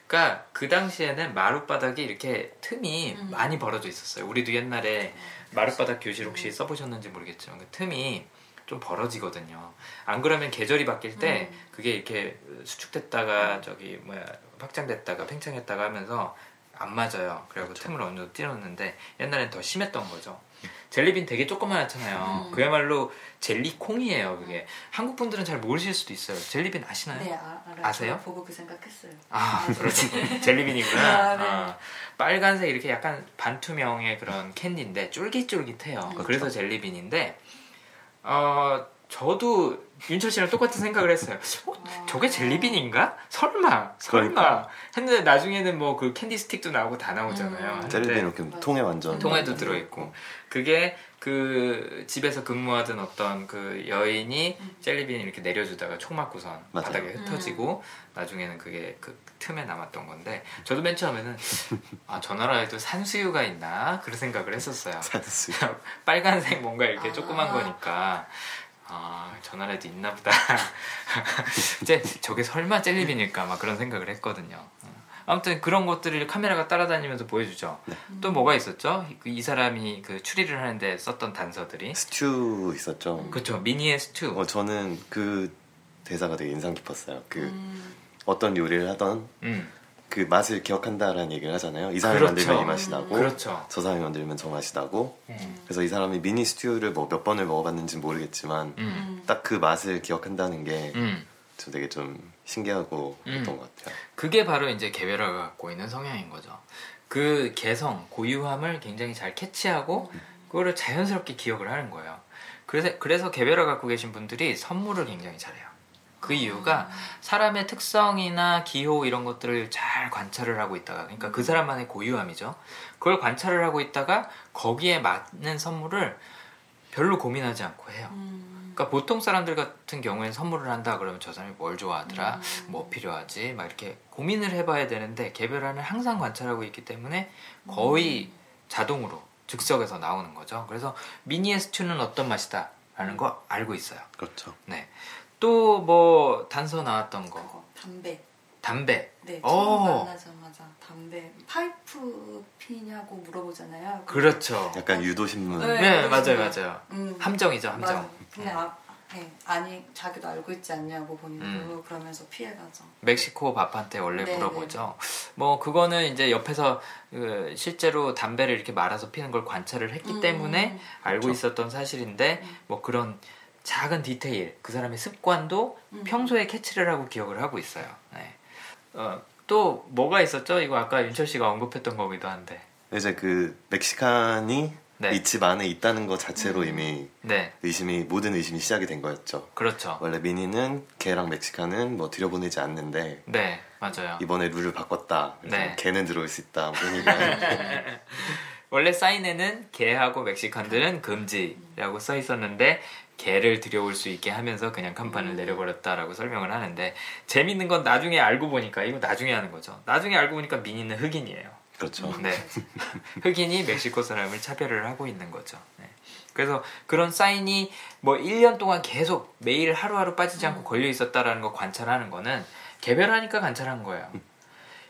그러니까 그 당시에는 마룻바닥이 이렇게 틈이 음. 많이 벌어져 있었어요. 우리도 옛날에 마룻바닥 교실 혹시 써보셨는지 모르겠지만 그 틈이 좀 벌어지거든요. 안 그러면 계절이 바뀔 때 음. 그게 이렇게 수축됐다가 저기 뭐야 확장됐다가 팽창했다가 하면서 안 맞아요. 그래고 그렇죠. 틈을 어느 정도 띄웠는데 옛날엔 더 심했던 거죠. jelly bean 되게 조그만하잖아요. 음. 그야말로 젤리콩이에요. 그게 음. 한국 분들은 잘 모르실 수도 있어요. jelly bean 아시나요? 네, 아, 네 저 보고 그 생각했어요. 아, 그렇죠. jelly bean이구나. 아, 네. 아, 빨간색 이렇게 약간 반투명의 그런 캔디인데 쫄깃쫄깃해요. 음. 그래서 그렇죠. jelly bean인데 어, 저도 윤철 씨랑 똑같은 생각을 했어요. 어, 저게 jelly bean인가? 설마, 설마. 그러니까. 했는데 나중에는 뭐 그 캔디 스틱도 나오고 다 나오잖아요. 음. jelly bean 이렇게 통에 완전. 통에도 들어 있고. 그게 그 집에서 근무하던 어떤 그 여인이 음. 젤리빈 이렇게 내려주다가 총 맞고선 맞아요. 바닥에 흩어지고 음. 나중에는 그게 그 틈에 남았던 건데 저도 맨 처음에는 아 저 나라에도 산수유가 있나 그런 생각을 했었어요. 산수유. 빨간색 뭔가 이렇게 조그만 아. 거니까 아, 저 나라에도 있나 보다. 이제 저게 설마 젤리빈일까 막 그런 생각을 했거든요. 아무튼 그런 것들을 카메라가 따라다니면서 보여주죠. 네. 또 뭐가 있었죠? 그이 사람이 그 추리를 하는데 썼던 단서들이 스튜 있었죠. 그렇죠. 미니의 스튜. 어, 저는 그 대사가 되게 인상 깊었어요. 그 음. 어떤 요리를 하던 음. 그 맛을 기억한다라는 얘기를 하잖아요. 이 사람이 그렇죠. 만들면 이 맛이 나고, 그렇죠. 저 사람이 만들면 저 맛이 나고. 음. 그래서 이 사람이 미니 스튜를 뭐 몇 번을 먹어봤는지 모르겠지만 음. 딱그 맛을 기억한다는 게. 음. 좀 되게 좀 신기하고 그랬던 음. 것 같아요. 그게 바로 이제 개별화가 갖고 있는 성향인 거죠. 그 개성, 고유함을 굉장히 잘 캐치하고 그거를 자연스럽게 기억을 하는 거예요. 그래서 그래서 개별화 갖고 계신 분들이 선물을 굉장히 잘해요. 그 이유가 사람의 특성이나 기호 이런 것들을 잘 관찰을 하고 있다가 그러니까 그 사람만의 고유함이죠. 그걸 관찰을 하고 있다가 거기에 맞는 선물을 별로 고민하지 않고 해요. 그러니까 보통 사람들 같은 경우에는 선물을 한다 그러면 저 사람이 뭘 좋아하더라, 음. 뭐 필요하지, 막 이렇게 고민을 해봐야 되는데 개별화는 항상 관찰하고 있기 때문에 거의 음. 자동으로 즉석에서 나오는 거죠. 그래서 미니의 스튜는 어떤 맛이다. 라는 거 알고 있어요. 그렇죠. 네. 또 뭐 단서 나왔던 거. 담배. 담배. 네. 처음 만나자마자 담배 파이프 피냐고 물어보잖아요. 그렇죠. 약간 유도신문. 네, 네 맞아요, 맞아요. 음, 함정이죠, 함정. 맞아. 근데 아, 네. 아니 자기도 알고 있지 않냐고 본인도 음. 그러면서 피해가죠. 멕시코 밥한테 원래 네 물어보죠. 네. 뭐 그거는 이제 옆에서 그 실제로 담배를 이렇게 말아서 피는 걸 관찰을 했기 음. 때문에 알고 그렇죠. 있었던 사실인데 음. 뭐 그런 작은 디테일 그 사람의 습관도 음. 평소에 캐치를 하고 기억을 하고 있어요. 네. 어, 또 뭐가 있었죠? 이거 아까 윤철 씨가 언급했던 거기도 한데. 이제 그 멕시칸이 네. 이집 안에 있다는 것 자체로 음. 이미 네. 의심이 모든 의심이 시작이 된 거였죠. 그렇죠. 원래 미니는 개랑 멕시칸은 뭐 들여보내지 않는데 네 맞아요. 이번에 룰을 바꿨다. 네. 개는 들어올 수 있다. 원래 사인에는 개하고 멕시칸들은 금지라고 써 있었는데 개를 들여올 수 있게 하면서 그냥 간판을 음. 내려버렸다라고 설명을 하는데 재밌는 건 나중에 알고 보니까 이거 나중에 하는 거죠. 나중에 알고 보니까 미니는 흑인이에요. 그렇죠. 네. 흑인이 멕시코 사람을 차별을 하고 있는 거죠. 네. 그래서 그런 사인이 뭐 1년 동안 계속 매일 하루하루 빠지지 않고 음. 걸려 있었다라는 거 관찰하는 거는 개별하니까 관찰한 거예요.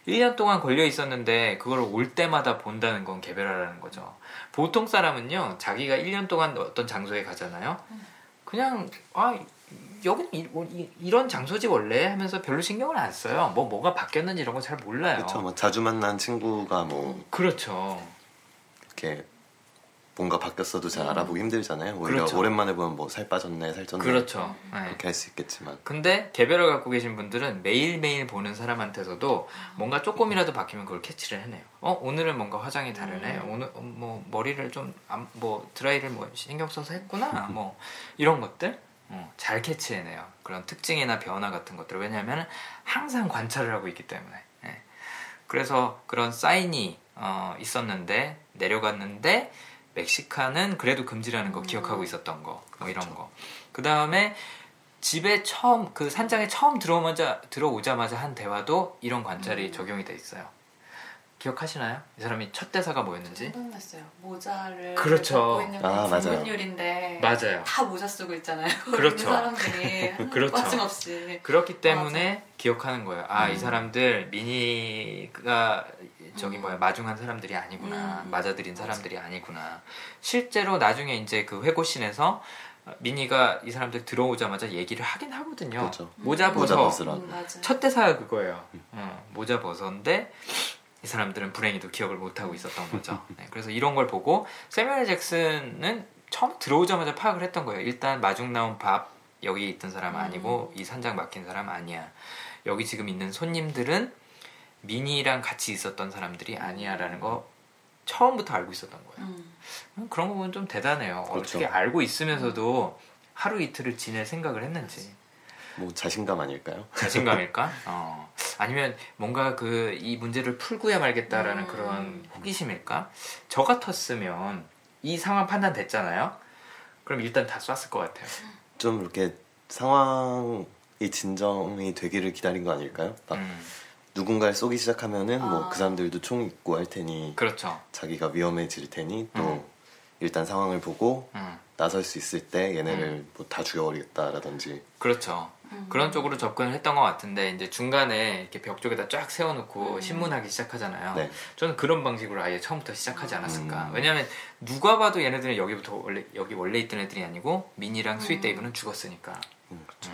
1년 동안 걸려 있었는데 그걸 올 때마다 본다는 건 개별화라는 거죠. 보통 사람은요, 자기가 1년 동안 어떤 장소에 가잖아요. 음. 그냥 아 여기는 이, 뭐, 이, 런 장소지 원래 하면서 별로 신경을 안 써요. 뭐 뭐가 바뀌었는지 이런 거잘 몰라요. 그렇죠. 뭐 자주 만난 친구가 뭐 그렇죠. 이렇게 뭔가 바뀌었어도 잘 음. 알아보기 힘들잖아요. 오히려 그렇죠. 오랜만에 보면 뭐 살 빠졌네, 살 쪘네. 그렇죠. 네. 그렇게 할수 있겠지만. 근데 개별을 갖고 계신 분들은 매일매일 보는 사람한테서도 뭔가 조금이라도 바뀌면 그걸 캐치를 해내요. 어, 오늘은 뭔가 화장이 다르네. 음. 오늘 어, 뭐 머리를 좀 뭐 드라이를 뭐 신경 써서 했구나. 뭐 이런 것들. 어, 잘 캐치해내요. 그런 특징이나 변화 같은 것들. 왜냐하면 항상 관찰을 하고 있기 때문에. 예. 그래서 그런 사인이 어, 있었는데 내려갔는데 멕시카는 그래도 금지라는 거 음. 기억하고 있었던 거, 뭐 이런 그렇죠. 거. 그 다음에 집에 처음 그 산장에 처음 들어오자 들어오자마자 한 대화도 이런 관찰이 음. 적용이 돼 있어요. 기억하시나요? 이 사람이 첫 대사가 뭐였는지? 생각났어요. 모자를 그렇죠. 있는 아, 맞아요. 맞아요. 다 모자 쓰고 있잖아요. 그렇죠. 사람들이 그렇죠. 빠짐없이 그렇기 때문에 맞아. 기억하는 거예요. 아, 음. 이 사람들 미니가 저기 음. 뭐야 마중한 사람들이 아니구나. 음. 맞아들인 사람들이 아니구나. 실제로 나중에 이제 그 회고신에서 미니가 이 사람들 들어오자마자 얘기를 하긴 하거든요. 그렇죠. 모자 벗어. 모자 벗으라. 음, 첫 대사가 그거예요. 어, 모자 벗었는데 이 사람들은 불행히도 기억을 못 하고 있었던 거죠. 네, 그래서 이런 걸 보고 세미얼 잭슨은 처음 들어오자마자 파악을 했던 거예요. 일단 마중 나온 밥 여기 있던 사람 아니고 음. 이 산장 막힌 사람 아니야. 여기 지금 있는 손님들은 미니랑 같이 있었던 사람들이 아니야라는 거 처음부터 알고 있었던 거예요. 음. 음 그런 거 보면 좀 대단해요. 그렇죠. 어떻게 알고 있으면서도 하루 이틀을 지낼 생각을 했는지. 뭐 자신감 아닐까요? 자신감일까? 어. 아니면 뭔가 그 이 문제를 풀고야 말겠다라는 음. 그런 호기심일까? 저 같았으면 이 상황 판단 됐잖아요. 그럼 일단 다 쐈을 것 같아요. 좀 이렇게 상황이 진정이 되기를 기다린 거 아닐까요? 막 음. 누군가를 쏘기 시작하면은 뭐 아. 뭐그 사람들도 총 있고 할 테니 그렇죠. 자기가 위험해질 테니 또 음. 일단 상황을 보고 음. 나설 수 있을 때 얘네를 음. 뭐 다 죽여버리겠다라든지 그렇죠. 음. 그런 쪽으로 접근을 했던 것 같은데 이제 중간에 이렇게 벽 쪽에다 쫙 세워놓고 음. 신문하기 시작하잖아요. 네. 저는 그런 방식으로 아예 처음부터 시작하지 않았을까. 음. 왜냐하면 누가 봐도 얘네들은 여기부터 원래 여기 원래 있던 애들이 아니고 미니랑 스윗 데이브는 죽었으니까. 그렇죠.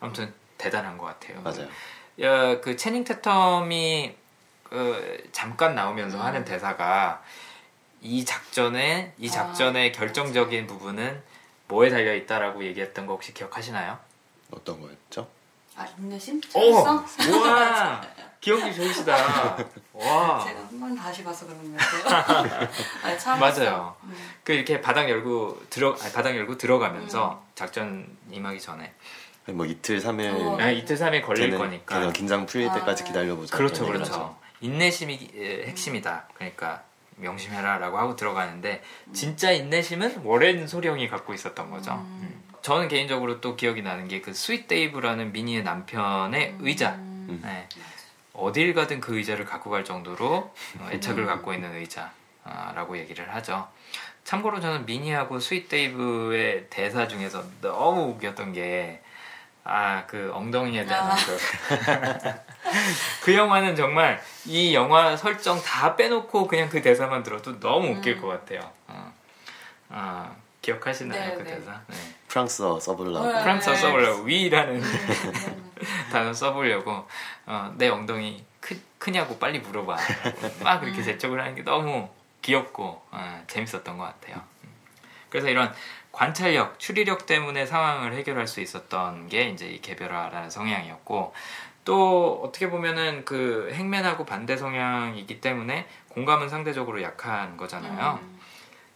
아무튼 대단한 것 같아요. 맞아요. 야, 그 채닝 테이텀이 그 잠깐 나오면서 음. 하는 대사가 이 작전의 이 아, 작전의 아, 결정적인 부분은 뭐에 달려 있다라고 얘기했던 거 혹시 기억하시나요? 어떤 거였죠? 아 인내심? 오, 와 기억이 좋으시다. 와. 제가 한 번 다시 봐서 그런 거예요. 아, 맞아요. 음. 그 이렇게 바닥 열고 들어 아니, 바닥 열고 들어가면서 음. 작전 임하기 전에 뭐 이틀 3일 어. 아, 이틀 3일 걸릴 걔는, 거니까 걔는 긴장 풀릴 때까지 아, 기다려보자 그렇죠 그렇죠 인내심이 핵심이다 그러니까 명심해라라고 하고 들어가는데 진짜 인내심은 워렌 소령이 갖고 있었던 거죠 음. 음. 저는 개인적으로 또 기억이 나는 게 그 스윗 데이브라는 미니의 남편의 음. 의자 음. 네. 어딜 가든 그 의자를 갖고 갈 정도로 어, 애착을 갖고 있는 의자라고 얘기를 하죠 참고로 저는 미니하고 스윗 데이브의 대사 중에서 너무 웃겼던 게 아, 그 엉덩이에 대한 아. 그. 그 영화는 정말 이 영화 설정 다 빼놓고 그냥 그 대사만 들어도 너무 웃길 음. 것 같아요. 어. 어, 기억하시나요 네, 그 네. 대사? 네. 프랑스어 써보려고. 네. 프랑스어 써보려고 위라는 네, 단어 써보려고 어, 내 엉덩이 크, 크냐고 빨리 물어봐. 막 그렇게 음. 재촉을 하는 게 너무 귀엽고 어, 재밌었던 것 같아요. 음. 그래서 이런 관찰력, 추리력 때문에 상황을 해결할 수 있었던 게 이제 이 개별화라는 성향이었고 또 어떻게 보면은 그 행맨하고 반대 성향이기 때문에 공감은 상대적으로 약한 거잖아요. 음.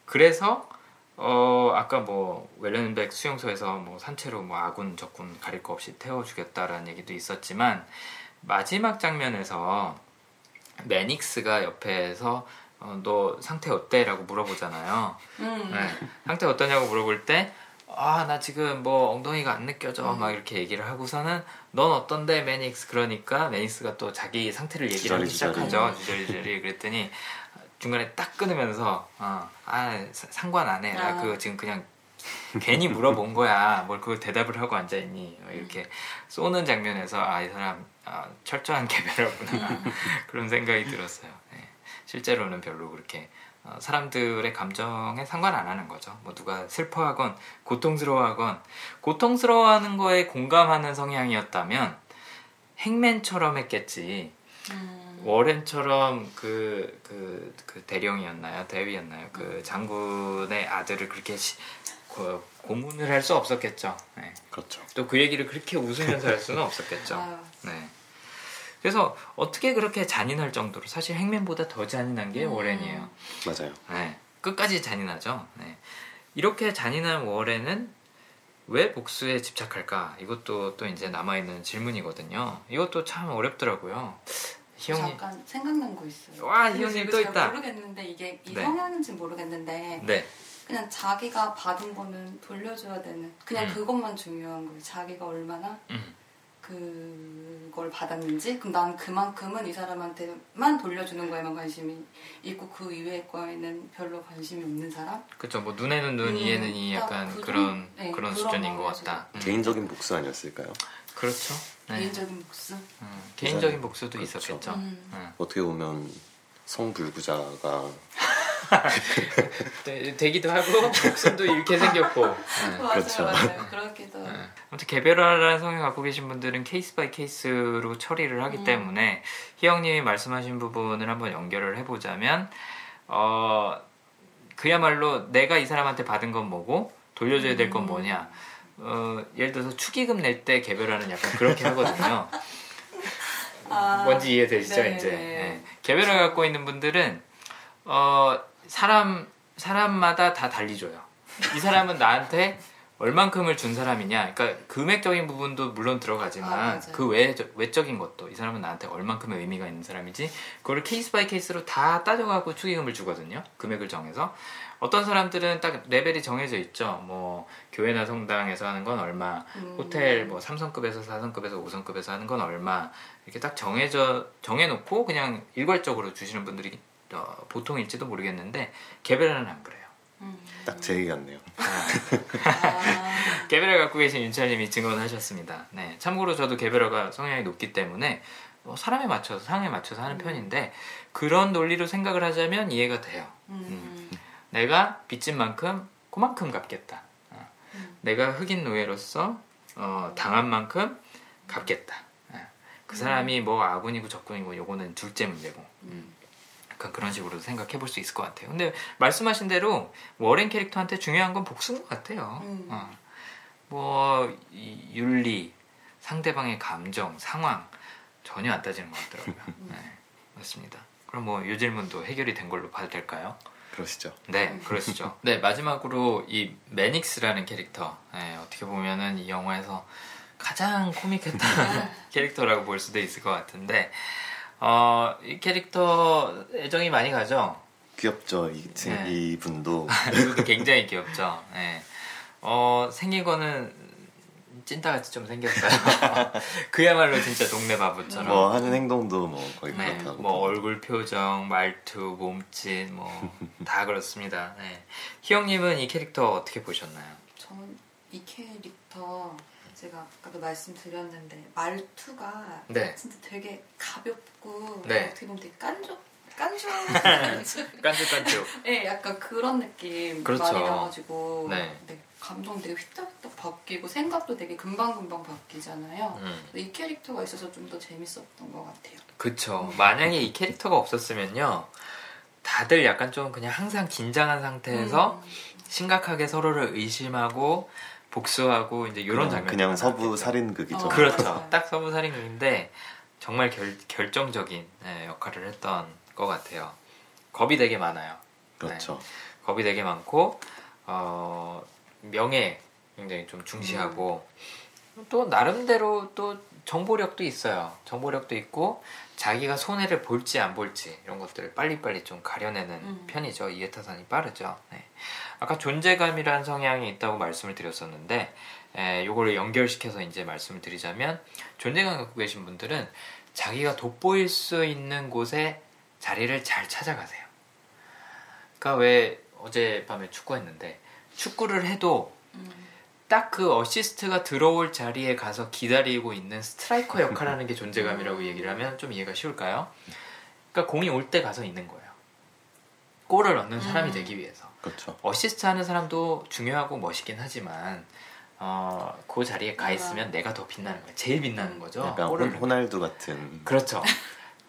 그래서 어 아까 뭐 웰렌백 수용소에서 뭐 산채로 뭐 아군 적군 가릴 거 없이 태워주겠다라는 얘기도 있었지만 마지막 장면에서 매닉스가 옆에서 어, 너 상태 어때? 라고 물어보잖아요. 음. 네. 상태 어떠냐고 물어볼 때, 아, 나 지금 뭐 엉덩이가 안 느껴져. 음. 막 이렇게 얘기를 하고서는, 넌 어떤데, 매닉스? 그러니까 매닉스가 또 자기 상태를 얘기를 하기 시작하죠. 주저리주저리. 그랬더니, 중간에 딱 끊으면서, 어, 아, 상관 안 해. 나 아. 그거 지금 그냥 괜히 물어본 거야. 뭘 그걸 대답을 하고 앉아있니? 이렇게 쏘는 장면에서, 아, 이 사람, 아, 철저한 개별하구나. 그런 생각이 들었어요. 실제로는 별로 그렇게 어, 사람들의 감정에 상관 안 하는 거죠. 뭐 누가 슬퍼하건 고통스러워하건 고통스러워하는 거에 공감하는 성향이었다면 행맨처럼 했겠지. 음. 워렌처럼 그, 그, 그 대령이었나요? 대위였나요? 그 음. 장군의 아들을 그렇게 시, 그, 고문을 할 수 없었겠죠. 네. 그렇죠. 또 그 얘기를 그렇게 웃으면서 할 수는 없었겠죠. 네. 그래서 어떻게 그렇게 잔인할 정도로 사실 행맨보다 더 잔인한 게 음. 워렌이에요. 맞아요. 네, 끝까지 잔인하죠. 네. 이렇게 잔인한 워렌은 왜 복수에 집착할까? 이것도 또 이제 남아있는 질문이거든요. 이것도 참 어렵더라고요. 희영이 잠깐 생각난 거 있어요. 와 희영님 또 있다. 모르겠는데 이게 이 네. 성향인지 모르겠는데 네. 그냥 자기가 받은 거는 돌려줘야 되는 그냥 음. 그것만 중요한 거예요. 자기가 얼마나 음. 그걸 받았는지 그럼 난 그만큼은 이 사람한테만 돌려주는 거에만 관심이 있고 그 이외의 거에는 별로 관심이 없는 사람 그렇죠 뭐 눈에는 눈 음, 이에는 이 약간 그 그런 네, 그런 수준인 것 같다 음. 개인적인 복수 아니었을까요? 그렇죠 네. 개인적인 복수 음, 개인적인 복수도 그렇죠. 있었겠죠 음. 음. 어떻게 보면 성불구자가 되, 기도 하고 목숨도 잃게 생겼고 네. 맞아요, 그렇죠. 맞아요. 그렇기도 네. 아무튼 개별화라는 성향 갖고 계신 분들은 case by case로 처리를 하기 음. 때문에 희영님이 말씀하신 부분을 한번 연결을 해보자면 어 그야말로 내가 이 사람한테 받은 건 뭐고 돌려줘야 될건 음. 뭐냐 어, 예를 들어서 축의금 낼 때 개별화는 약간 그렇게 하거든요. 아, 뭔지 이해되시죠 네 이제 네. 개별화 갖고 있는 분들은 어 사람 사람마다 다 달리 줘요. 이 사람은 나한테 얼만큼을 준 사람이냐. 그러니까 금액적인 부분도 물론 들어가지만 아, 그 외, 외적인 것도 이 사람은 나한테 얼만큼의 의미가 있는 사람이지. 그거를 case by case로 다 따져가고 축의금을 주거든요. 금액을 정해서. 어떤 사람들은 딱 레벨이 정해져 있죠. 뭐 교회나 성당에서 하는 건 얼마, 음. 호텔 뭐 3성급에서 4성급에서 5성급에서 하는 건 얼마 이렇게 딱 정해져 정해놓고 그냥 일괄적으로 주시는 분들이 어, 보통일지도 모르겠는데 개별화는 안 그래요. 딱제 얘기 같네요. 아. 개별을 갖고 계신 윤철님이 증언하셨습니다. 네, 참고로 저도 개별어가 성향이 높기 때문에 뭐 사람에 맞춰서 상황에 맞춰서 하는 음. 편인데 그런 논리로 생각을 하자면 이해가 돼요. 음. 음. 내가 빚진 만큼 그만큼 갚겠다. 어. 음. 내가 흑인 노예로서 어, 당한 만큼 갚겠다. 어. 그 사람이 뭐 아군이고 적군이고 요거는 둘째 문제고. 음. 약간 그런 식으로 생각해 볼 수 있을 것 같아요. 근데 말씀하신 대로 워렌 캐릭터한테 중요한 건 복수인 것 같아요. 음. 어. 뭐 윤리, 상대방의 감정, 상황 전혀 안 따지는 것 같더라고요. 음. 네, 맞습니다. 그럼 뭐 이 질문도 해결이 된 걸로 봐도 될까요? 그러시죠. 네, 그러시죠. 네, 마지막으로 이 매닉스라는 캐릭터 네, 어떻게 보면은 이 영화에서 가장 코믹했던 캐릭터라고 볼 수도 있을 것 같은데 어, 이 캐릭터 애정이 많이 가죠. 귀엽죠. 이, 네. 이 분도. 이분도 굉장히 귀엽죠. 네. 어, 생긴 거는 찐따같이 좀 생겼어요. 그야말로 진짜 동네 바보처럼. 뭐 하는 행동도 뭐 거의 네, 그렇다고. 뭐 얼굴 표정, 말투, 몸짓 뭐 다 그렇습니다. 네. 희영님은 이 캐릭터 어떻게 보셨나요? 저는 이 캐릭터 제가 아까도 말씀드렸는데 말투가 네. 진짜 되게 가볍고 네. 어떻게 보면 되게 깐족 깐족 깐족 깐족 네 약간 그런 느낌 그렇죠. 많이 나가지고 네. 네, 감정 되게 휘떡휘떡 바뀌고 생각도 되게 금방금방 바뀌잖아요 음. 이 캐릭터가 있어서 좀 더 재밌었던 것 같아요 그쵸 음. 만약에 이 캐릭터가 없었으면요 다들 약간 좀 그냥 항상 긴장한 상태에서 음. 심각하게 서로를 의심하고 복수하고 이제 이런 장면 그냥 서부 살인극이죠. 어, 그렇죠. 딱 서부 살인극인데 정말 결, 결정적인 네, 역할을 했던 것 같아요. 겁이 되게 많아요. 그렇죠. 네. 겁이 되게 많고 어, 명예 굉장히 좀 중시하고 음. 또 나름대로 또 정보력도 있어요. 정보력도 있고 자기가 손해를 볼지 안 볼지 이런 것들을 빨리빨리 좀 가려내는 음. 편이죠. 이해타산이 빠르죠. 네. 아까 존재감이라는 성향이 있다고 말씀을 드렸었는데 이거를 연결시켜서 이제 말씀을 드리자면 존재감 갖고 계신 분들은 자기가 돋보일 수 있는 곳에 자리를 잘 찾아가세요. 그러니까 왜 어젯밤에 축구했는데 축구를 해도 음. 딱 그 어시스트가 들어올 자리에 가서 기다리고 있는 스트라이커 역할하는 게 존재감이라고 얘기를 하면 좀 이해가 쉬울까요? 그러니까 공이 올 때 가서 있는 거예요. 골을 넣는 사람이 음. 되기 위해서. 그렇죠. 어시스트 하는 사람도 중요하고 멋있긴 하지만 어, 그 자리에 가 있으면 내가 더 빛나는 거예요. 제일 빛나는 거죠. 약간 호날두 같은. 그렇죠.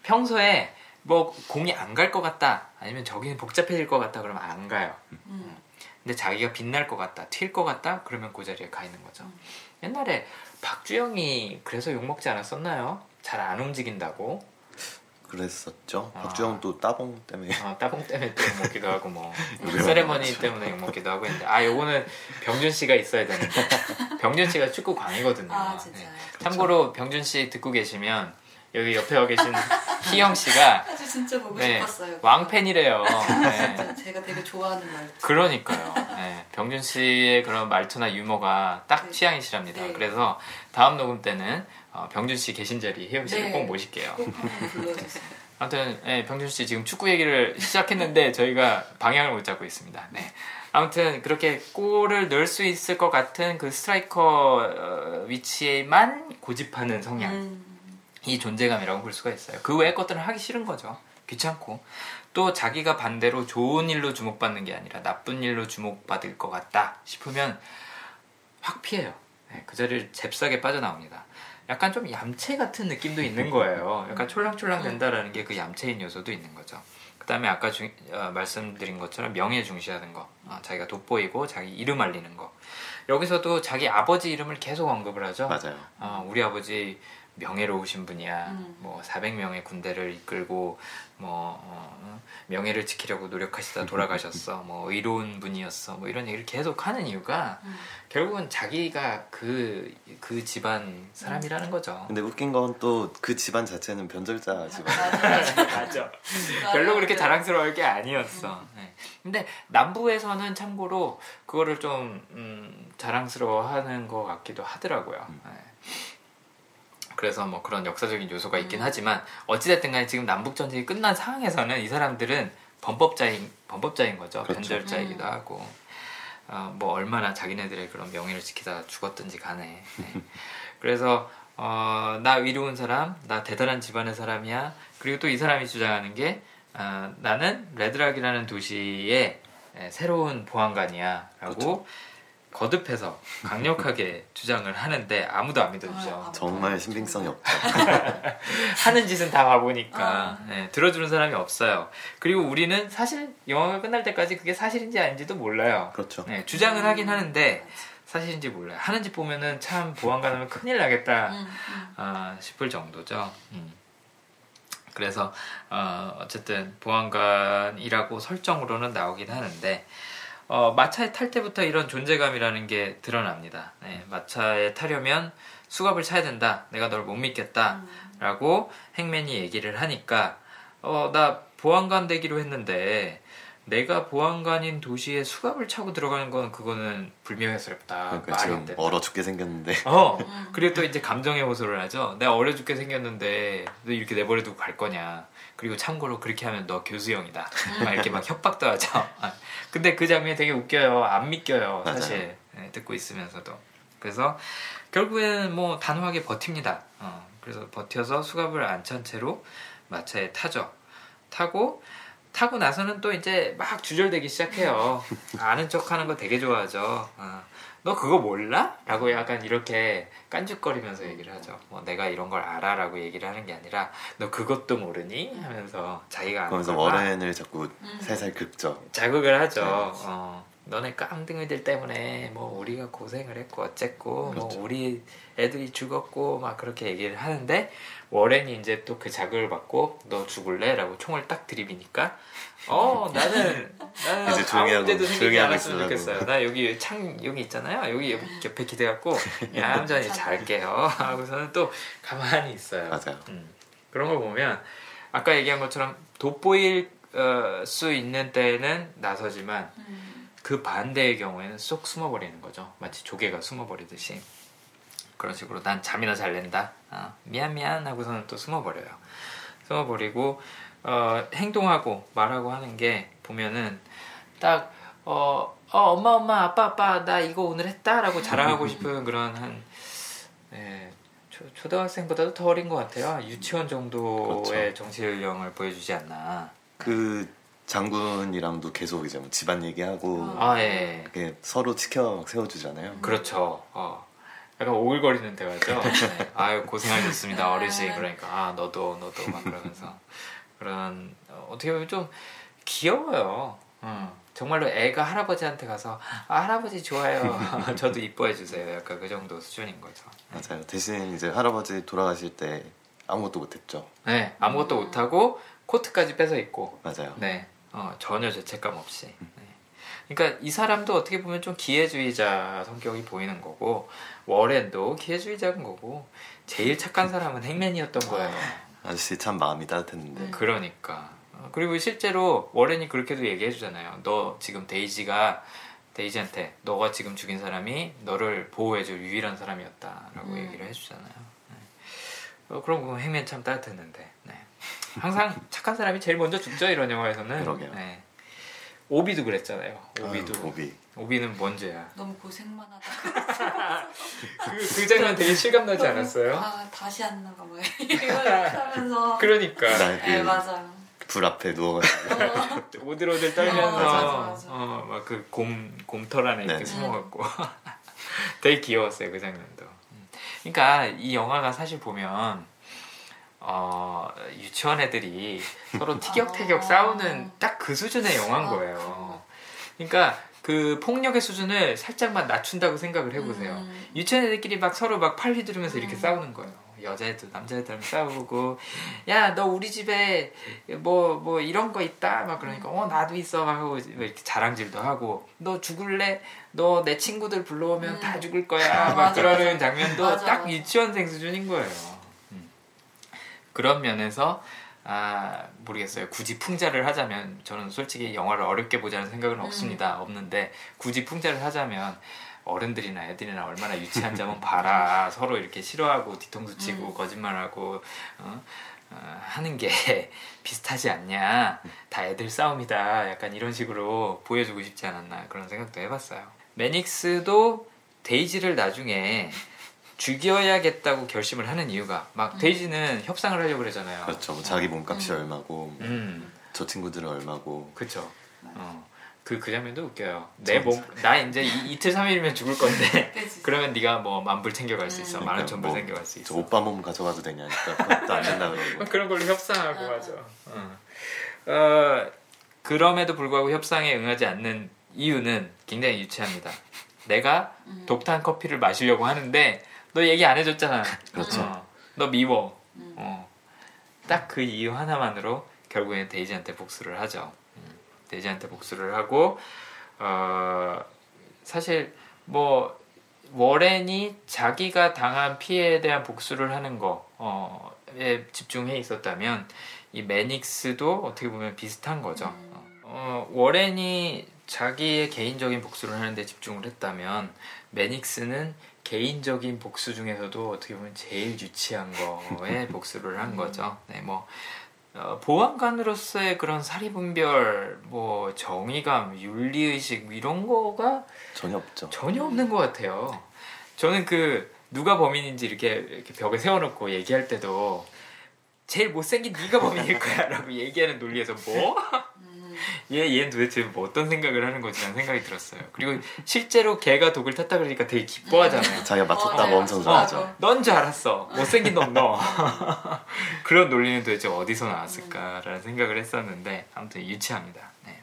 평소에 뭐 공이 안 갈 것 같다 아니면 저기는 복잡해질 것 같다 그러면 안 가요. 음. 근데 자기가 빛날 것 같다, 튈 것 같다, 그러면 그 자리에 가 있는 거죠. 음. 옛날에 박주영이 그래서 욕먹지 않았었나요? 잘 안 움직인다고. 그랬었죠. 아. 박주영도 따봉 때문에. 아, 따봉 때문에 또 욕먹기도 하고 뭐 세레머니 때문에 욕먹기도 하고 했는데 아 요거는 병준 씨가 있어야 되는데 병준 씨가 축구 광이거든요. 아, 네. 참고로 병준 씨 듣고 계시면 여기 옆에 와 계신 희영 씨가 사실 진짜 보고 네, 싶었어요. 왕팬이래요. 네. 제가 되게 좋아하는 말투. 그러니까요. 네, 병준 씨의 그런 말투나 유머가 딱 네. 취향이시랍니다. 네. 그래서 다음 녹음 때는 어, 병준 씨 계신 자리 희영 씨를 네. 꼭 모실게요. 꼭 불러주세요. 아무튼 네, 병준 씨 지금 축구 얘기를 시작했는데 저희가 방향을 못 잡고 있습니다. 네. 아무튼 그렇게 골을 넣을 수 있을 것 같은 그 스트라이커 어, 위치에만 고집하는 성향. 음. 이 존재감이라고 볼 수가 있어요. 그 외의 것들은 하기 싫은 거죠. 귀찮고. 또 자기가 반대로 좋은 일로 주목받는 게 아니라 나쁜 일로 주목받을 것 같다 싶으면 확 피해요. 네, 그 자리를 잽싸게 빠져나옵니다. 약간 좀 얌체 같은 느낌도 있는 거예요. 약간 촐랑촐랑 된다라는 게 그 얌체인 요소도 있는 거죠. 그 다음에 아까 주, 어, 말씀드린 것처럼 명예 중시하는 거, 어, 자기가 돋보이고 자기 이름 알리는 거. 여기서도 자기 아버지 이름을 계속 언급을 하죠. 맞아요. 어, 우리 아버지 명예로우신 분이야. 음. 뭐 400명의 군대를 이끌고 뭐 어, 명예를 지키려고 노력하시다 돌아가셨어. 뭐 의로운 분이었어. 뭐 이런 얘기를 계속 하는 이유가 음. 결국은 자기가 그그 그 집안 사람이라는 거죠. 근데 웃긴 건 또 그 집안 자체는 변절자 집안. 맞아. 별로 그렇게 자랑스러울 게 아니었어. 음. 네. 근데 남부에서는 참고로 그거를 좀 음, 자랑스러워하는 것 같기도 하더라고요. 음. 네. 그래서 뭐 그런 역사적인 요소가 있긴 음. 하지만 어찌됐든 간에 지금 남북 전쟁이 끝난 상황에서는 이 사람들은 범법자인 범법자인 거죠. 그렇죠. 변절자이기도 음. 하고 어, 뭐 얼마나 자기네들의 그런 명예를 지키다 죽었든지 간에 네. 그래서 어, 나 의로운 사람, 나 대단한 집안의 사람이야. 그리고 또 이 사람이 주장하는 게 어, 나는 레드락이라는 도시의 새로운 보안관이야라고 그렇죠. 거듭해서 강력하게 주장을 하는데 아무도 안 믿어주죠. 아, 정말 신빙성이 없죠. 하는 짓은 다 봐보니까 아. 네, 들어주는 사람이 없어요. 그리고 우리는 사실 영화가 끝날 때까지 그게 사실인지 아닌지도 몰라요. 그렇죠. 네, 주장은 하긴 하는데 사실인지 몰라요. 하는 짓 보면은 참 보안관 하면 큰일 나겠다 음, 음. 어, 싶을 정도죠. 음. 그래서 어, 어쨌든 보안관이라고 설정으로는 나오긴 하는데 어, 마차에 탈 때부터 이런 존재감이라는 게 드러납니다. 네, 마차에 타려면 수갑을 차야 된다. 내가 널 못 믿겠다. 라고 행맨이 얘기를 하니까 어, 나 보안관 되기로 했는데 내가 보안관인 도시에 수갑을 차고 들어가는 건 그거는 불명예스럽다. 그러니까 지금 얼어 죽게 생겼는데. 어. 그리고 또 이제 감정의 호소를 하죠. 내가 얼어 죽게 생겼는데 너 이렇게 내버려 두고 갈 거냐. 그리고 참고로 그렇게 하면 너 교수형이다. 막 이렇게 막 협박도 하죠. 아, 근데 그 장면이 되게 웃겨요. 안 믿겨요. 사실 네, 듣고 있으면서도. 그래서 결국에는 뭐 단호하게 버팁니다. 어, 그래서 버텨서 수갑을 안 찬 채로 마차에 타죠. 타고 타고 나서는 또 이제 막 주절되기 시작해요. 아는 척하는 거 되게 좋아하죠. 어. 너 그거 몰라? 라고 약간 이렇게 깐죽거리면서 얘기를 하죠. 뭐 내가 이런 걸 알아 라고 얘기를 하는 게 아니라 너 그것도 모르니? 하면서 자기가 아는 그러면서 워렌을 자꾸 음. 살살 긁죠. 자극을 하죠. 네. 어, 너네 깡등이들 때문에 뭐 우리가 고생을 했고 어쨌고 뭐 그렇죠. 뭐 우리 애들이 죽었고 막 그렇게 얘기를 하는데 워렌이 이제 또 그 자극을 받고 너 죽을래? 라고 총을 딱 들이비니까 어 나는 나는 이제 조용히 하고 조용히 하고 있으면 좋겠어요. 나 여기 창 여기 있잖아요. 여기 옆에 기대갖고 얌전히 잘게요. 하고서는 또 가만히 있어요. 맞아요. 음. 그런 걸 보면 아까 얘기한 것처럼 돋보일 어, 수 있는 때는 나서지만 음. 그 반대의 경우에는 쏙 숨어버리는 거죠. 마치 조개가 숨어버리듯이. 그런 식으로 난 잠이나 잘 낸다. 어, 미안 미안 하고서는 또 숨어버려요. 숨어버리고 어, 행동하고 말하고 하는 게 보면은 딱 어, 어, 엄마 엄마 아빠 아빠 나 이거 오늘 했다라고 자랑하고 싶은 그런 한 네, 초, 초등학생보다도 더 어린 것 같아요. 유치원 정도의 그렇죠. 정치 연령을 보여주지 않나. 그 장군이랑도 계속 이제 뭐 집안 얘기하고 아, 예. 서로 지켜 세워주잖아요. 그렇죠. 어. 약간 오글거리는 대화죠. 네. 아유 고생하셨습니다 어르신 그러니까 아 너도 너도 막 그러면서 그런 어, 떻게 보면 좀 귀여워요. 어. 정말로 애가 할아버지한테 가서 아 할아버지 좋아요. 저도 이뻐해 주세요. 약간 그 정도 수준인 거죠. 맞아요. 대신 이제 할아버지 돌아가실 때 아무것도 못했죠. 네, 아무것도 못하고 코트까지 뺏어 입고. 맞아요. 네, 어, 전혀 죄책감 없이. 음. 네. 그러니까 이 사람도 어떻게 보면 좀 기회주의자 성격이 보이는 거고 워렌도 기회주의자인 거고 제일 착한 사람은 행맨이었던 거예요. 아저씨 참 마음이 따뜻했는데. 음. 그러니까 어, 그리고 실제로 워렌이 그렇게도 얘기해 주잖아요. 너 지금 데이지가 데이지한테 너가 지금 죽인 사람이 너를 보호해줄 유일한 사람이었다라고 음. 얘기를 해주잖아요. 네. 어, 그런 거 행맨 참 따뜻했는데. 네. 항상 착한 사람이 제일 먼저 죽죠 이런 영화에서는. 그러게요. 네. 오비도 그랬잖아요. 오비도. 아유, 오비. 오비는 뭔 죄야? 너무 고생만 하다. 그, 그 장면 되게 실감나지 않았어요? 아 다시 안 나가 뭐 이거 하면서. 그러니까. 네, 그 맞아요. 불 앞에 누워가지고 오들오들 떨면서 어, 막그곰 곰털 안에 이렇게 네. 숨어갖고 되게 귀여웠어요 그 장면도. 음. 그러니까 이 영화가 사실 보면 어, 유치원 애들이 서로 티격태격 아. 싸우는 딱 그 수준의 영화인 아, 거예요. 그러니까 그 폭력의 수준을 살짝만 낮춘다고 생각을 해보세요. 음. 유치원 애들끼리 막 서로 막 팔 휘두르면서 이렇게 음. 싸우는 거예요. 여자애들 남자애들 싸우고 야 너 우리 집에 뭐뭐 뭐 이런 거 있다 막 그러니까 어 나도 있어 막 하고 이렇게 자랑질도 하고 너 죽을래 너 내 친구들 불러오면 음. 다 죽을 거야 막 그러는 장면도 맞아, 딱 맞아. 유치원생 수준인 거예요. 그런 면에서 아 모르겠어요. 굳이 풍자를 하자면 저는 솔직히 영화를 어렵게 보자는 생각은 음. 없습니다. 없는데 굳이 풍자를 하자면 어른들이나 애들이나 얼마나 유치한지 한번 봐라. 서로 이렇게 싫어하고 뒤통수 치고 음. 거짓말하고 어? 어, 하는 게 비슷하지 않냐 다 애들 싸움이다 약간 이런 식으로 보여주고 싶지 않았나 그런 생각도 해봤어요 매닉스도 데이지를 나중에 죽여야겠다고 결심을 하는 이유가 막 음. 데이지는 협상을 하려고 그러잖아요 그렇죠 뭐 자기 몸값이 음. 얼마고 음. 저 친구들은 얼마고 그렇죠 어. 그, 그 장면도 웃겨요. 내 몸, 나 이제 이, 틀 3일이면 죽을 건데, 그러면 네가 뭐 만불 챙겨갈 수 있어. 만원 천불 뭐, 챙겨갈 수 있어. 오빠 몸 가져가도 되냐니까. 그것도 안 된다 그러고. 그런 걸로 협상하고 아. 하죠. 어. 어, 그럼에도 불구하고 협상에 응하지 않는 이유는 굉장히 유치합니다. 내가 음. 독탄 커피를 마시려고 하는데, 너 얘기 안 해줬잖아. 그렇죠. 어, 너 미워. 음. 어. 딱 그 이유 하나만으로 결국엔 데이지한테 복수를 하죠. 돼지한테 복수를 하고 어, 사실 뭐 워렌이 자기가 당한 피해에 대한 복수를 하는 거에 집중해 있었다면 이 매닉스도 어떻게 보면 비슷한 거죠. 음. 어, 워렌이 자기의 개인적인 복수를 하는데 집중을 했다면 매닉스는 개인적인 복수 중에서도 어떻게 보면 제일 유치한 거에 복수를 한 거죠. 네, 뭐 어, 보안관으로서의 그런 사리분별, 뭐 정의감, 윤리의식 이런 거가 전혀 없죠. 전혀 없는 것 같아요. 저는 그 누가 범인인지 이렇게, 이렇게 벽에 세워놓고 얘기할 때도 제일 못생긴 네가 범인일 거야라고 얘기하는 논리에서 뭐? 얘, 얘는 도대체 뭐 어떤 생각을 하는 거지 라는 생각이 들었어요. 그리고 실제로 걔가 독을 탔다 그러니까 되게 기뻐하잖아요. 자기가 맞췄다고 어, 엄청 좋아하죠. 어, 넌줄 알았어. 못생긴 놈 너. 그런 논리는 도대체 어디서 나왔을까라는 생각을 했었는데 아무튼 유치합니다. 네.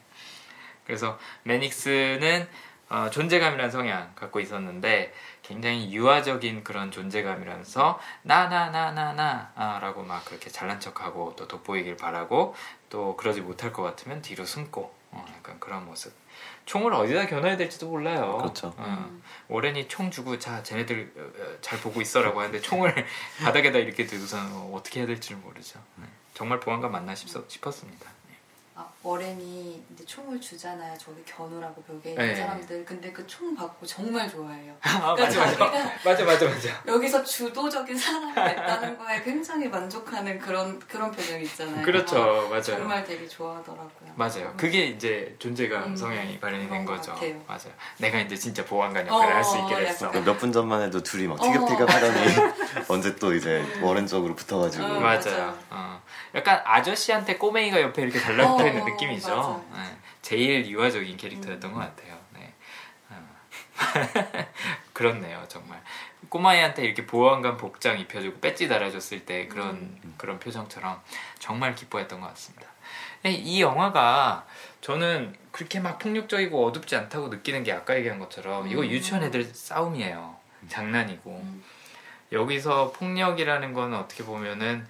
그래서 매닉스는 어, 존재감이라는 성향 갖고 있었는데 굉장히 유아적인 그런 존재감이라면서 나나나 나나 아, 라고 막 그렇게 잘난 척하고 또 돋보이길 바라고 또 그러지 못할 것 같으면 뒤로 숨고 어, 약간 그런 모습 총을 어디다 겨눠야 될지도 몰라요 그렇죠 어, 음. 오렌이 총 주고 자 쟤네들 어, 어, 잘 보고 있어라고 하는데 총을 바닥에다 이렇게 들고서는 어떻게 해야 될지 를 모르죠 네. 정말 보안관 맞나 싶었습니다 아, 어렌이 이제 총을 주잖아요. 저기 겨누라고 벽에 있는 네. 사람들. 근데 그 총 받고 정말 좋아해요. 아, 그러니까 맞아, 맞아. 맞아, 맞아, 맞아. 여기서 주도적인 사람이 됐다는 거에 굉장히 만족하는 그런 그런 표정이 있잖아요. 그렇죠, 어, 맞아요. 정말 되게 좋아하더라고요. 맞아요. 음. 그게 이제 존재감 음, 성향이 발현이 된 거죠. 같아요. 맞아요. 내가 이제 진짜 보안관 역할을 어, 할수 있게 됐어. 몇 분 전만 해도 둘이 막 티격태격 하더니 어. 언제 또 이제 음. 워렌 쪽으로 붙어가지고. 어, 맞아요. 어. 약간 아저씨한테 꼬맹이가 옆에 이렇게 달라붙어 있는 어, 느낌이죠. 네. 제일 유아적인 캐릭터였던 음. 것 같아요. 네. 어. 그렇네요, 정말. 꼬마이한테 이렇게 보안관 복장 입혀주고 배지 달아줬을 때 그런 음. 그런 표정처럼 정말 기뻐했던 것 같습니다. 이 영화가 저는 그렇게 막 폭력적이고 어둡지 않다고 느끼는 게 아까 얘기한 것처럼 이거 음. 유치원 애들 싸움이에요. 장난이고 음. 여기서 폭력이라는 건 어떻게 보면은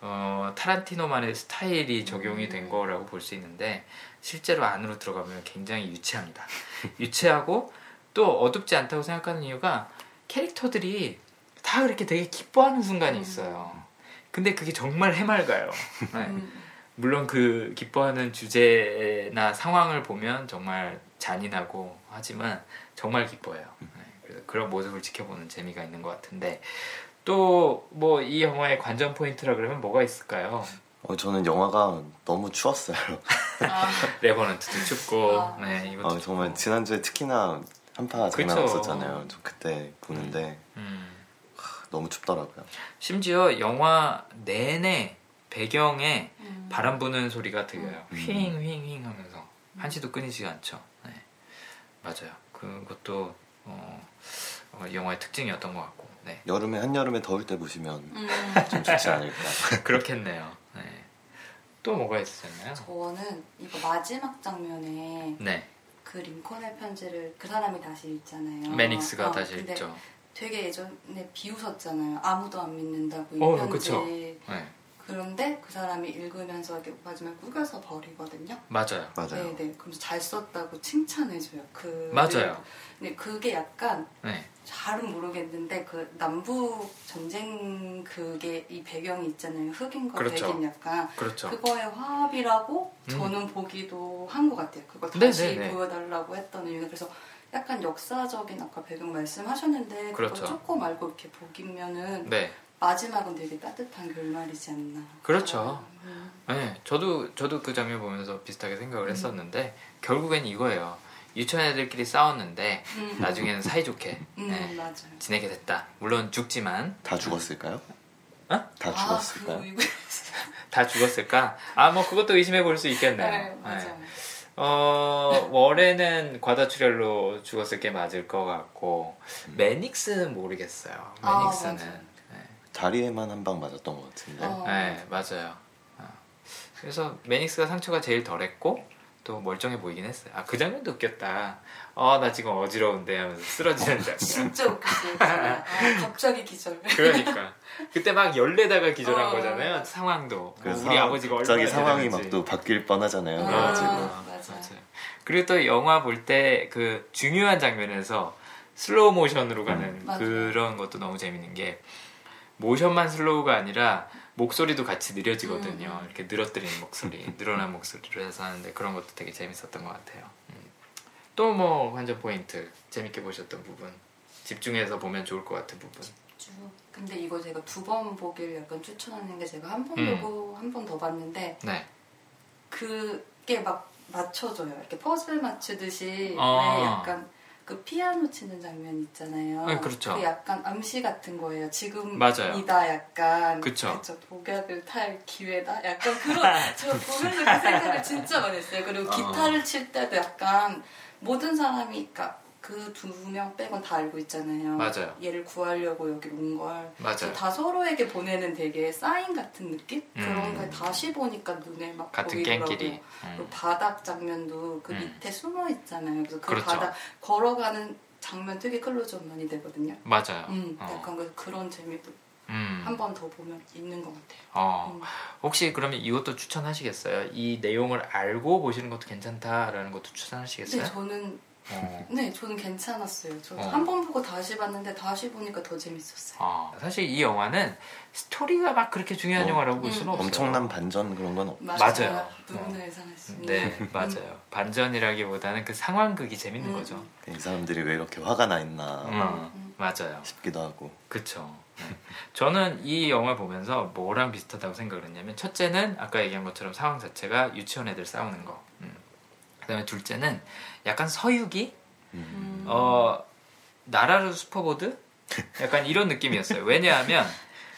어, 타란티노만의 스타일이 적용이 된 음. 거라고 볼 수 있는데 실제로 안으로 들어가면 굉장히 유치합니다. 유치하고 또 어둡지 않다고 생각하는 이유가 캐릭터들이 다 그렇게 되게 기뻐하는 순간이 음. 있어요. 근데 그게 정말 해맑아요. 네. 음. 물론 그 기뻐하는 주제나 상황을 보면 정말 잔인하고 하지만 정말 기뻐요. 네. 그래서 그런 모습을 지켜보는 재미가 있는 것 같은데 또 뭐 이 영화의 관전 포인트라 그러면 뭐가 있을까요? 어, 저는 영화가 너무 추웠어요. 아. 레버넌트도 춥고, 아. 네 이것도 어, 정말 지난주에 특히나 한파 장난 없었잖아요. 저 그때 보는데 음. 음. 하, 너무 춥더라고요. 심지어 영화 내내 배경에 음. 바람 부는 소리가 들려요. 음. 휘잉 휘잉 하면서 한시도 끊이지 않죠. 네. 맞아요. 그것도 어, 어, 영화의 특징이었던 것 같고. 네. 여름에 한여름에 더울 때 보시면 음. 좀 좋지 않을까. 그렇겠네요. 네. 또 뭐가 있었나요? 저는 이거 마지막 장면에 네. 그 링컨의 편지를 그 사람이 다시 읽잖아요. 매닉스가 어, 다시 읽죠. 되게 예전에 비웃었잖아요. 아무도 안 믿는다고 이 어, 편지. 네. 그런데 그 사람이 읽으면서 이렇게 마지막에 꾸겨서 버리거든요. 맞아요. 맞아요. 네, 네. 그럼 잘 썼다고 칭찬해줘요. 그 맞아요. 근데 그게 약간 네. 잘은 모르겠는데 그 남북 전쟁 그게 이 배경이 있잖아요. 흑인과 그렇죠. 백인 약간 그렇죠. 그거의 화합이라고 음. 저는 보기도 한 것 같아요. 그걸 네, 다시 네네네. 보여달라고 했던 이유는 그래서 약간 역사적인 아까 배경 말씀하셨는데 그렇죠. 조금 알고 이렇게 보기면은 네. 마지막은 되게 따뜻한 결말이지 않나. 그렇죠. 음. 네, 저도 저도 그 장면 보면서 비슷하게 생각을 음. 했었는데 결국엔 이거예요. 유치원 애들끼리 싸웠는데 음. 나중에는 사이좋게 음, 네, 지내게 됐다. 물론 죽지만 다 죽었을까요? 어? 다 죽었을까요? 아, 다 죽었을까? 아 뭐 그것도 의심해 볼 수 있겠네요. 네, 네. 어 월에는 과다출혈로 죽었을 게 맞을 것 같고 음. 매닉스는 모르겠어요. 아, 매닉스는 아, 네. 다리에만 한 방 맞았던 것 같은데. 어. 네 맞아요. 어. 그래서 매닉스가 상처가 제일 덜했고 또 멀쩡해 보이긴 했어요. 아 그 장면도 웃겼다. 아나 지금 어지러운데 하면서 쓰러지는 장면. 진짜 웃겼어요. 아, 갑자기 기절. 그러니까 그때 막 열내다가 기절한 어, 거잖아요. 상황도. 그 우리 상, 아버지가 갑자기 상황이 막 또 바뀔 뻔하잖아요. 아, 그래가지고. 맞아. 맞아요. 그리고 또 영화 볼 때 그 중요한 장면에서 슬로우 모션으로 가는 음, 그런 것도 너무 재밌는 게 모션만 슬로우가 아니라 목소리도 같이 느려지거든요. 음. 이렇게 늘어뜨리는 목소리, 늘어난 목소리로 해서 하는데 그런 것도 되게 재밌었던 것 같아요. 음. 또뭐 관전 포인트 재밌게 보셨던 부분, 집중해서 보면 좋을 것 같은 부분. 집중. 근데 이거 제가 두 번 보기를 약간 추천하는 게 제가 한번 음. 보고 한번 더 봤는데 네. 그게 막 맞춰줘요. 이렇게 퍼즐 맞추듯이 아. 약간 그 피아노 치는 장면 있잖아요. 네, 그렇죠. 그 약간 암시 같은 거예요. 지금이다 약간. 그렇죠. 독약을 탈 기회다. 약간 그런 저 보면서 그 생각을 진짜 많이 했어요. 그리고 어. 기타를 칠 때도 약간 모든 사람이 그러니까 그 두 명 빼곤 다 알고 있잖아요. 맞아요. 얘를 구하려고 여기 온 걸. 맞아요. 다 서로에게 보내는 되게 사인 같은 느낌? 음. 그런 걸 다시 보니까 눈에 막 같은 깽끼리. 음. 바닥 장면도 그 음. 밑에 숨어 있잖아요. 그래서 그 그렇죠. 바닥 걸어가는 장면 되게 클로즈업 많이 되거든요. 맞아요. 음, 약간 어. 그런 재미도 음. 한번 더 보면 있는 것 같아요. 어, 음. 혹시 그러면 이것도 추천하시겠어요? 이 내용을 알고 보시는 것도 괜찮다라는 것도 추천하시겠어요? 네, 저는 어. 네, 저는 괜찮았어요. 저 한번 어. 보고 다시 봤는데 다시 보니까 더 재밌었어요. 아, 사실 이 영화는 스토리가 막 그렇게 중요한 어. 영화라고 볼 수는 음. 없어요. 엄청난 반전 그런 건 없어요. 맞아요. 누구나 예상할 수 있는. 네, 맞아요. 반전이라기보다는 그 상황극이 재밌는 음. 거죠. 이 사람들이 왜 이렇게 화가 나 있나. 음. 맞아요. 싶기도 하고. 그쵸. 네. 저는 이 영화 보면서 뭐랑 비슷하다고 생각을 했냐면 첫째는 아까 얘기한 것처럼 상황 자체가 유치원 애들 싸우는 거. 음. 그다음에 둘째는 약간 서유기 음. 어 나라르 슈퍼보드 약간 이런 느낌이었어요. 왜냐하면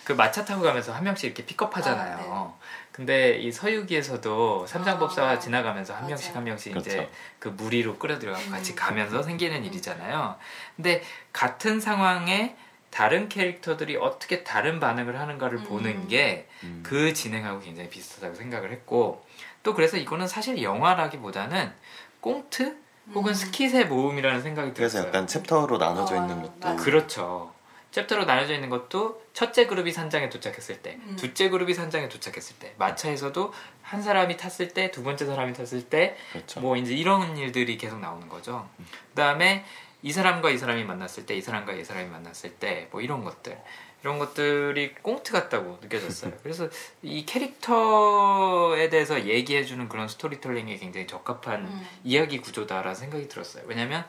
그 마차 타고 가면서 한 명씩 이렇게 픽업하잖아요. 아, 네. 근데 이 서유기에서도 삼장법사가 아, 지나가면서 한 명씩 한 명씩 그렇죠. 이제 그 무리로 끌어들여가고 음. 같이 가면서 생기는 일이잖아요. 근데 같은 상황에 다른 캐릭터들이 어떻게 다른 반응을 하는가를 음. 보는 게그 음. 진행하고 굉장히 비슷하다고 생각을 했고 또 그래서 이거는 사실 영화라기보다는 꽁트 혹은 음. 스킷의 모음이라는 생각이 들었어요. 그래서 약간 챕터로 나눠져 있는 아, 것도 그렇죠. 챕터로 나눠져 있는 것도 첫째 그룹이 산장에 도착했을 때, 음. 둘째 그룹이 산장에 도착했을 때, 마차에서도 한 사람이 탔을 때, 두 번째 사람이 탔을 때, 그렇죠. 뭐 이제 이런 일들이 계속 나오는 거죠. 음. 그다음에 이 사람과 이 사람이 만났을 때, 이 사람과 이 사람이 만났을 때, 뭐 이런 것들. 이런 것들이 꽁트 같다고 느껴졌어요. 그래서 이 캐릭터에 대해서 얘기해주는 그런 스토리텔링에 굉장히 적합한 음. 이야기 구조다라는 생각이 들었어요. 왜냐면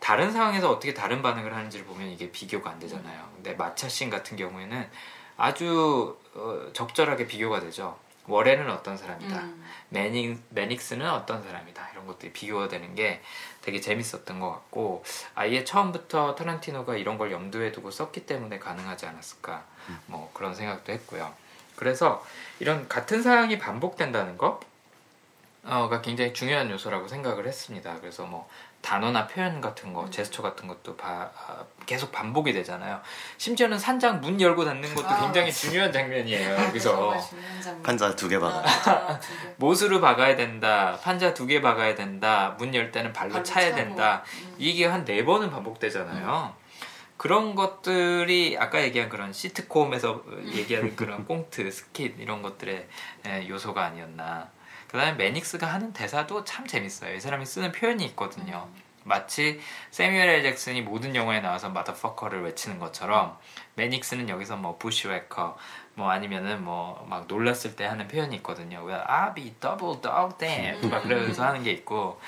다른 상황에서 어떻게 다른 반응을 하는지를 보면 이게 비교가 안 되잖아요. 근데 마차씬 같은 경우에는 아주 어, 적절하게 비교가 되죠. 월에는 어떤 사람이다. 음. 매닉, 매닉스는 어떤 사람이다. 이런 것들이 비교가 되는 게 되게 재밌었던 것 같고 아예 처음부터 타란티노가 이런 걸 염두에 두고 썼기 때문에 가능하지 않았을까 음. 뭐 그런 생각도 했고요. 그래서 이런 같은 사항이 반복된다는 거가 굉장히 중요한 요소라고 생각을 했습니다. 그래서 뭐 단어나 표현 같은 거, 음. 제스처 같은 것도 바, 아, 계속 반복이 되잖아요. 심지어는 산장 문 열고 닫는 것도 아, 굉장히 중요한 장면이에요. 여기서 판자 두 개 박아. 아, 못으로 박아야 된다. 판자 두 개 박아야 된다. 문 열 때는 발로, 차야 차고. 된다. 음. 이게 한 네 번은 반복되잖아요. 음. 그런 것들이 아까 얘기한 그런 시트콤에서 얘기하는 그런 꽁트, 스킷 이런 것들의 요소가 아니었나. 그다음에 매닉스가 하는 대사도 참 재밌어요. 이 사람이 쓰는 표현이 있거든요. 마치 세뮤엘 엘 잭슨이 모든 영화에 나와서 마더퍼커를 외치는 것처럼 매닉스는 여기서 뭐 부시웨커 뭐 아니면은 뭐 막 놀랐을 때 하는 표현이 있거든요. 왜 I'll be double dog damn 막 그러면서 하는 게 있고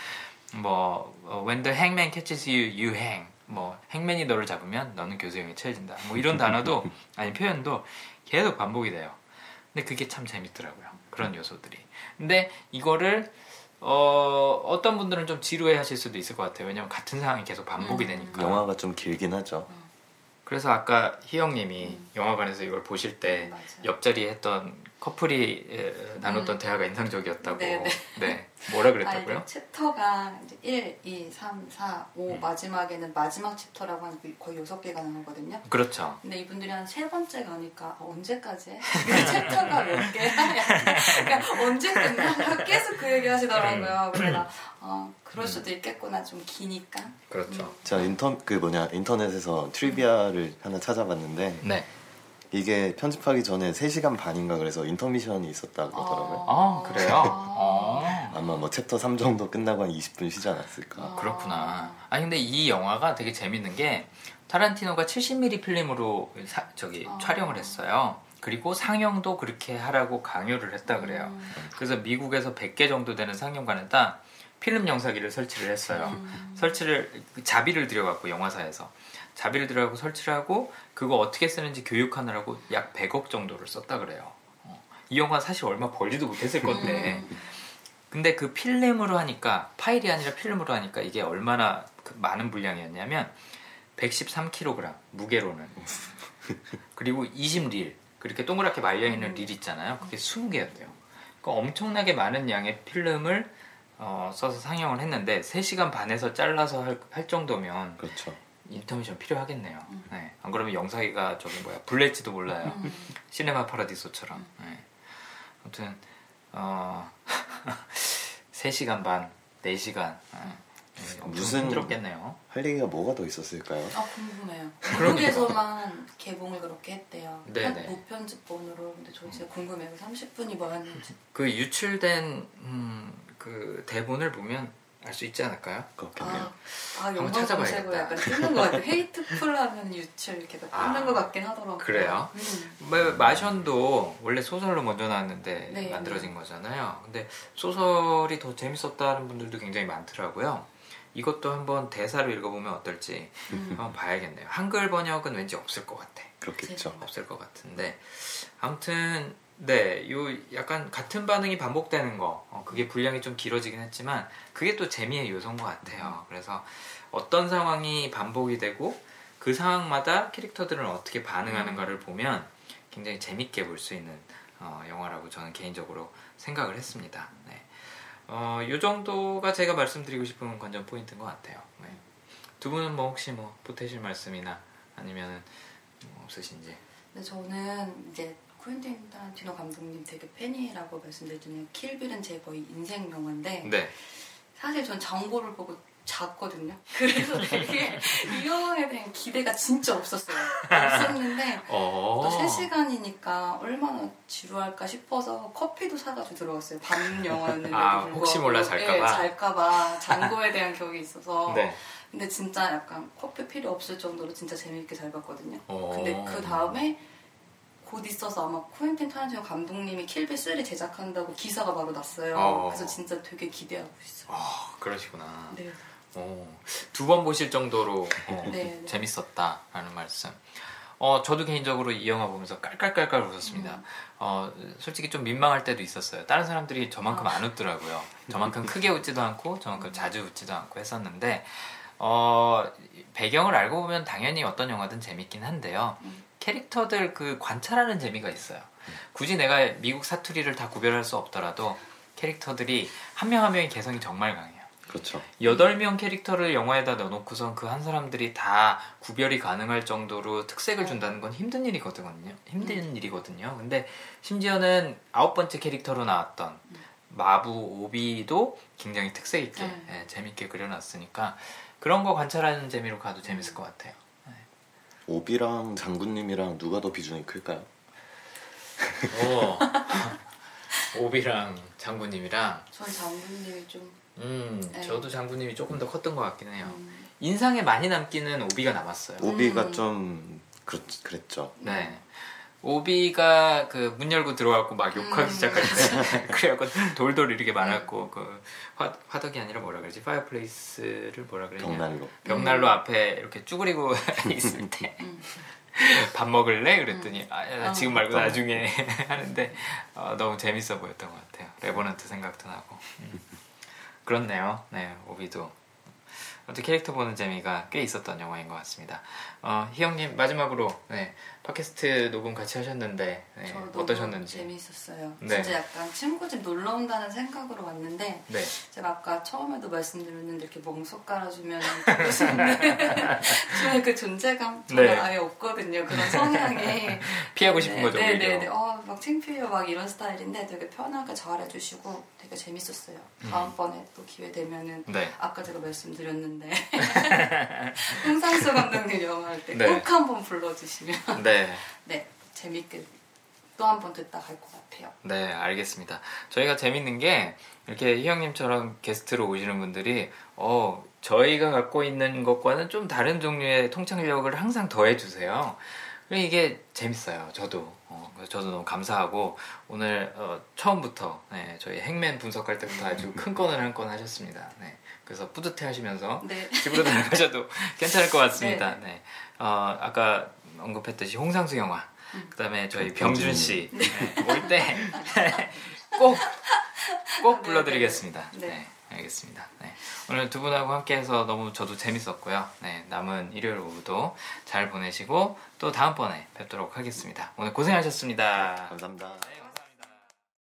뭐 When the hangman catches you, you hang 뭐 행맨이 너를 잡으면 너는 교수형에 처해진다. 뭐 이런 단어도 아니 표현도 계속 반복이 돼요. 근데 그게 참 재밌더라고요. 그런 요소들이. 근데 이거를 어, 어떤 분들은 좀 지루해 하실 수도 있을 것 같아요. 왜냐면 같은 상황이 계속 반복이 음. 되니까. 영화가 좀 길긴 하죠. 그래서 아까 희영님이 음. 영화관에서 이걸 보실 때 옆자리에 했던 커플이 나눴던 음. 대화가 인상적이었다고. 네네. 네. 네. 뭐라 그랬다고요? 아, 챕터가 이제 1, 2, 3, 4, 5 음. 마지막에는 마지막 챕터라고 하는 거의 6개가 나오거든요. 그렇죠. 근데 이분들이 한 세 번째 가니까 어, 언제까지 해? 챕터가 몇 개야? 그러니까 언제 끝나? 계속 그 얘기 하시더라고요. 음. 그래서 어, 그럴 수도 있겠구나 좀 기니까. 그렇죠. 음. 제가 인터 그 뭐냐 인터넷에서 trivia를 하나 찾아봤는데 네. 이게 편집하기 전에 3시간 반인가 그래서 인터미션이 있었다고 아. 하더라고요. 아, 그래요? 아. 아마 뭐 챕터 3 정도 끝나고 한 20분 쉬지 않았을까. 아. 그렇구나. 아니 근데 이 영화가 되게 재밌는 게 타란티노가 70mm 필름으로 사, 저기 아. 촬영을 했어요. 그리고 상영도 그렇게 하라고 강요를 했다 그래요. 음. 그래서 미국에서 100개 정도 되는 상영관에다 필름 영사기를 설치를 했어요. 음. 설치를 자비를 들여갖고 영화사에서 자비를 들여갖고 설치를 하고 그거 어떻게 쓰는지 교육하느라고 약 100억 정도를 썼다 그래요. 어. 이 영화 사실 얼마 벌지도 못했을 건데. 음. 근데 그 필름으로 하니까 파일이 아니라 필름으로 하니까 이게 얼마나 그 많은 분량이었냐면 113kg 무게로는 그리고 20릴 그렇게 동그랗게 말려 있는 릴 있잖아요. 그게 20개였대요. 그러니까 엄청나게 많은 양의 필름을 어, 써서 상영을 했는데 3시간 반에서 잘라서 할, 할 정도면 그렇죠. 인터미션 필요하겠네요. 음. 네. 안 그러면 영상이가 저기 뭐야 불낼지도 몰라요. 음. 시네마 파라디소처럼. 음. 네. 아무튼 어 3시간 반, 4시간. 네. 무슨 힘들었겠네요. 할 얘기가 뭐가 더 있었을까요? 아 궁금해요. 미국에서만 개봉을 그렇게 했대요. 네네. 무편집본으로. 근데 저 진짜 궁금해요. 30분이 뭐였는지. 그 유출된 음, 그 대본을 보면 알 수 있지 않을까요? 그렇겠네요. 아, 아 영상 검색으로 약간 뜨는 것 같아요. 헤이트풀 하면 유출 이렇게 뜨는 아, 것 같긴 하더라고요. 그래요? 음. 마션도 원래 소설로 먼저 나왔는데 네, 만들어진 네. 거잖아요. 근데 소설이 더 재밌었다는 분들도 굉장히 많더라고요. 이것도 한번 대사로 읽어보면 어떨지 음. 한번 봐야겠네요. 한글 번역은 왠지 없을 것 같아. 그렇겠죠. 없을 것 같은데 아무튼 네, 요 약간 같은 반응이 반복되는 거, 어, 그게 분량이 좀 길어지긴 했지만, 그게 또 재미의 요소인 것 같아요. 그래서 어떤 상황이 반복이 되고, 그 상황마다 캐릭터들은 어떻게 반응하는가를 음. 보면 굉장히 재밌게 볼 수 있는 어, 영화라고 저는 개인적으로 생각을 했습니다. 네. 어, 요 정도가 제가 말씀드리고 싶은 관전 포인트인 것 같아요. 네. 두 분은 뭐 혹시 뭐 보태실 말씀이나 아니면 뭐 없으신지? 네, 저는 이제 쿠엔틴 타란티노 감독님 되게 팬이라고 말씀드렸잖아요. 킬빌은 제 거의 인생 영화인데 네. 사실 전 장고를 보고 잤거든요. 그래서 되게 이 영화에 대한 기대가 진짜 없었어요. 없었는데 어. 또 3시간이니까 얼마나 지루할까 싶어서 커피도 사가지고 들어갔어요. 밤 영화는 아, 혹시 몰라 잘까봐? 네, 잘까봐 장고에 대한 기억이 있어서 네. 근데 진짜 약간 커피 필요 없을 정도로 진짜 재미있게 잘 봤거든요. 어. 근데 그 다음에 곧 있어서 아마 코엔틴 타란티노 감독님이 킬빌 3 제작한다고 기사가 바로 났어요. 어. 그래서 진짜 되게 기대하고 있어요. 아, 그러시구나. 네. 두 번 보실 정도로 어, 네, 네. 재밌었다라는 말씀. 어, 저도 개인적으로 이 영화 보면서 깔깔깔깔 웃었습니다. 음. 어, 솔직히 좀 민망할 때도 있었어요. 다른 사람들이 저만큼 아. 안 웃더라고요. 저만큼 크게 웃지도 않고, 저만큼 음. 자주 웃지도 않고 했었는데, 어, 배경을 알고 보면 당연히 어떤 영화든 재밌긴 한데요. 음. 캐릭터들 그 관찰하는 재미가 있어요. 굳이 내가 미국 사투리를 다 구별할 수 없더라도 캐릭터들이 한 명 한 명의 개성이 정말 강해요. 그렇죠. 여덟 명 캐릭터를 영화에다 넣어놓고선 그 한 사람들이 다 구별이 가능할 정도로 특색을 준다는 건 힘든 일이거든요. 힘든 음. 일이거든요. 근데 심지어는 아홉 번째 캐릭터로 나왔던 마부 오비도 굉장히 특색 있게 음. 예, 재밌게 그려놨으니까 그런 거 관찰하는 재미로 가도 재밌을 것 같아요. 오비랑 장군님이랑 누가 더 비중이 클까요? 어. 오비랑 장군님이랑 전 장군님이 좀 음, 네. 저도 장군님이 조금 더 컸던 것 같긴 해요. 음. 인상에 많이 남기는 오비가 남았어요. 오비가 음. 좀 그렇, 그랬죠. 네. 오비가 그 문 열고 들어왔고 막 욕하기 음. 시작할 때 그래갖고 돌돌 이렇게 말았고 그 화, 화덕이 아니라 뭐라 그러지 fireplace를 뭐라 그러냐 벽난로 벽난로 음. 앞에 이렇게 쭈그리고 있을 때 밥 먹을래? 그랬더니 아, 야, 어. 지금 말고 나중에 하는데 어, 너무 재밌어 보였던 것 같아요 레버넌트 생각도 나고 음. 그렇네요 네 오비도 어떤 캐릭터 보는 재미가 꽤 있었던 영화인 것 같습니다. 어, 희영님 마지막으로 네, 팟캐스트 녹음 같이 하셨는데 네, 어떠셨는지 재미있었어요. 네. 진짜 약간 친구 집 놀러 온다는 생각으로 왔는데 네. 제가 아까 처음에도 말씀드렸는데 이렇게 멍석 깔아주면 저의 그 존재감 저는 네. 아예 없거든요. 그런 성향이 피하고 싶은 거죠. 네네네. 어, 막 창피해요 막 이런 스타일인데 되게 편하게 잘 해주시고 되게 재밌었어요. 음. 다음번에 또 기회 되면은 네. 아까 제가 말씀드렸는데 홍상수 감독님 영화 할 때꼭 네. 한번 불러주시면 네. 네 재밌게 또 한 번 듣다 갈 것 같아요. 네 알겠습니다. 저희가 재밌는 게 이렇게 희영님처럼 게스트로 오시는 분들이 어 저희가 갖고 있는 것과는 좀 다른 종류의 통찰력을 항상 더해주세요. 이게 재밌어요. 저도 어, 저도 너무 감사하고 오늘 어, 처음부터 네, 저희 행맨 분석할 때부터 아주 큰 건을 한 건 하셨습니다. 네. 그래서 뿌듯해 하시면서 네. 집으로 돌아가셔도 괜찮을 것 같습니다. 네. 네. 어, 아까 언급했듯이 홍상수 영화, 음. 그 다음에 저희 병준 씨 네. 올때 꼭, 꼭 네, 불러드리겠습니다. 네. 네. 알겠습니다. 네. 오늘 두 분하고 함께해서 너무 저도 재밌었고요. 네, 남은 일요일 오후도 잘 보내시고 또 다음번에 뵙도록 하겠습니다. 오늘 고생하셨습니다. 감사합니다.